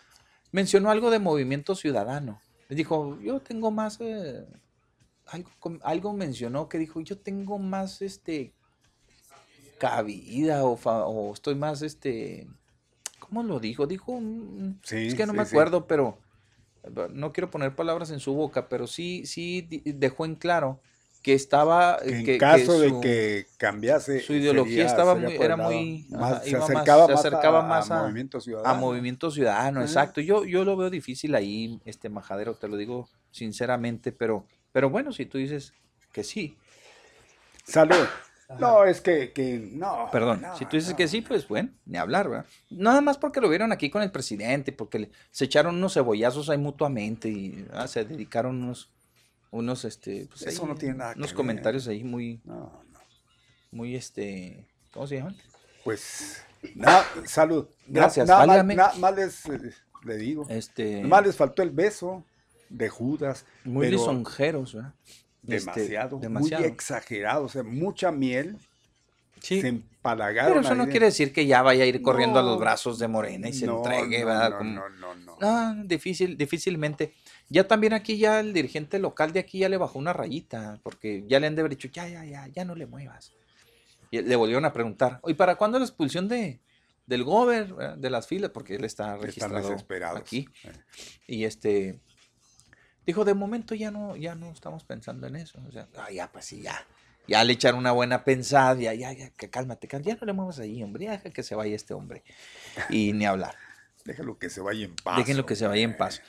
mencionó algo de movimiento ciudadano. Le dijo, yo tengo más, eh, algo, algo mencionó que dijo, yo tengo más, este, cabida o, fa- o estoy más, este, ¿cómo lo dijo? Dijo, Sí, es que no sí, me sí. acuerdo, pero no quiero poner palabras en su boca, pero sí, sí dejó en claro que estaba, Que en que, que caso su- de que cambiase. su ideología sería- estaba sería muy, era muy, más- ajá, se más- acercaba se más, acercaba a, más a a, Movimiento a Ciudadano. Movimiento Ciudadano, exacto. Yo, yo lo veo difícil ahí, este majadero, te lo digo sinceramente, pero, pero bueno, si tú dices que sí, Salud. No, es que, que no. perdón, no, si tú dices no. que sí, pues bueno, ni hablar, ¿verdad? Nada más porque lo vieron aquí con el presidente, porque le- se echaron unos cebollazos ahí mutuamente y ah, se dedicaron unos, unos, este, pues, Eso ahí, no tiene nada que unos ver. comentarios ahí muy, No, no. muy, este, ¿cómo se llaman? Pues, na- salud. Na- Gracias, nada nada más les, le digo. Este, Nada más les faltó el beso de Judas. muy pero lisonjeros, ¿verdad? Este, Demasiado, demasiado. muy exagerado, o sea, mucha miel. Sí. Se empalagaron. Pero eso no de- quiere decir que ya vaya a ir corriendo a los brazos de Morena y se No, entregue, no, ¿verdad? no, Como- no, no, no. Ah, difícil, difícilmente. Ya también aquí ya el dirigente local de aquí ya le bajó una rayita, porque ya le han de haber dicho, ya, ya, ya, ya no le muevas. Y le volvieron a preguntar, ¿y para cuándo la expulsión de, del gober, verdad? de las filas? Porque él está Están registrado desesperados. aquí. Y este, dijo, de momento ya no, ya no estamos pensando en eso. O sea, ah, ya, pues sí, ya. Ya le echaron una buena pensada, ya, ya, ya, que cálmate, cálmate, ya no le muevas ahí, hombre, ya deja que se vaya este hombre. Y ni hablar. Déjalo que se vaya en paz. Déjenlo que se vaya en paz.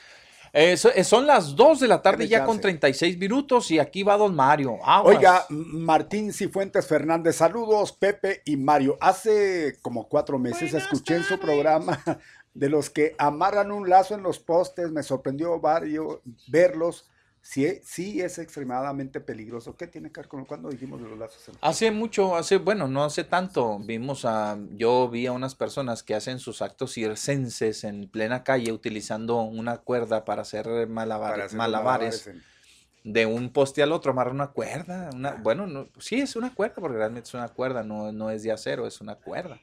Eh, eh, son las 2 de la tarde ya con chance. 36 minutos y aquí va don Mario. Aguas. Oiga, Martín Cifuentes Fernández, saludos, Pepe y Mario. Hace como cuatro meses escuché en su programa de los que amarran un lazo en los postes. Me sorprendió varios verlos. Sí, sí es extremadamente peligroso. ¿Qué tiene que ver con cuando dijimos de los lazos? en- Hace mucho, hace, bueno, no hace tanto, vimos a, yo vi a unas personas que hacen sus actos circenses en plena calle utilizando una cuerda para hacer malabar- Para hacer malabares. malabares De un poste al otro, amarra una cuerda. Una, bueno, no, sí es una cuerda, porque realmente es una cuerda, no, no es de acero, es una cuerda.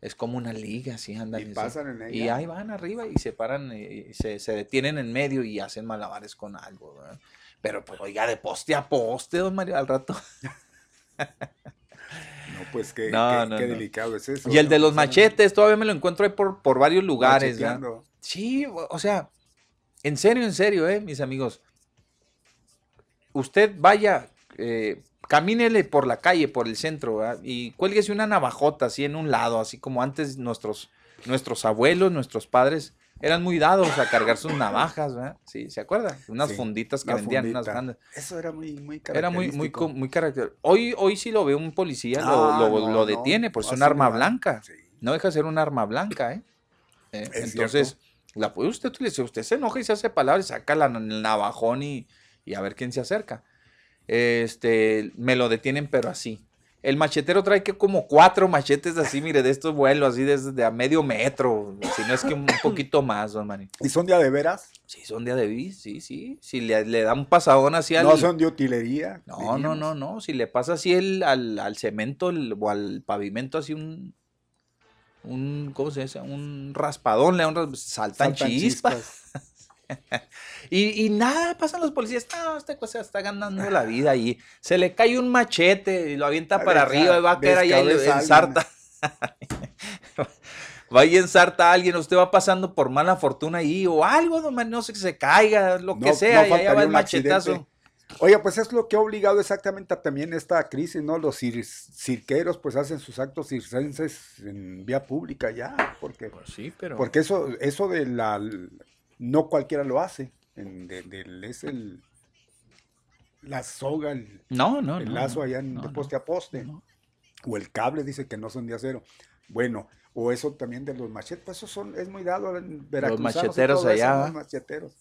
Es como una liga, así andan. Y pasan en ella. Y ahí van arriba y se paran, eh, y se, se detienen en medio y hacen malabares con algo. ¿verdad? Pero pues oiga, de poste a poste, don Mario, al rato. No, pues qué, No, qué- no, qué no. delicado es eso. Y el de los machetes, todavía me lo encuentro ahí por, por varios lugares. Sí, o o sea, en serio, en serio, eh, mis amigos. Usted vaya, eh, camínele por la calle, por el centro, ¿verdad? y cuélguese una navajota así en un lado, así como antes nuestros, nuestros abuelos, nuestros padres eran muy dados a cargar sus navajas, ¿verdad? Sí, ¿se acuerda? Unas Sí, funditas que vendían, unas grandes. Eso era muy, muy Era muy, muy, muy característico. Hoy, hoy sí lo ve un policía, lo, Ah, lo- no, lo no, detiene, por es así un arma blanca. Sí. No deja de ser un arma blanca, ¿eh? Eh, Es entonces, la puede usted utilizar. Usted se enoja y se hace palabras, saca la- el navajón y, y a ver quién se acerca. Este, me lo detienen, pero así. El machetero trae que como cuatro machetes así, mire, de estos vuelos, así desde a medio metro, si no es que un poquito más, don Manny. ¿Y son de de veras? Sí, son de Adebis, sí, sí. Si le, le da un pasadón así al... No son de utilería. No, no, diríamos. no, no. Si le pasa así el, al, al cemento el- o al pavimento así un, un, ¿cómo se dice? Un raspadón, le da un saltan, Saltan chispas. y, y nada, pasan los policías, no, esta cosa está ganando la vida y se le cae un machete y lo avienta A para arriba y va a caer ahí en descabeza a alguien. ensarta. va y ensarta a alguien, usted va pasando por mala fortuna ahí o algo, no, no sé, que se caiga, lo que sea, no y allá va el machetazo. accidente. Oye, pues es lo que ha obligado exactamente a también esta crisis, ¿no? Los cir- cirqueros pues hacen sus actos circenses en vía pública ya, porque, Pues sí, pero... porque eso, eso de la, no cualquiera lo hace, en- de- del- es el, la soga, el, No, no, el no, lazo allá en- de poste a poste, o el cable dice que no son de acero. Bueno, o eso también de los machetes, pues eso son, es muy dado en veracruzanos y macheteros allá, los macheteros.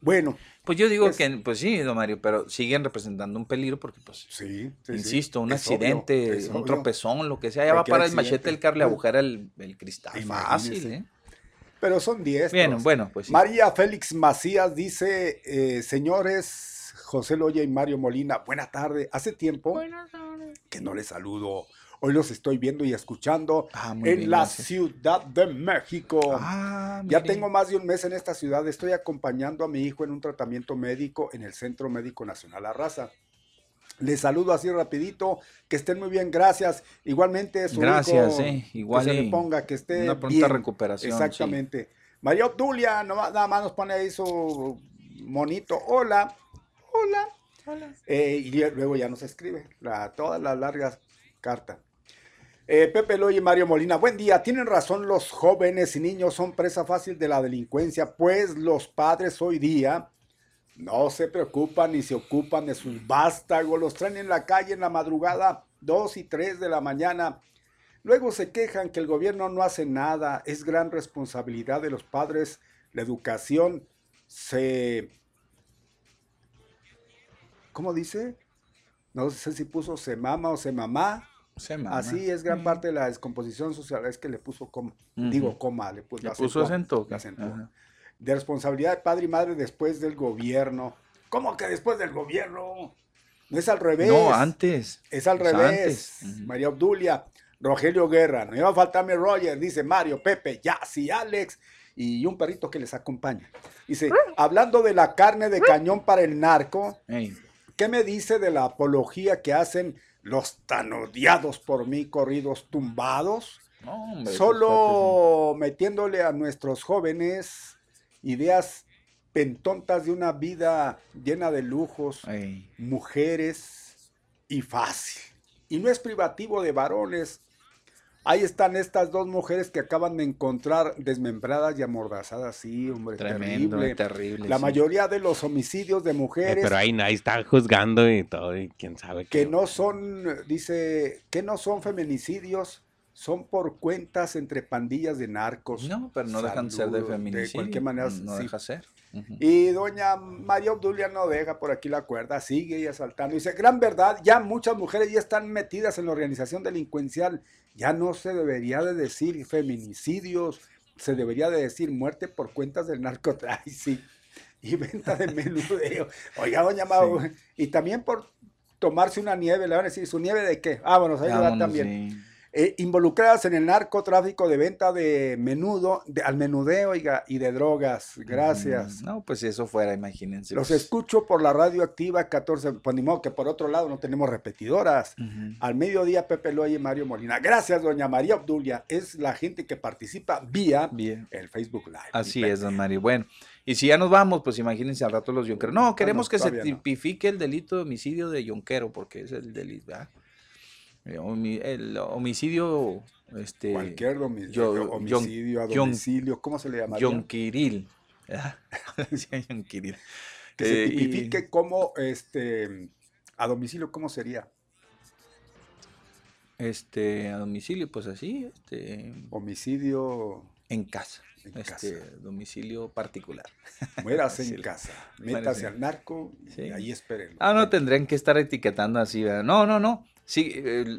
Bueno, Pues yo digo Pues- que, pues sí, don Mario, pero siguen representando un peligro porque, pues, sí, sí, sí, insisto, un obvio, accidente, un obvio. tropezón, lo que sea, ya va para el machete el que le agujera el, el cristal. Fácil, Imagínese. ¿eh? Pero son 10. Bien, bueno, pues sí. María Félix Macías dice, eh, señores José Loya y Mario Molina, buena tarde. Hace tiempo que no les saludo. Hoy los estoy viendo y escuchando Ah, en bien, la gracias. Ciudad de México. Ah, ya tengo más de un mes en esta ciudad. Estoy acompañando a mi hijo en un tratamiento médico en el Centro Médico Nacional La Raza. Les saludo así rapidito, que estén muy bien, gracias. Igualmente, su Gracias, hijo, eh, igual que se le ponga, que esté una pronta bien. recuperación, Exactamente. María Obdulia, nomás- nada más nos pone ahí su monito. Hola, hola. Eh, y luego ya nos escribe la, todas las largas cartas. Eh, Pepe Loy y Mario Molina, buen día. Tienen razón, los jóvenes y niños son presa fácil de la delincuencia, pues los padres hoy día no se preocupan ni se ocupan de sus vástagos, los traen en la calle en la madrugada, 2 y 3 de la mañana. Luego se quejan que el gobierno no hace nada, es gran responsabilidad de los padres. La educación se... ¿Cómo dice? No sé si puso se mama o se mamá. Se mama. Así es gran parte de la descomposición social, es que le puso coma. Digo coma, le puso, Le puso. Ajá. De responsabilidad de padre y madre después del gobierno. ¿Cómo que después del gobierno? No es al revés. No, antes. Es al revés. antes. María Obdulia, Rogelio Guerra, no iba a faltarme Roger, dice Mario, Pepe, Yassi, Alex y un perrito que les acompaña. Dice, hablando de la carne de cañón para el narco, ¿qué me dice de la apología que hacen los tan odiados por mí corridos tumbados? no, hombre, esos Solo metiéndole a nuestros jóvenes ideas pentontas de una vida llena de lujos, mujeres y fácil. Y no es privativo de varones. Ahí están estas dos mujeres que acaban de encontrar desmembradas y amordazadas. Sí, hombre, Tremendo, terrible. terrible. La sí. mayoría de los homicidios de Eh, mujeres pero ahí nadie está juzgando y todo, y quién sabe que qué. no son, dice, que no son feminicidios, son por cuentas entre pandillas de narcos. No, pero no dejan ser de feminicidio. De cualquier manera, No sí. deja ser. Y doña María Obdulia no deja por aquí la cuerda, sigue y asaltando. Dice, gran verdad, ya muchas mujeres ya están metidas en la organización delincuencial. Ya no se debería de decir feminicidios, se debería de decir muerte por cuentas del narcotráfico y venta de menudeo. Oiga, doña Mau, y también por tomarse una nieve, le van a decir, ¿su nieve de qué? Ah, bueno, ahí también. sí. Eh, involucradas en el narcotráfico de venta de menudo, de, al menudeo oiga, y de drogas. Gracias. Mm, No, pues si eso fuera, imagínense. Los pues. escucho por la radio activa 14, pues ni modo que por otro lado no tenemos repetidoras. Al mediodía Pepe Loy y Mario Molina. Gracias, doña María Obdulia. Es la gente que participa vía Bien. el Facebook Live. Así es, don Mario. Bueno, y si ya nos vamos, pues imagínense al rato los yonqueros. No, queremos que se no. tipifique el delito de homicidio de yonquero, porque es el delito, ¿verdad? El homi- El homicidio, este... Cualquier domi- yo- homicidio a domicilio, ¿cómo se le llamaría? Yonquiril. yonquiril. Que se Eh, y- tipifique como este a domicilio, ¿cómo sería? Este, a domicilio, pues así, este, Homicidio en casa. En este, domicilio particular. muérase en casa, Muérase. métase al narco y Sí. ahí espérenlo. Ah, no tendrían que estar etiquetando así, ¿verdad? No, no, no. Sí, eh,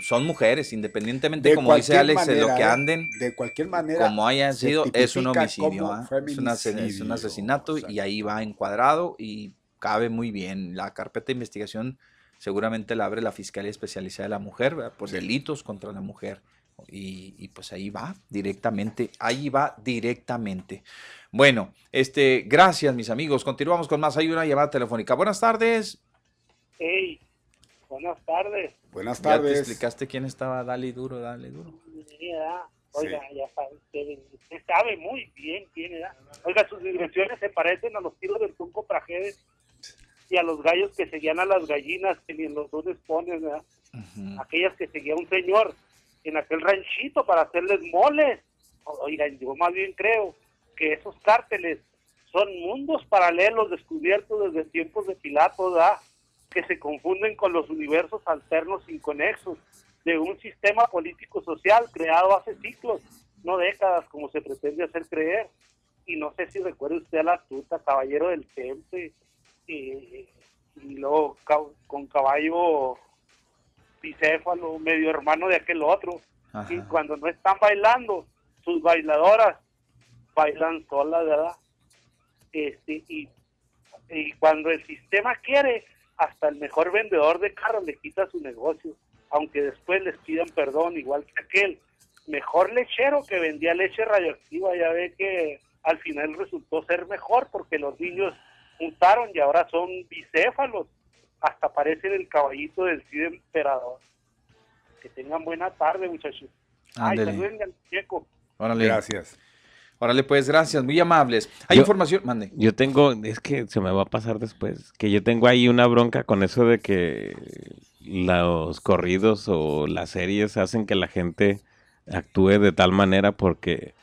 son mujeres, independientemente, De como dice cualquier Alex, de lo manera, que ¿eh? anden, De cualquier manera. como hayan sido, es un homicidio, ¿ah? es, una ase- es un asesinato o sea, y ahí va encuadrado y cabe muy bien. La carpeta de investigación seguramente la abre la Fiscalía Especializada de la Mujer, ¿verdad? por delitos contra la mujer. Y, y pues ahí va directamente, ahí va directamente. Bueno, este, gracias mis amigos. Continuamos con más. Hay una llamada telefónica. Buenas tardes. Hey, buenas tardes. Buenas Ya te tardes. explicaste quién estaba. Dale duro, dale duro. Mira, Oiga, ya sabe usted, usted sabe muy bien quién era. Oiga, sus direcciones se parecen a los tiros del Tunco Prajedes y a los gallos que seguían a las gallinas que ni en los lunes ponen, ¿verdad? Aquellas que seguía un señor en aquel ranchito para hacerles moles. Oiga, yo más bien creo que esos cárteles son mundos paralelos descubiertos desde tiempos de Pilato, ¿verdad? Que se confunden con los universos alternos inconexos de un sistema político-social creado hace siglos, no décadas, como se pretende hacer creer. Y no sé si recuerda usted a la tuta, caballero del temple, y, y luego con caballo bicéfalo, medio hermano de aquel otro. Ajá. Y cuando no están bailando, sus bailadoras bailan solas, ¿verdad? Este, y, y cuando el sistema quiere, hasta el mejor vendedor de carros le quita su negocio, aunque después les pidan perdón, igual que aquel mejor lechero que vendía leche radioactiva, ya ve que al final resultó ser mejor porque los niños mutaron y ahora son bicéfalos. hasta parece el caballito del Cid Emperador. Que tengan buena tarde, muchachos. Ay, saluden al Checo. Órale. Gracias. Órale, pues, gracias, muy amables. Hay Yo- información, mande. Yo tengo, es que se me va a pasar después, que yo tengo ahí una bronca con eso de que los corridos o las series hacen que la gente actúe de tal manera porque,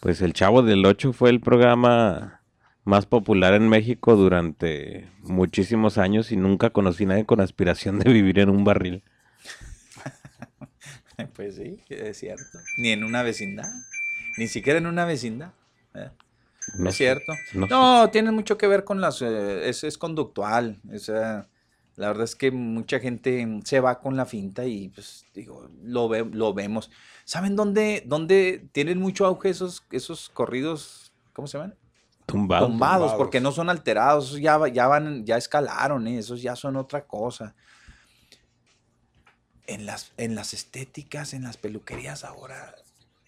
pues, El Chavo del Ocho fue el programa más popular en México durante muchísimos años y nunca conocí a nadie con aspiración de vivir en un barril. Pues sí, es cierto. Ni en una vecindad. Ni siquiera en una vecindad. ¿eh? No es cierto. no No, tiene mucho que ver con las... eh, es, es conductual. O sea, la verdad es que mucha gente se va con la finta y pues digo, lo, ve- lo vemos. ¿Saben dónde, dónde tienen mucho auge esos, esos corridos? ¿Cómo se llaman? Tumbados. Tumbados, porque no son alterados, ya, ya van, ya escalaron, ¿eh? esos ya son otra cosa. En las, en las estéticas, en las peluquerías ahora,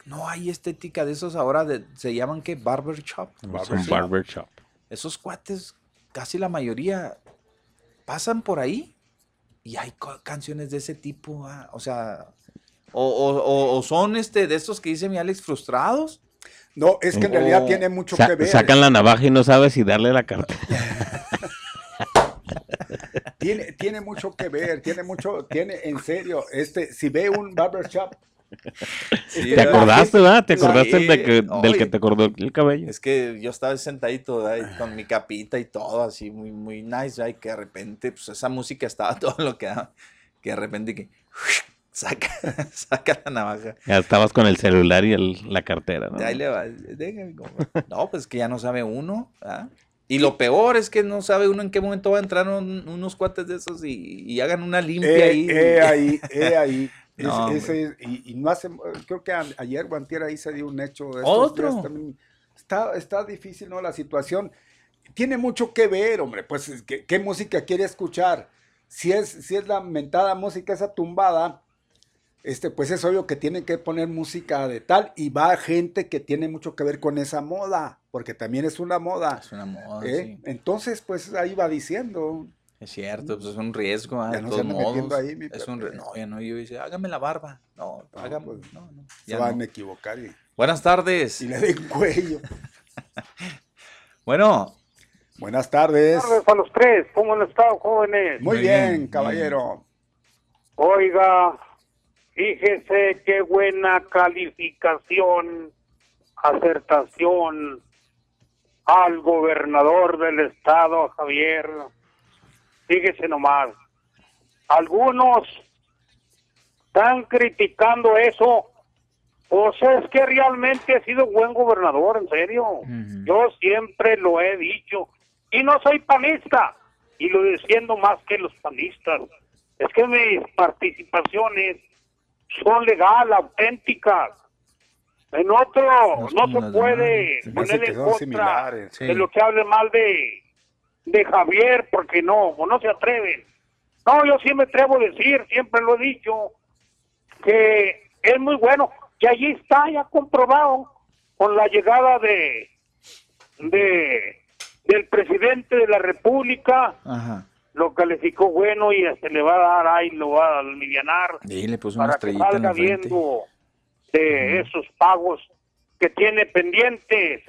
no hay estética de esos ahora, de- se llaman que barber shop. Un barber shop. Esos cuates, casi la mayoría, pasan por ahí y hay canciones de ese tipo, ah, o sea, o, o- o- o son este de estos que dice mi Alex frustrados. No, es que en realidad tiene mucho Sa- que ver. Sacan la navaja y no sabes si darle la carta. Tiene, tiene mucho que ver, tiene mucho, tiene en serio, este, si ve un barbershop. Sí, ¿Te acordaste, verdad? ¿Te Sí, acordaste de que- del oye, que te acordó el cabello? Es que yo estaba sentadito ahí con mi capita y todo, así muy, muy nice, y que de repente, pues esa música estaba todo lo que daba, que de repente que saca, saca la navaja. Ya estabas con el celular y el- la cartera, ¿no? Ahí le va, déjame. No, pues que ya no sabe uno, ¿ah? Y lo peor es que no sabe uno en qué momento va a entrar un- unos cuates de esos y, y hagan una limpia Eh, ahí. eh, ahí, eh, ahí. Es- No, ese es- y, y no hace, creo que a- ayer o ahí se dio un hecho. Otro. también. Está, está difícil, ¿no? La situación. Tiene mucho que ver, hombre. Pues, es que- ¿qué música quiere escuchar? Si es, si es la mentada música esa tumbada, este, pues es obvio que tienen que poner música de tal y va gente que tiene mucho que ver con esa moda, porque también es una moda. Es una moda, ¿eh? sí. Entonces, pues ahí va diciendo. Es cierto, pues es un riesgo, ¿ah? Ya de no todos se anda metiendo modos. ahí, mi es un No, ya no, yo dice, hágame la barba. No, hágame, no, no. Se ya van no. a equivocar y, Buenas tardes. y le den cuello. Bueno. Buenas tardes. Buenas tardes a los tres. ¿Cómo han estado, jóvenes? Muy bien, caballero. Oiga, fíjese qué buena calificación, acertación al gobernador del estado, Javier. Fíjese nomás, algunos están criticando eso. Pues es que realmente ha sido buen gobernador, en serio. Yo siempre lo he dicho. Y no soy panista. Y lo defiendo más que los panistas. Es que mis participaciones son legal, auténticas. En otro no se puede poner en contra similares. de Sí. lo que hable mal de, de Javier, porque no, o no se atreven. No, yo sí me atrevo a decir, siempre lo he dicho, que es muy bueno, que allí está ya comprobado con la llegada de, de del presidente de la República, Ajá. lo calificó bueno y se le va a dar ahí, lo va a alivianar Y le puso una para que salga viendo de esos pagos que tiene pendientes.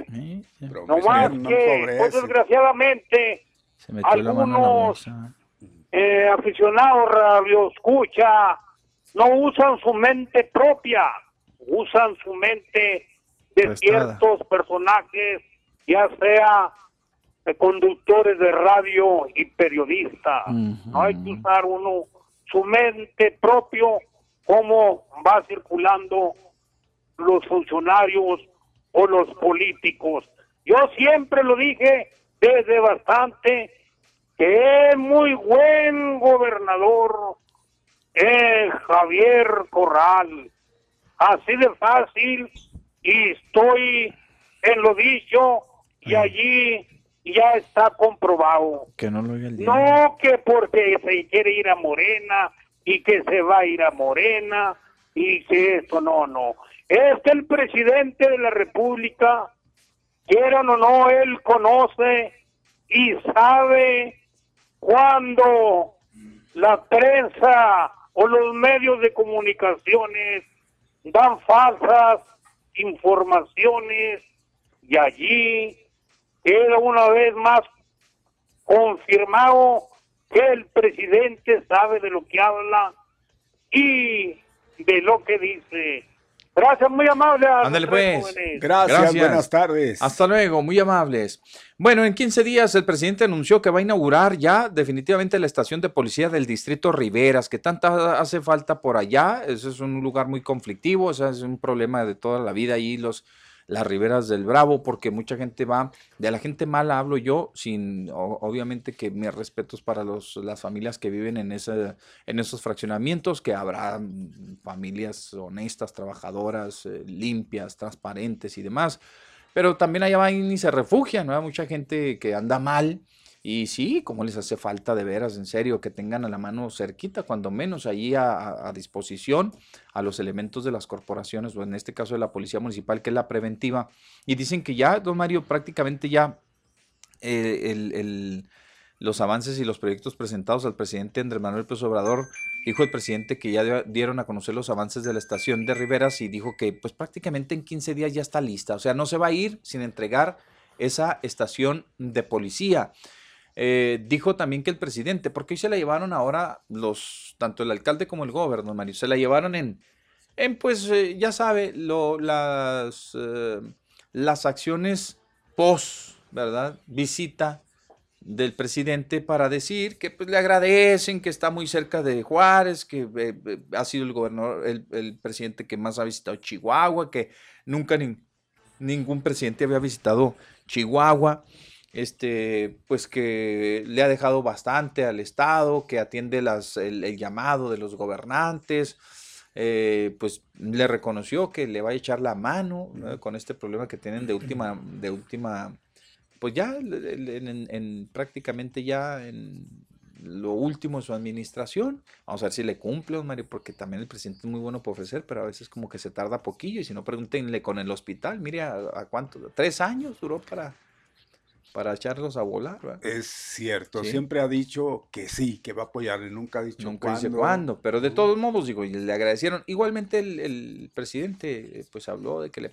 No más no que, pues, desgraciadamente, Se metió la mano en la algunos eh, aficionados radio escucha no usan su mente propia, usan su mente de Prestada. ciertos personajes, ya sea de conductores de radio y periodistas. No hay que usar uno su mente propio, cómo va circulando los funcionarios o los políticos. Yo siempre lo dije desde bastante que es muy buen gobernador es Javier Corral. Así de fácil y estoy en lo dicho y allí ya está comprobado. Que no lo el día. No que porque se quiere ir a Morena y que se va a ir a Morena y que esto no, no. Es que el presidente de la República, quieran o no, él conoce y sabe cuando la prensa o los medios de comunicaciones dan falsas informaciones y allí queda una vez más confirmado que el presidente sabe de lo que habla y de lo que dice. Gracias, muy amable. a Ándale pues. jóvenes. Gracias, buenas tardes. Hasta luego, muy amables. Bueno, en 15 días el presidente anunció que va a inaugurar ya definitivamente la estación de policía del distrito Riveras, que tanta hace falta por allá. Ese es un lugar muy conflictivo, o sea, es un problema de toda la vida ahí los las riberas del Bravo, porque mucha gente va, de la gente mala hablo yo, sin obviamente que mis respetos para los, las familias que viven en, ese, en esos fraccionamientos, que habrá mm, familias honestas, trabajadoras, eh, limpias, transparentes y demás, pero también allá van y se refugian, ¿no? Hay mucha gente que anda mal. Y sí, como les hace falta de veras, en serio, que tengan a la mano cerquita, cuando menos allí a, disposición a los elementos de las corporaciones, o en este caso de la Policía Municipal, que es la preventiva. Y dicen que ya, don Mario, prácticamente ya eh, el- el- los avances y los proyectos presentados al presidente Andrés Manuel López Obrador, dijo el presidente que ya dieron a conocer los avances de la estación de Riveras y dijo que pues prácticamente en 15 días ya está lista, o sea, no se va a ir sin entregar esa estación de policía. Eh, dijo también que el presidente, porque hoy se la llevaron ahora los, tanto el alcalde como el gobernador, Mario, se la llevaron en, en pues, eh, ya sabe, lo, las, eh, las acciones post, ¿verdad? Visita del presidente para decir que pues, le agradecen, que está muy cerca de Juárez, que eh, ha sido el gobernador, el, el presidente que más ha visitado Chihuahua, que nunca ni- ningún presidente había visitado Chihuahua, este, pues que le ha dejado bastante al Estado, que atiende las, el, llamado de los gobernantes, eh, pues le reconoció que le va a echar la mano ¿no? con este problema que tienen de última, de última, pues ya en, en- en prácticamente ya en lo último de su administración. Vamos a ver si le cumple, don Mario, porque también el presidente es muy bueno para ofrecer, pero a veces como que se tarda poquillo y si no, pregúntenle con el hospital, mire a cuánto, tres años duró para, para echarlos a volar. ¿verdad? Es cierto, Sí. siempre ha dicho que sí, que va a apoyarle, nunca ha dicho Nunca cuándo. dice cuándo, pero de todos modos, digo, y le agradecieron. Igualmente el, el presidente, eh, pues habló de que le,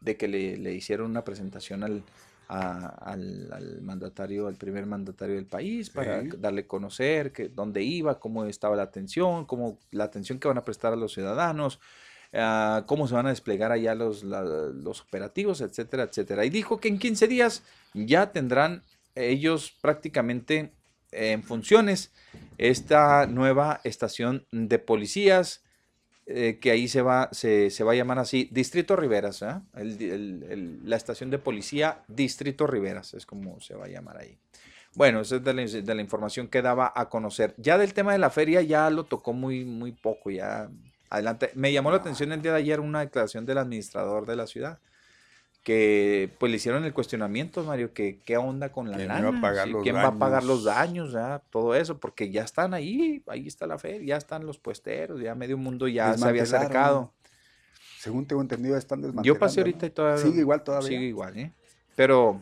de que le, le hicieron una presentación al, a- al, al mandatario, al primer mandatario del país, para Sí. darle a conocer que, dónde iba, cómo estaba la atención, cómo la atención que van a prestar a los ciudadanos, ah, cómo se van a desplegar allá los, la- los operativos, etcétera, etcétera. Y dijo que en 15 días ya tendrán ellos prácticamente en funciones esta nueva estación de policías eh, que ahí se va, se, va a llamar así, Distrito Riveras, ¿eh? La estación de policía Distrito Riveras, es como se va a llamar ahí. Bueno, esa es de la, de la información que daba a conocer. Ya del tema de la feria ya lo tocó muy, muy poco, ya adelante. Me llamó la atención el día de ayer una declaración del administrador de la ciudad, que pues le hicieron el cuestionamiento, Mario, que qué onda con la ¿Quién iba a pagar sí, los quién va a pagar los daños? ya, todo eso, porque ya están ahí, ahí está la feria, ya están los puesteros, ya medio mundo ya se había acercado. Según tengo entendido, están desmantelando. Yo pasé ahorita y todavía. Sigue igual todavía. Sigue igual, ¿eh? Pero,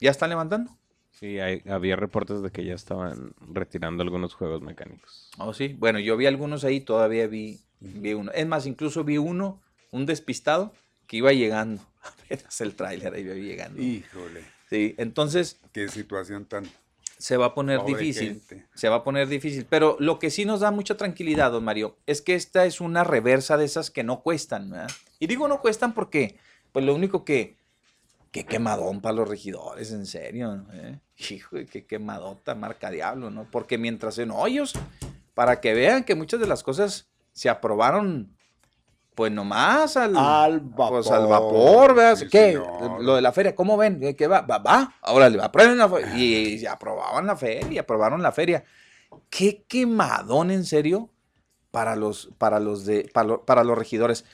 ¿ya están levantando? Sí, hay- había reportes de que ya estaban retirando algunos juegos mecánicos. Oh, sí. Bueno, yo vi algunos ahí, todavía vi, vi uno. Es más, incluso vi uno, un despistado, que iba llegando. Apenas el tráiler ahí iba llegando. Híjole. Sí, entonces Qué situación tan. se va a poner difícil. gente. Se va a poner difícil. Pero lo que sí nos da mucha tranquilidad, don Mario, es que esta es una reversa de esas que no cuestan. ¿verdad? Y digo no cuestan porque, pues lo único que. Qué quemadón para los regidores, en serio. ¿eh? Hijo, qué quemadota, marca diablo, ¿no? Porque mientras en hoyos, para que vean que muchas de las cosas se aprobaron, pues nomás al, Al pues, al vapor, vapor, ¿verdad? sí, ¿Qué? señor. Lo de la feria, ¿cómo ven? ¿Qué va? Va, va. Ahora le aprueben la feria. Y, se aprobaban la feria, aprobaron la feria. Qué quemadón, en serio, para los, para los, de, para, lo- para los regidores.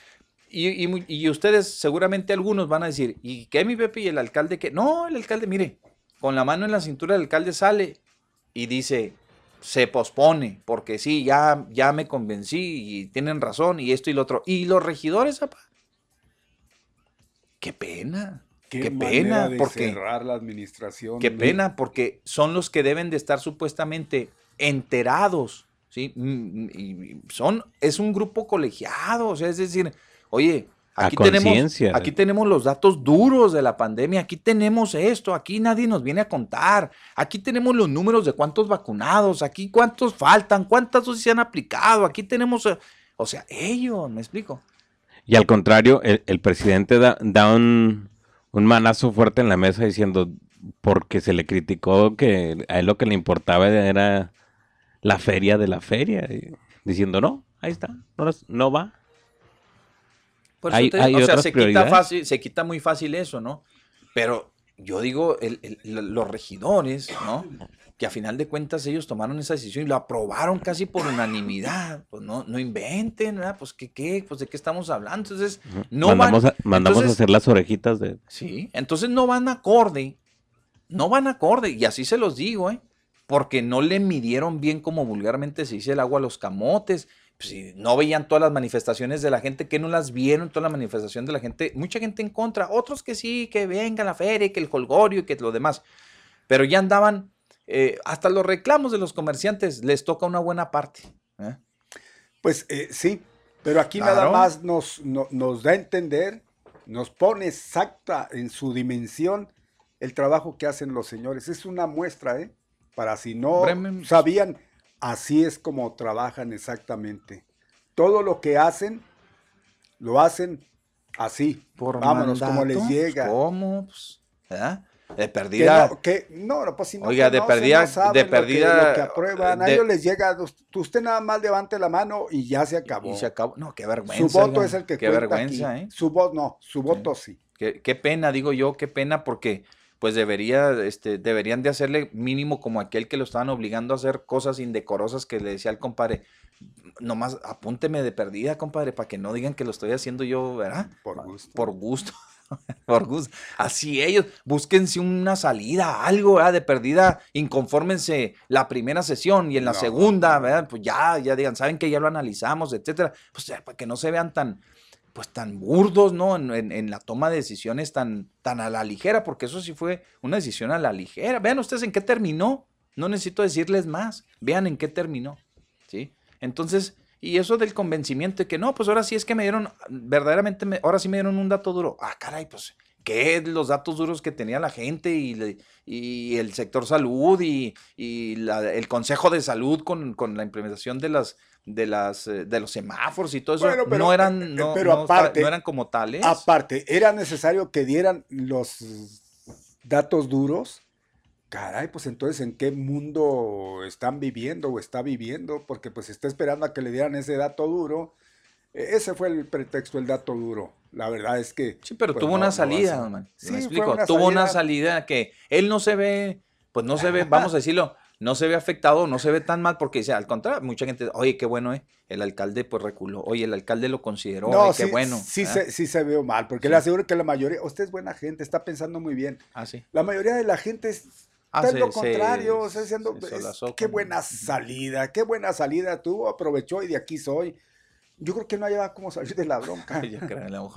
Y, y mu- y ustedes, seguramente algunos van a decir, ¿y qué mi Pepe y el alcalde qué? No, el alcalde, mire, con la mano en la cintura el alcalde sale y dice, se pospone, porque sí, ya, ya me convencí y tienen razón y esto y lo otro. Y los regidores, apa, qué pena. Qué, pena, de porque cerrar la administración. Qué pena, porque son los que deben de estar supuestamente enterados, ¿sí? Mm, y son, es un grupo colegiado, o sea, es decir, oye, aquí tenemos, conciencia. aquí tenemos los datos duros de la pandemia, aquí tenemos esto, aquí nadie nos viene a contar, aquí tenemos los números de cuántos vacunados, aquí cuántos faltan, cuántas dosis se han aplicado, aquí tenemos, eh, o sea, ellos, me explico. Y al contrario, el, el presidente da, da un, un manazo fuerte en la mesa diciendo, porque se le criticó que a él lo que le importaba era la feria de la feria. diciendo, no, ahí está, no va. Por eso Hay- te digo, hay o sea, se quita, prioridades. fácil, se quita muy fácil eso, ¿no? Pero yo digo, el- el- lo- los regidores, ¿no? Que a final de cuentas ellos tomaron esa decisión y lo aprobaron casi por unanimidad. Pues no, no inventen, ¿verdad? Pues ¿qué, qué? Pues de qué estamos hablando. Entonces, no mandamos van, a, mandamos entonces- a hacer las orejitas de... Sí, entonces no van acorde, no van acorde, y así se los digo, ¿eh? Porque no le midieron bien como vulgarmente se dice el agua a los camotes. Pues, si no veían todas las manifestaciones de la gente, que no las vieron, toda la manifestación de la gente, mucha gente en contra, otros que sí, que venga la feria, que el holgorio y que lo demás. Pero ya andaban, eh, hasta los reclamos de los comerciantes les toca una buena parte. ¿eh? Pues eh, sí, pero aquí nada más nos, no- nos da a entender, nos pone exacta en su dimensión el trabajo que hacen los señores. Es una muestra, ¿eh? Para si no Bremen- sabían, así es como trabajan exactamente. Todo lo que hacen, lo hacen así. Por Vámonos, como les mandato, llega. ¿Cómo? Pues, ¿verdad? De Que perdida. no, que, no, pues si no Oiga, de perdida- no de lo que- perdida, lo que aprueban, a de- ellos les llega, usted nada más levante la mano y ya se acabó. Y se acabó. No, qué vergüenza. Su voto oiga, es el que Qué cuenta vergüenza, aquí. ¿eh? Su voto no, su voto sí. Qué, qué pena, digo yo, qué pena, porque pues debería, este, deberían de hacerle mínimo como aquel que lo estaban obligando a hacer cosas indecorosas que le decía al compadre, nomás apúnteme de perdida, compadre, para que no digan que lo estoy haciendo yo, ¿verdad? Por gusto. Por gusto. Por gusto. Así ellos, búsquense una salida, algo, ¿verdad? De perdida, inconfórmense la primera sesión y en la No. segunda, ¿verdad? Pues ya, ya digan, saben que ya lo analizamos, etcétera. Pues para que no se vean tan, pues tan burdos, ¿no? En, la toma de decisiones tan, tan a la ligera, porque eso sí fue una decisión a la ligera. Vean ustedes en qué terminó. No necesito decirles más. Vean en qué terminó. ¿Sí? Entonces, y eso del convencimiento de que no, pues ahora sí es que me dieron, verdaderamente, me- ahora sí me dieron un dato duro. Ah, caray, pues, ¿qué? Los datos duros que tenía la gente y, el sector salud y, y el Consejo de Salud con, con la implementación de las de las eh, de los semáforos y todo eso Bueno, pero- no eh, eran no, pero no aparte- no eran como tales Aparte, era necesario que dieran los datos duros. Caray, pues entonces, ¿en qué mundo están viviendo o está viviendo? Porque pues está esperando a que le dieran ese dato duro. E- Ese fue el pretexto, el dato duro. La verdad es que... Sí, pero pues, tuvo no- una no salida, Man. Sí, me explico. una tuvo una salida que él no se ve, pues no se ve, vamos a decirlo, no se ve afectado, no se ve tan mal, porque al contrario, mucha gente, oye, qué bueno, ¿eh? El alcalde pues reculó, oye, el alcalde lo consideró, No, ay, qué sí, bueno. sí, se, sí se veo mal, porque Sí. le aseguro que la mayoría, usted es buena gente, está pensando muy bien. Ah, sí. La mayoría de la gente es- Ah, está en se- lo contrario, o sea, diciendo, se es- solazó qué buena salida, qué buena salida tuvo, aprovechó y de aquí soy. Yo creo que no haya cómo salir de la bronca. Yo creo.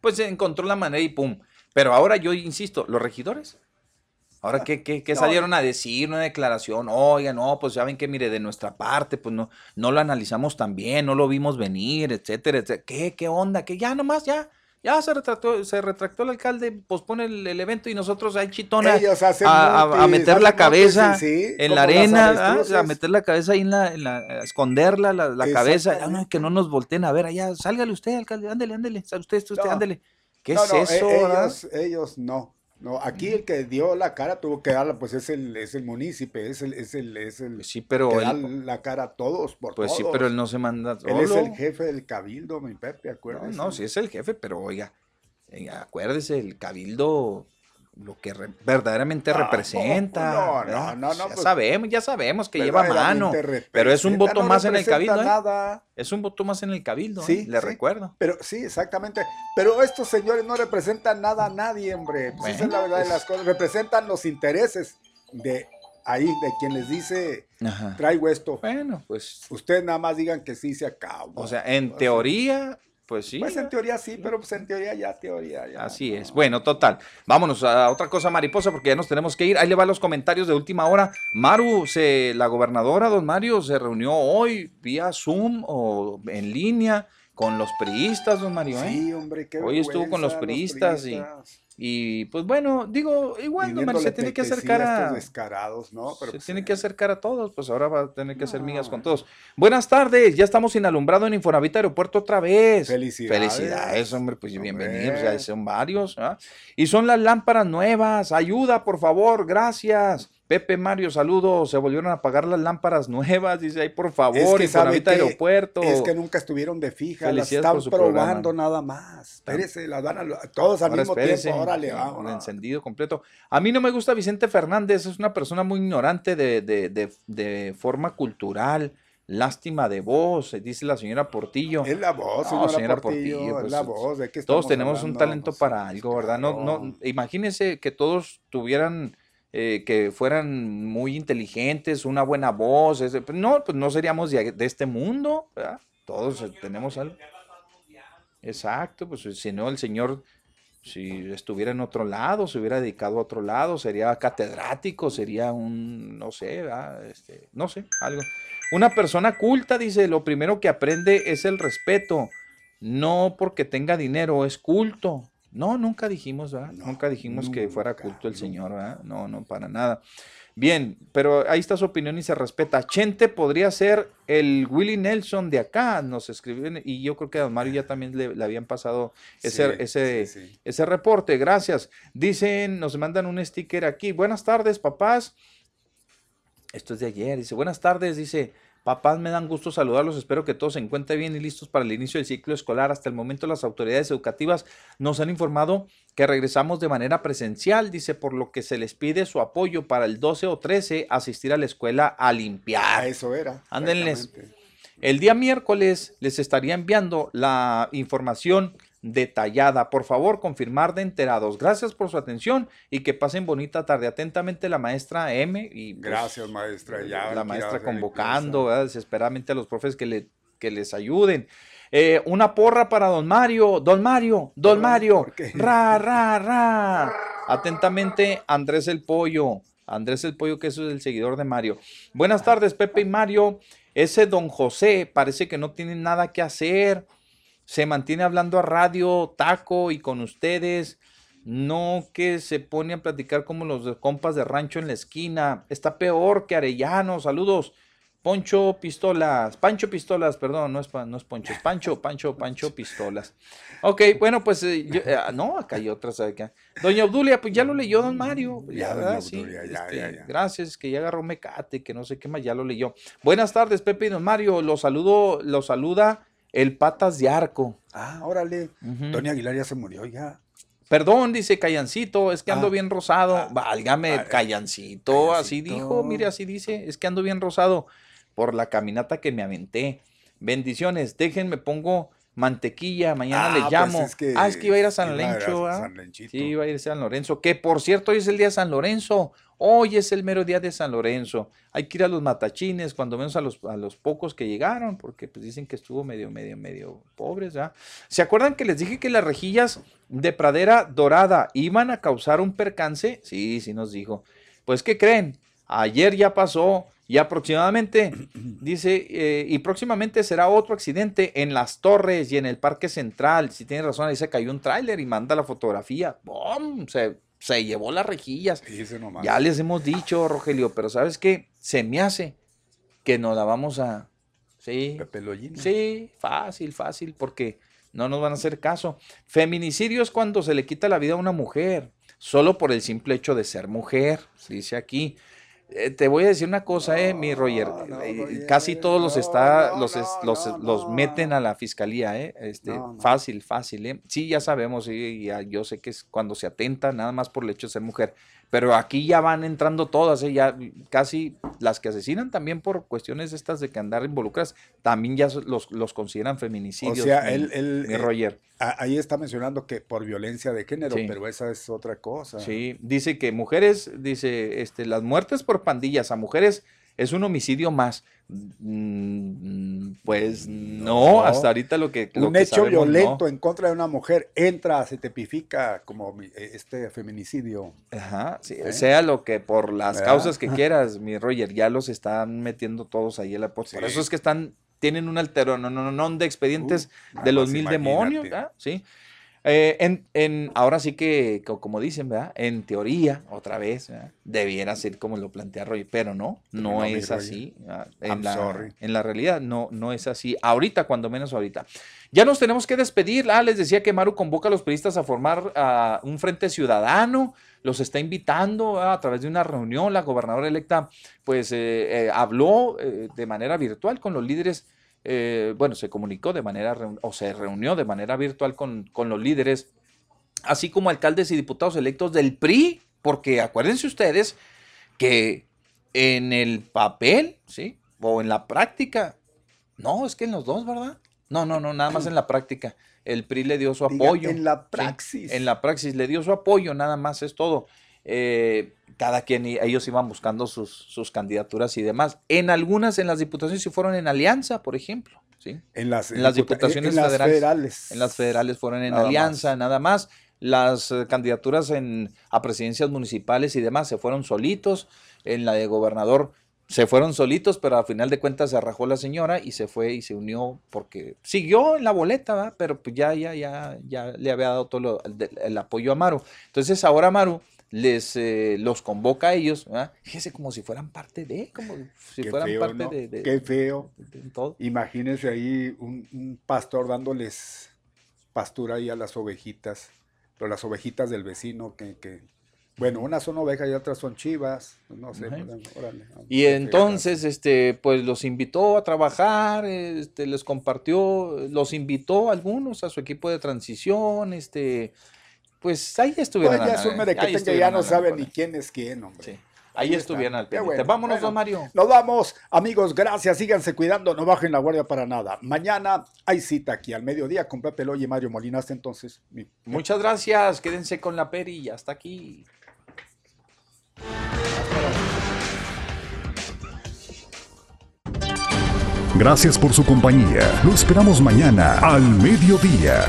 Pues se encontró la manera y pum. Pero ahora yo insisto, los regidores, ahora qué, qué, qué No. salieron a decir una declaración, oiga, no, pues saben que mire, de nuestra parte, pues no, no lo analizamos tan bien, no lo vimos venir, etcétera, etcétera. ¿Qué, qué onda? Que ya nomás, ya, ya se retractó, se retractó el alcalde, pospone el, el evento y nosotros ahí chitona Ellos hacen a, a- a meter la cabeza sí, en la arena, ¿ah? a meter la cabeza ahí en la, en la a esconderla, la, la cabeza, ah, no, que no nos volteen a ver allá, sálgale usted, alcalde, ándele, ándele, usted, usted, No. ándele. ¿Qué No, es no, e- eso? ellos, ellos no. No, aquí el que dio la cara tuvo que darla, pues es el, es el municipio, es el, es el, es el sí, pero que él- da la cara a todos, por Pues sí, todos. pero él no se manda Él es solo. el jefe del cabildo, mi Pepe, No, acuérdese. no, sí es el jefe, pero oiga, eh, acuérdese, el cabildo, lo que re- verdaderamente Ah, representa. no, no, ¿verdad? no, no, ya pues, sabemos, ya sabemos que lleva mano. Pero es un representa, voto no más en el cabildo. ¿eh? nada. Es un voto más en el cabildo, Sí, ¿eh? le sí. recuerdo. Pero sí, exactamente. Pero estos señores no representan nada a nadie, hombre. Pues esa es la verdad de las cosas. Representan los intereses de ahí, de quien les dice, Ajá. traigo esto. Bueno, pues. Ustedes nada más digan que sí se acabó. O sea, en teoría, Pues sí. Pues en teoría sí, pero pues en teoría ya, teoría ya. Así es. Bueno, total. Vámonos a otra cosa mariposa porque ya nos tenemos que ir. Ahí le van los comentarios de última hora. Maru, se, la gobernadora, don Mario, se reunió hoy vía Zoom o en línea con los priistas, don Mario. ¿eh? Sí, hombre, qué Hoy estuvo con los priistas, priistas. Y, y pues bueno, digo, igual don Mario se tiene que acercar a estos descarados, ¿no? Pero se pues, tiene que acercar a todos, pues ahora va a tener que hacer migas con todos. Buenas tardes, ya estamos sin alumbrado en Infonavit Aeropuerto otra vez. Felicidades. Felicidades, hombre, pues bienvenidos, ya son varios. ¿ah? Y son las lámparas nuevas, ayuda, por favor, gracias. Pepe Mario, saludos, se volvieron a apagar las lámparas nuevas, dice ahí, por favor, es que sabe Infonavit que- Aeropuerto. Es que nunca estuvieron de fija, las están por su probando programa. nada más. Espérese, las van a, todos al Ahora mismo espérese, tiempo, órale, sí, vamos. un encendido completo. A mí no me gusta Vicente Fernández, es una persona muy ignorante de, de- de- de forma cultural. Lástima de voz, dice la señora Portillo. Es la voz, No, señora Portillo, es pues, la voz, ¿de qué todos tenemos un talento Pues, para algo, ¿verdad? No, no, imagínense que todos tuvieran, eh, que fueran muy inteligentes, una buena voz. ese- pues, no, pues no seríamos de, este mundo. Todos eh, tenemos algo. Exacto, pues si no el Señor, si estuviera en otro lado, se hubiera dedicado a otro lado, sería catedrático, sería un, no sé. Este, no sé, algo. Una persona culta, dice, lo primero que aprende es el respeto, no porque tenga dinero, es culto. No, nunca dijimos, ¿verdad? nunca dijimos que fuera culto el Señor, ¿verdad? No, no, para nada. Bien, pero ahí está su opinión y se respeta. Chente podría ser el Willie Nelson de acá, nos escriben, y yo creo que a Don Mario ya también le, le habían pasado ese, Sí, ese, sí, sí. ese reporte. Gracias. Dicen, nos mandan un sticker aquí. Buenas tardes, papás. Esto es de ayer. Dice, buenas tardes, dice. Papás, me dan gusto saludarlos. Espero que todos se encuentren bien y listos para el inicio del ciclo escolar. Hasta el momento las autoridades educativas nos han informado que regresamos de manera presencial, dice, por lo que se les pide su apoyo para el 12 o 13 asistir a la escuela a limpiar. Eso era. Ándenles. El día miércoles les estaría enviando la información detallada. Por favor, confirmar de enterados. Gracias por su atención y que pasen bonita tarde. Atentamente la maestra M y pues, Gracias, maestra. Ya, la maestra convocando desesperadamente a los profes que, le, que les ayuden. Eh, una porra para don Mario, don Mario, don Mario, ra, ra, ra. Atentamente, Andrés el Pollo, Andrés el Pollo, que eso es el seguidor de Mario. Buenas tardes, Pepe y Mario. Ese don José parece que no tiene nada que hacer. Se mantiene hablando a radio, taco y con ustedes. No que se pone a platicar como los de compas de rancho en la esquina. Está peor que Arellano. Saludos. Poncho Pistolas. Pancho Pistolas, perdón, no es, no es Poncho, es Pancho, Pancho, Pancho Pistolas. Ok, bueno, pues eh, yo- eh, ah, no, acá hay otra, ¿sabe qué? Doña Obdulia, pues ya lo leyó don Mario. Ya, Ya, doña ¿verdad? Sí, ya, este, ya, ya. Gracias, que ya agarró mecate, que no sé qué más, ya lo leyó. Buenas tardes, Pepe y don Mario. Los saludo, los saluda el Patas de Arco. Ah, órale. Tony Aguilar ya se murió ya. Perdón, dice Callancito, es que ando Ah. bien rosado. Válgame, Callancito, así dijo, mire, así dice, es que ando bien rosado por la caminata que me aventé. Bendiciones, déjenme pongo mantequilla, mañana Ah, le pues llamo. es que ah, es que iba a ir a San a Lencho, ¿ah? San Lenchito. Sí, iba a ir a San Lorenzo, que por cierto hoy es el día de San Lorenzo. Hoy es el mero día de San Lorenzo. Hay que ir a los matachines, cuando menos a los, a los pocos que llegaron, porque pues dicen que estuvo medio, medio, medio pobres, ¿ya? ¿Se acuerdan que les dije que las rejillas de pradera dorada iban a causar un percance? Sí, sí nos dijo. Pues, ¿qué creen? Ayer ya pasó y aproximadamente, dice, eh, y próximamente será otro accidente en las torres y en el parque central. Si tiene razón, ahí se cayó un tráiler y manda la fotografía. ¡Bum! Se, se llevó las rejillas. Nomás. Ya les hemos dicho, Rogelio, pero ¿sabes qué? Se me hace que nos la vamos a... Sí. Pepe Lollina. Sí, fácil, fácil, porque no nos van a hacer caso. Feminicidio es cuando se le quita la vida a una mujer, solo por el simple hecho de ser mujer, dice aquí. Eh, te voy a decir una cosa, eh, mi Roger. eh, casi todos los está, los, es- los, los meten a la fiscalía, eh. Este. Fácil, fácil, eh. Sí, ya sabemos, sí, ya, yo sé que es cuando se atenta nada más por el hecho de ser mujer. Pero aquí ya van entrando todas, eh, ya casi las que asesinan también por cuestiones estas de que andar involucradas, también ya los, los consideran O feminicidios. sea, mi- él, él, eh, Roger. ahí está mencionando que por violencia de género, Sí. pero esa es otra cosa. Sí, dice que mujeres, dice, este, las muertes por pandillas a mujeres ¿Es un homicidio más? Mm, Pues no, No. hasta ahorita lo que... lo Un que hecho sabemos, no. violento en contra de una mujer entra, se tipifica como eh, este feminicidio. Ajá, sí, ¿Eh? sea lo que por las ¿Verdad? causas que quieras, mi Roger, ya los están metiendo todos ahí en la por, por Sí. eso es que están, tienen un alteronón de expedientes Uh, de los mil imagínate. demonios. Sí. Eh, en, en- ahora sí que, co- como dicen, ¿verdad? En teoría, otra vez, ¿verdad? debiera ser como lo plantea Roger, pero no, no, es así. En la, sorry. en la realidad no, no es así. Ahorita, cuando menos ahorita. Ya nos tenemos que despedir. Ah, les decía que Maru convoca a los periodistas a formar un frente ciudadano. Los está invitando ah, a través de una reunión. La gobernadora electa, pues, eh, eh, habló eh, de manera virtual con los líderes. Eh, bueno, se comunicó de manera, o se reunió de manera virtual con, con los líderes, así como alcaldes y diputados electos del PRI, porque acuérdense ustedes que en el papel, ¿sí? O en la práctica, no, es que en los dos, ¿verdad? No, no, no, nada más en la práctica. El PRI le dio su Diga, apoyo. en la Sí, praxis. en la praxis le dio su apoyo, nada más es todo. Eh, cada quien, ellos iban buscando sus, sus candidaturas y demás. En algunas, en las diputaciones, sí fueron en alianza, por ejemplo. ¿sí? En las, En las diputa- diputaciones en las federales. federales. En las federales fueron en Nada más. alianza, nada más. Las eh, candidaturas en, a presidencias municipales y demás se fueron solitos. En la de gobernador se fueron solitos, pero al final de cuentas se arrajó la señora y se fue y se unió porque siguió en la boleta, ¿verdad? pero pues ya, ya, ya, ya le había dado todo lo- el, el apoyo a Maru. Entonces ahora Maru les eh, los convoca a ellos, ¿verdad? fíjese como si fueran parte de, como si Qué fueran feo, parte ¿no? de, de- Qué feo. de todo. Imagínense ahí un, un pastor dándoles pastura ahí a las ovejitas, pero las ovejitas del vecino que, que- bueno, unas son ovejas y otras son chivas, no sé, pues, órale. Y entonces, este, pues los invitó a trabajar, este, les compartió, los invitó a algunos a su equipo de transición, este, pues ahí estuvieron. Pues ya asume de que ahí tenga, ya no sabe ni quién es quién, hombre. Sí. Ahí estuvieron al pendiente. bueno, Vámonos, bueno. don Mario. Nos vamos, amigos, gracias, síganse cuidando, no bajen la guardia para nada. Mañana hay cita aquí al mediodía con Pepe Loy y Mario Molina. Hasta entonces, mi- Muchas gracias, quédense con la peri y hasta aquí. Gracias por su compañía. Lo esperamos mañana al mediodía.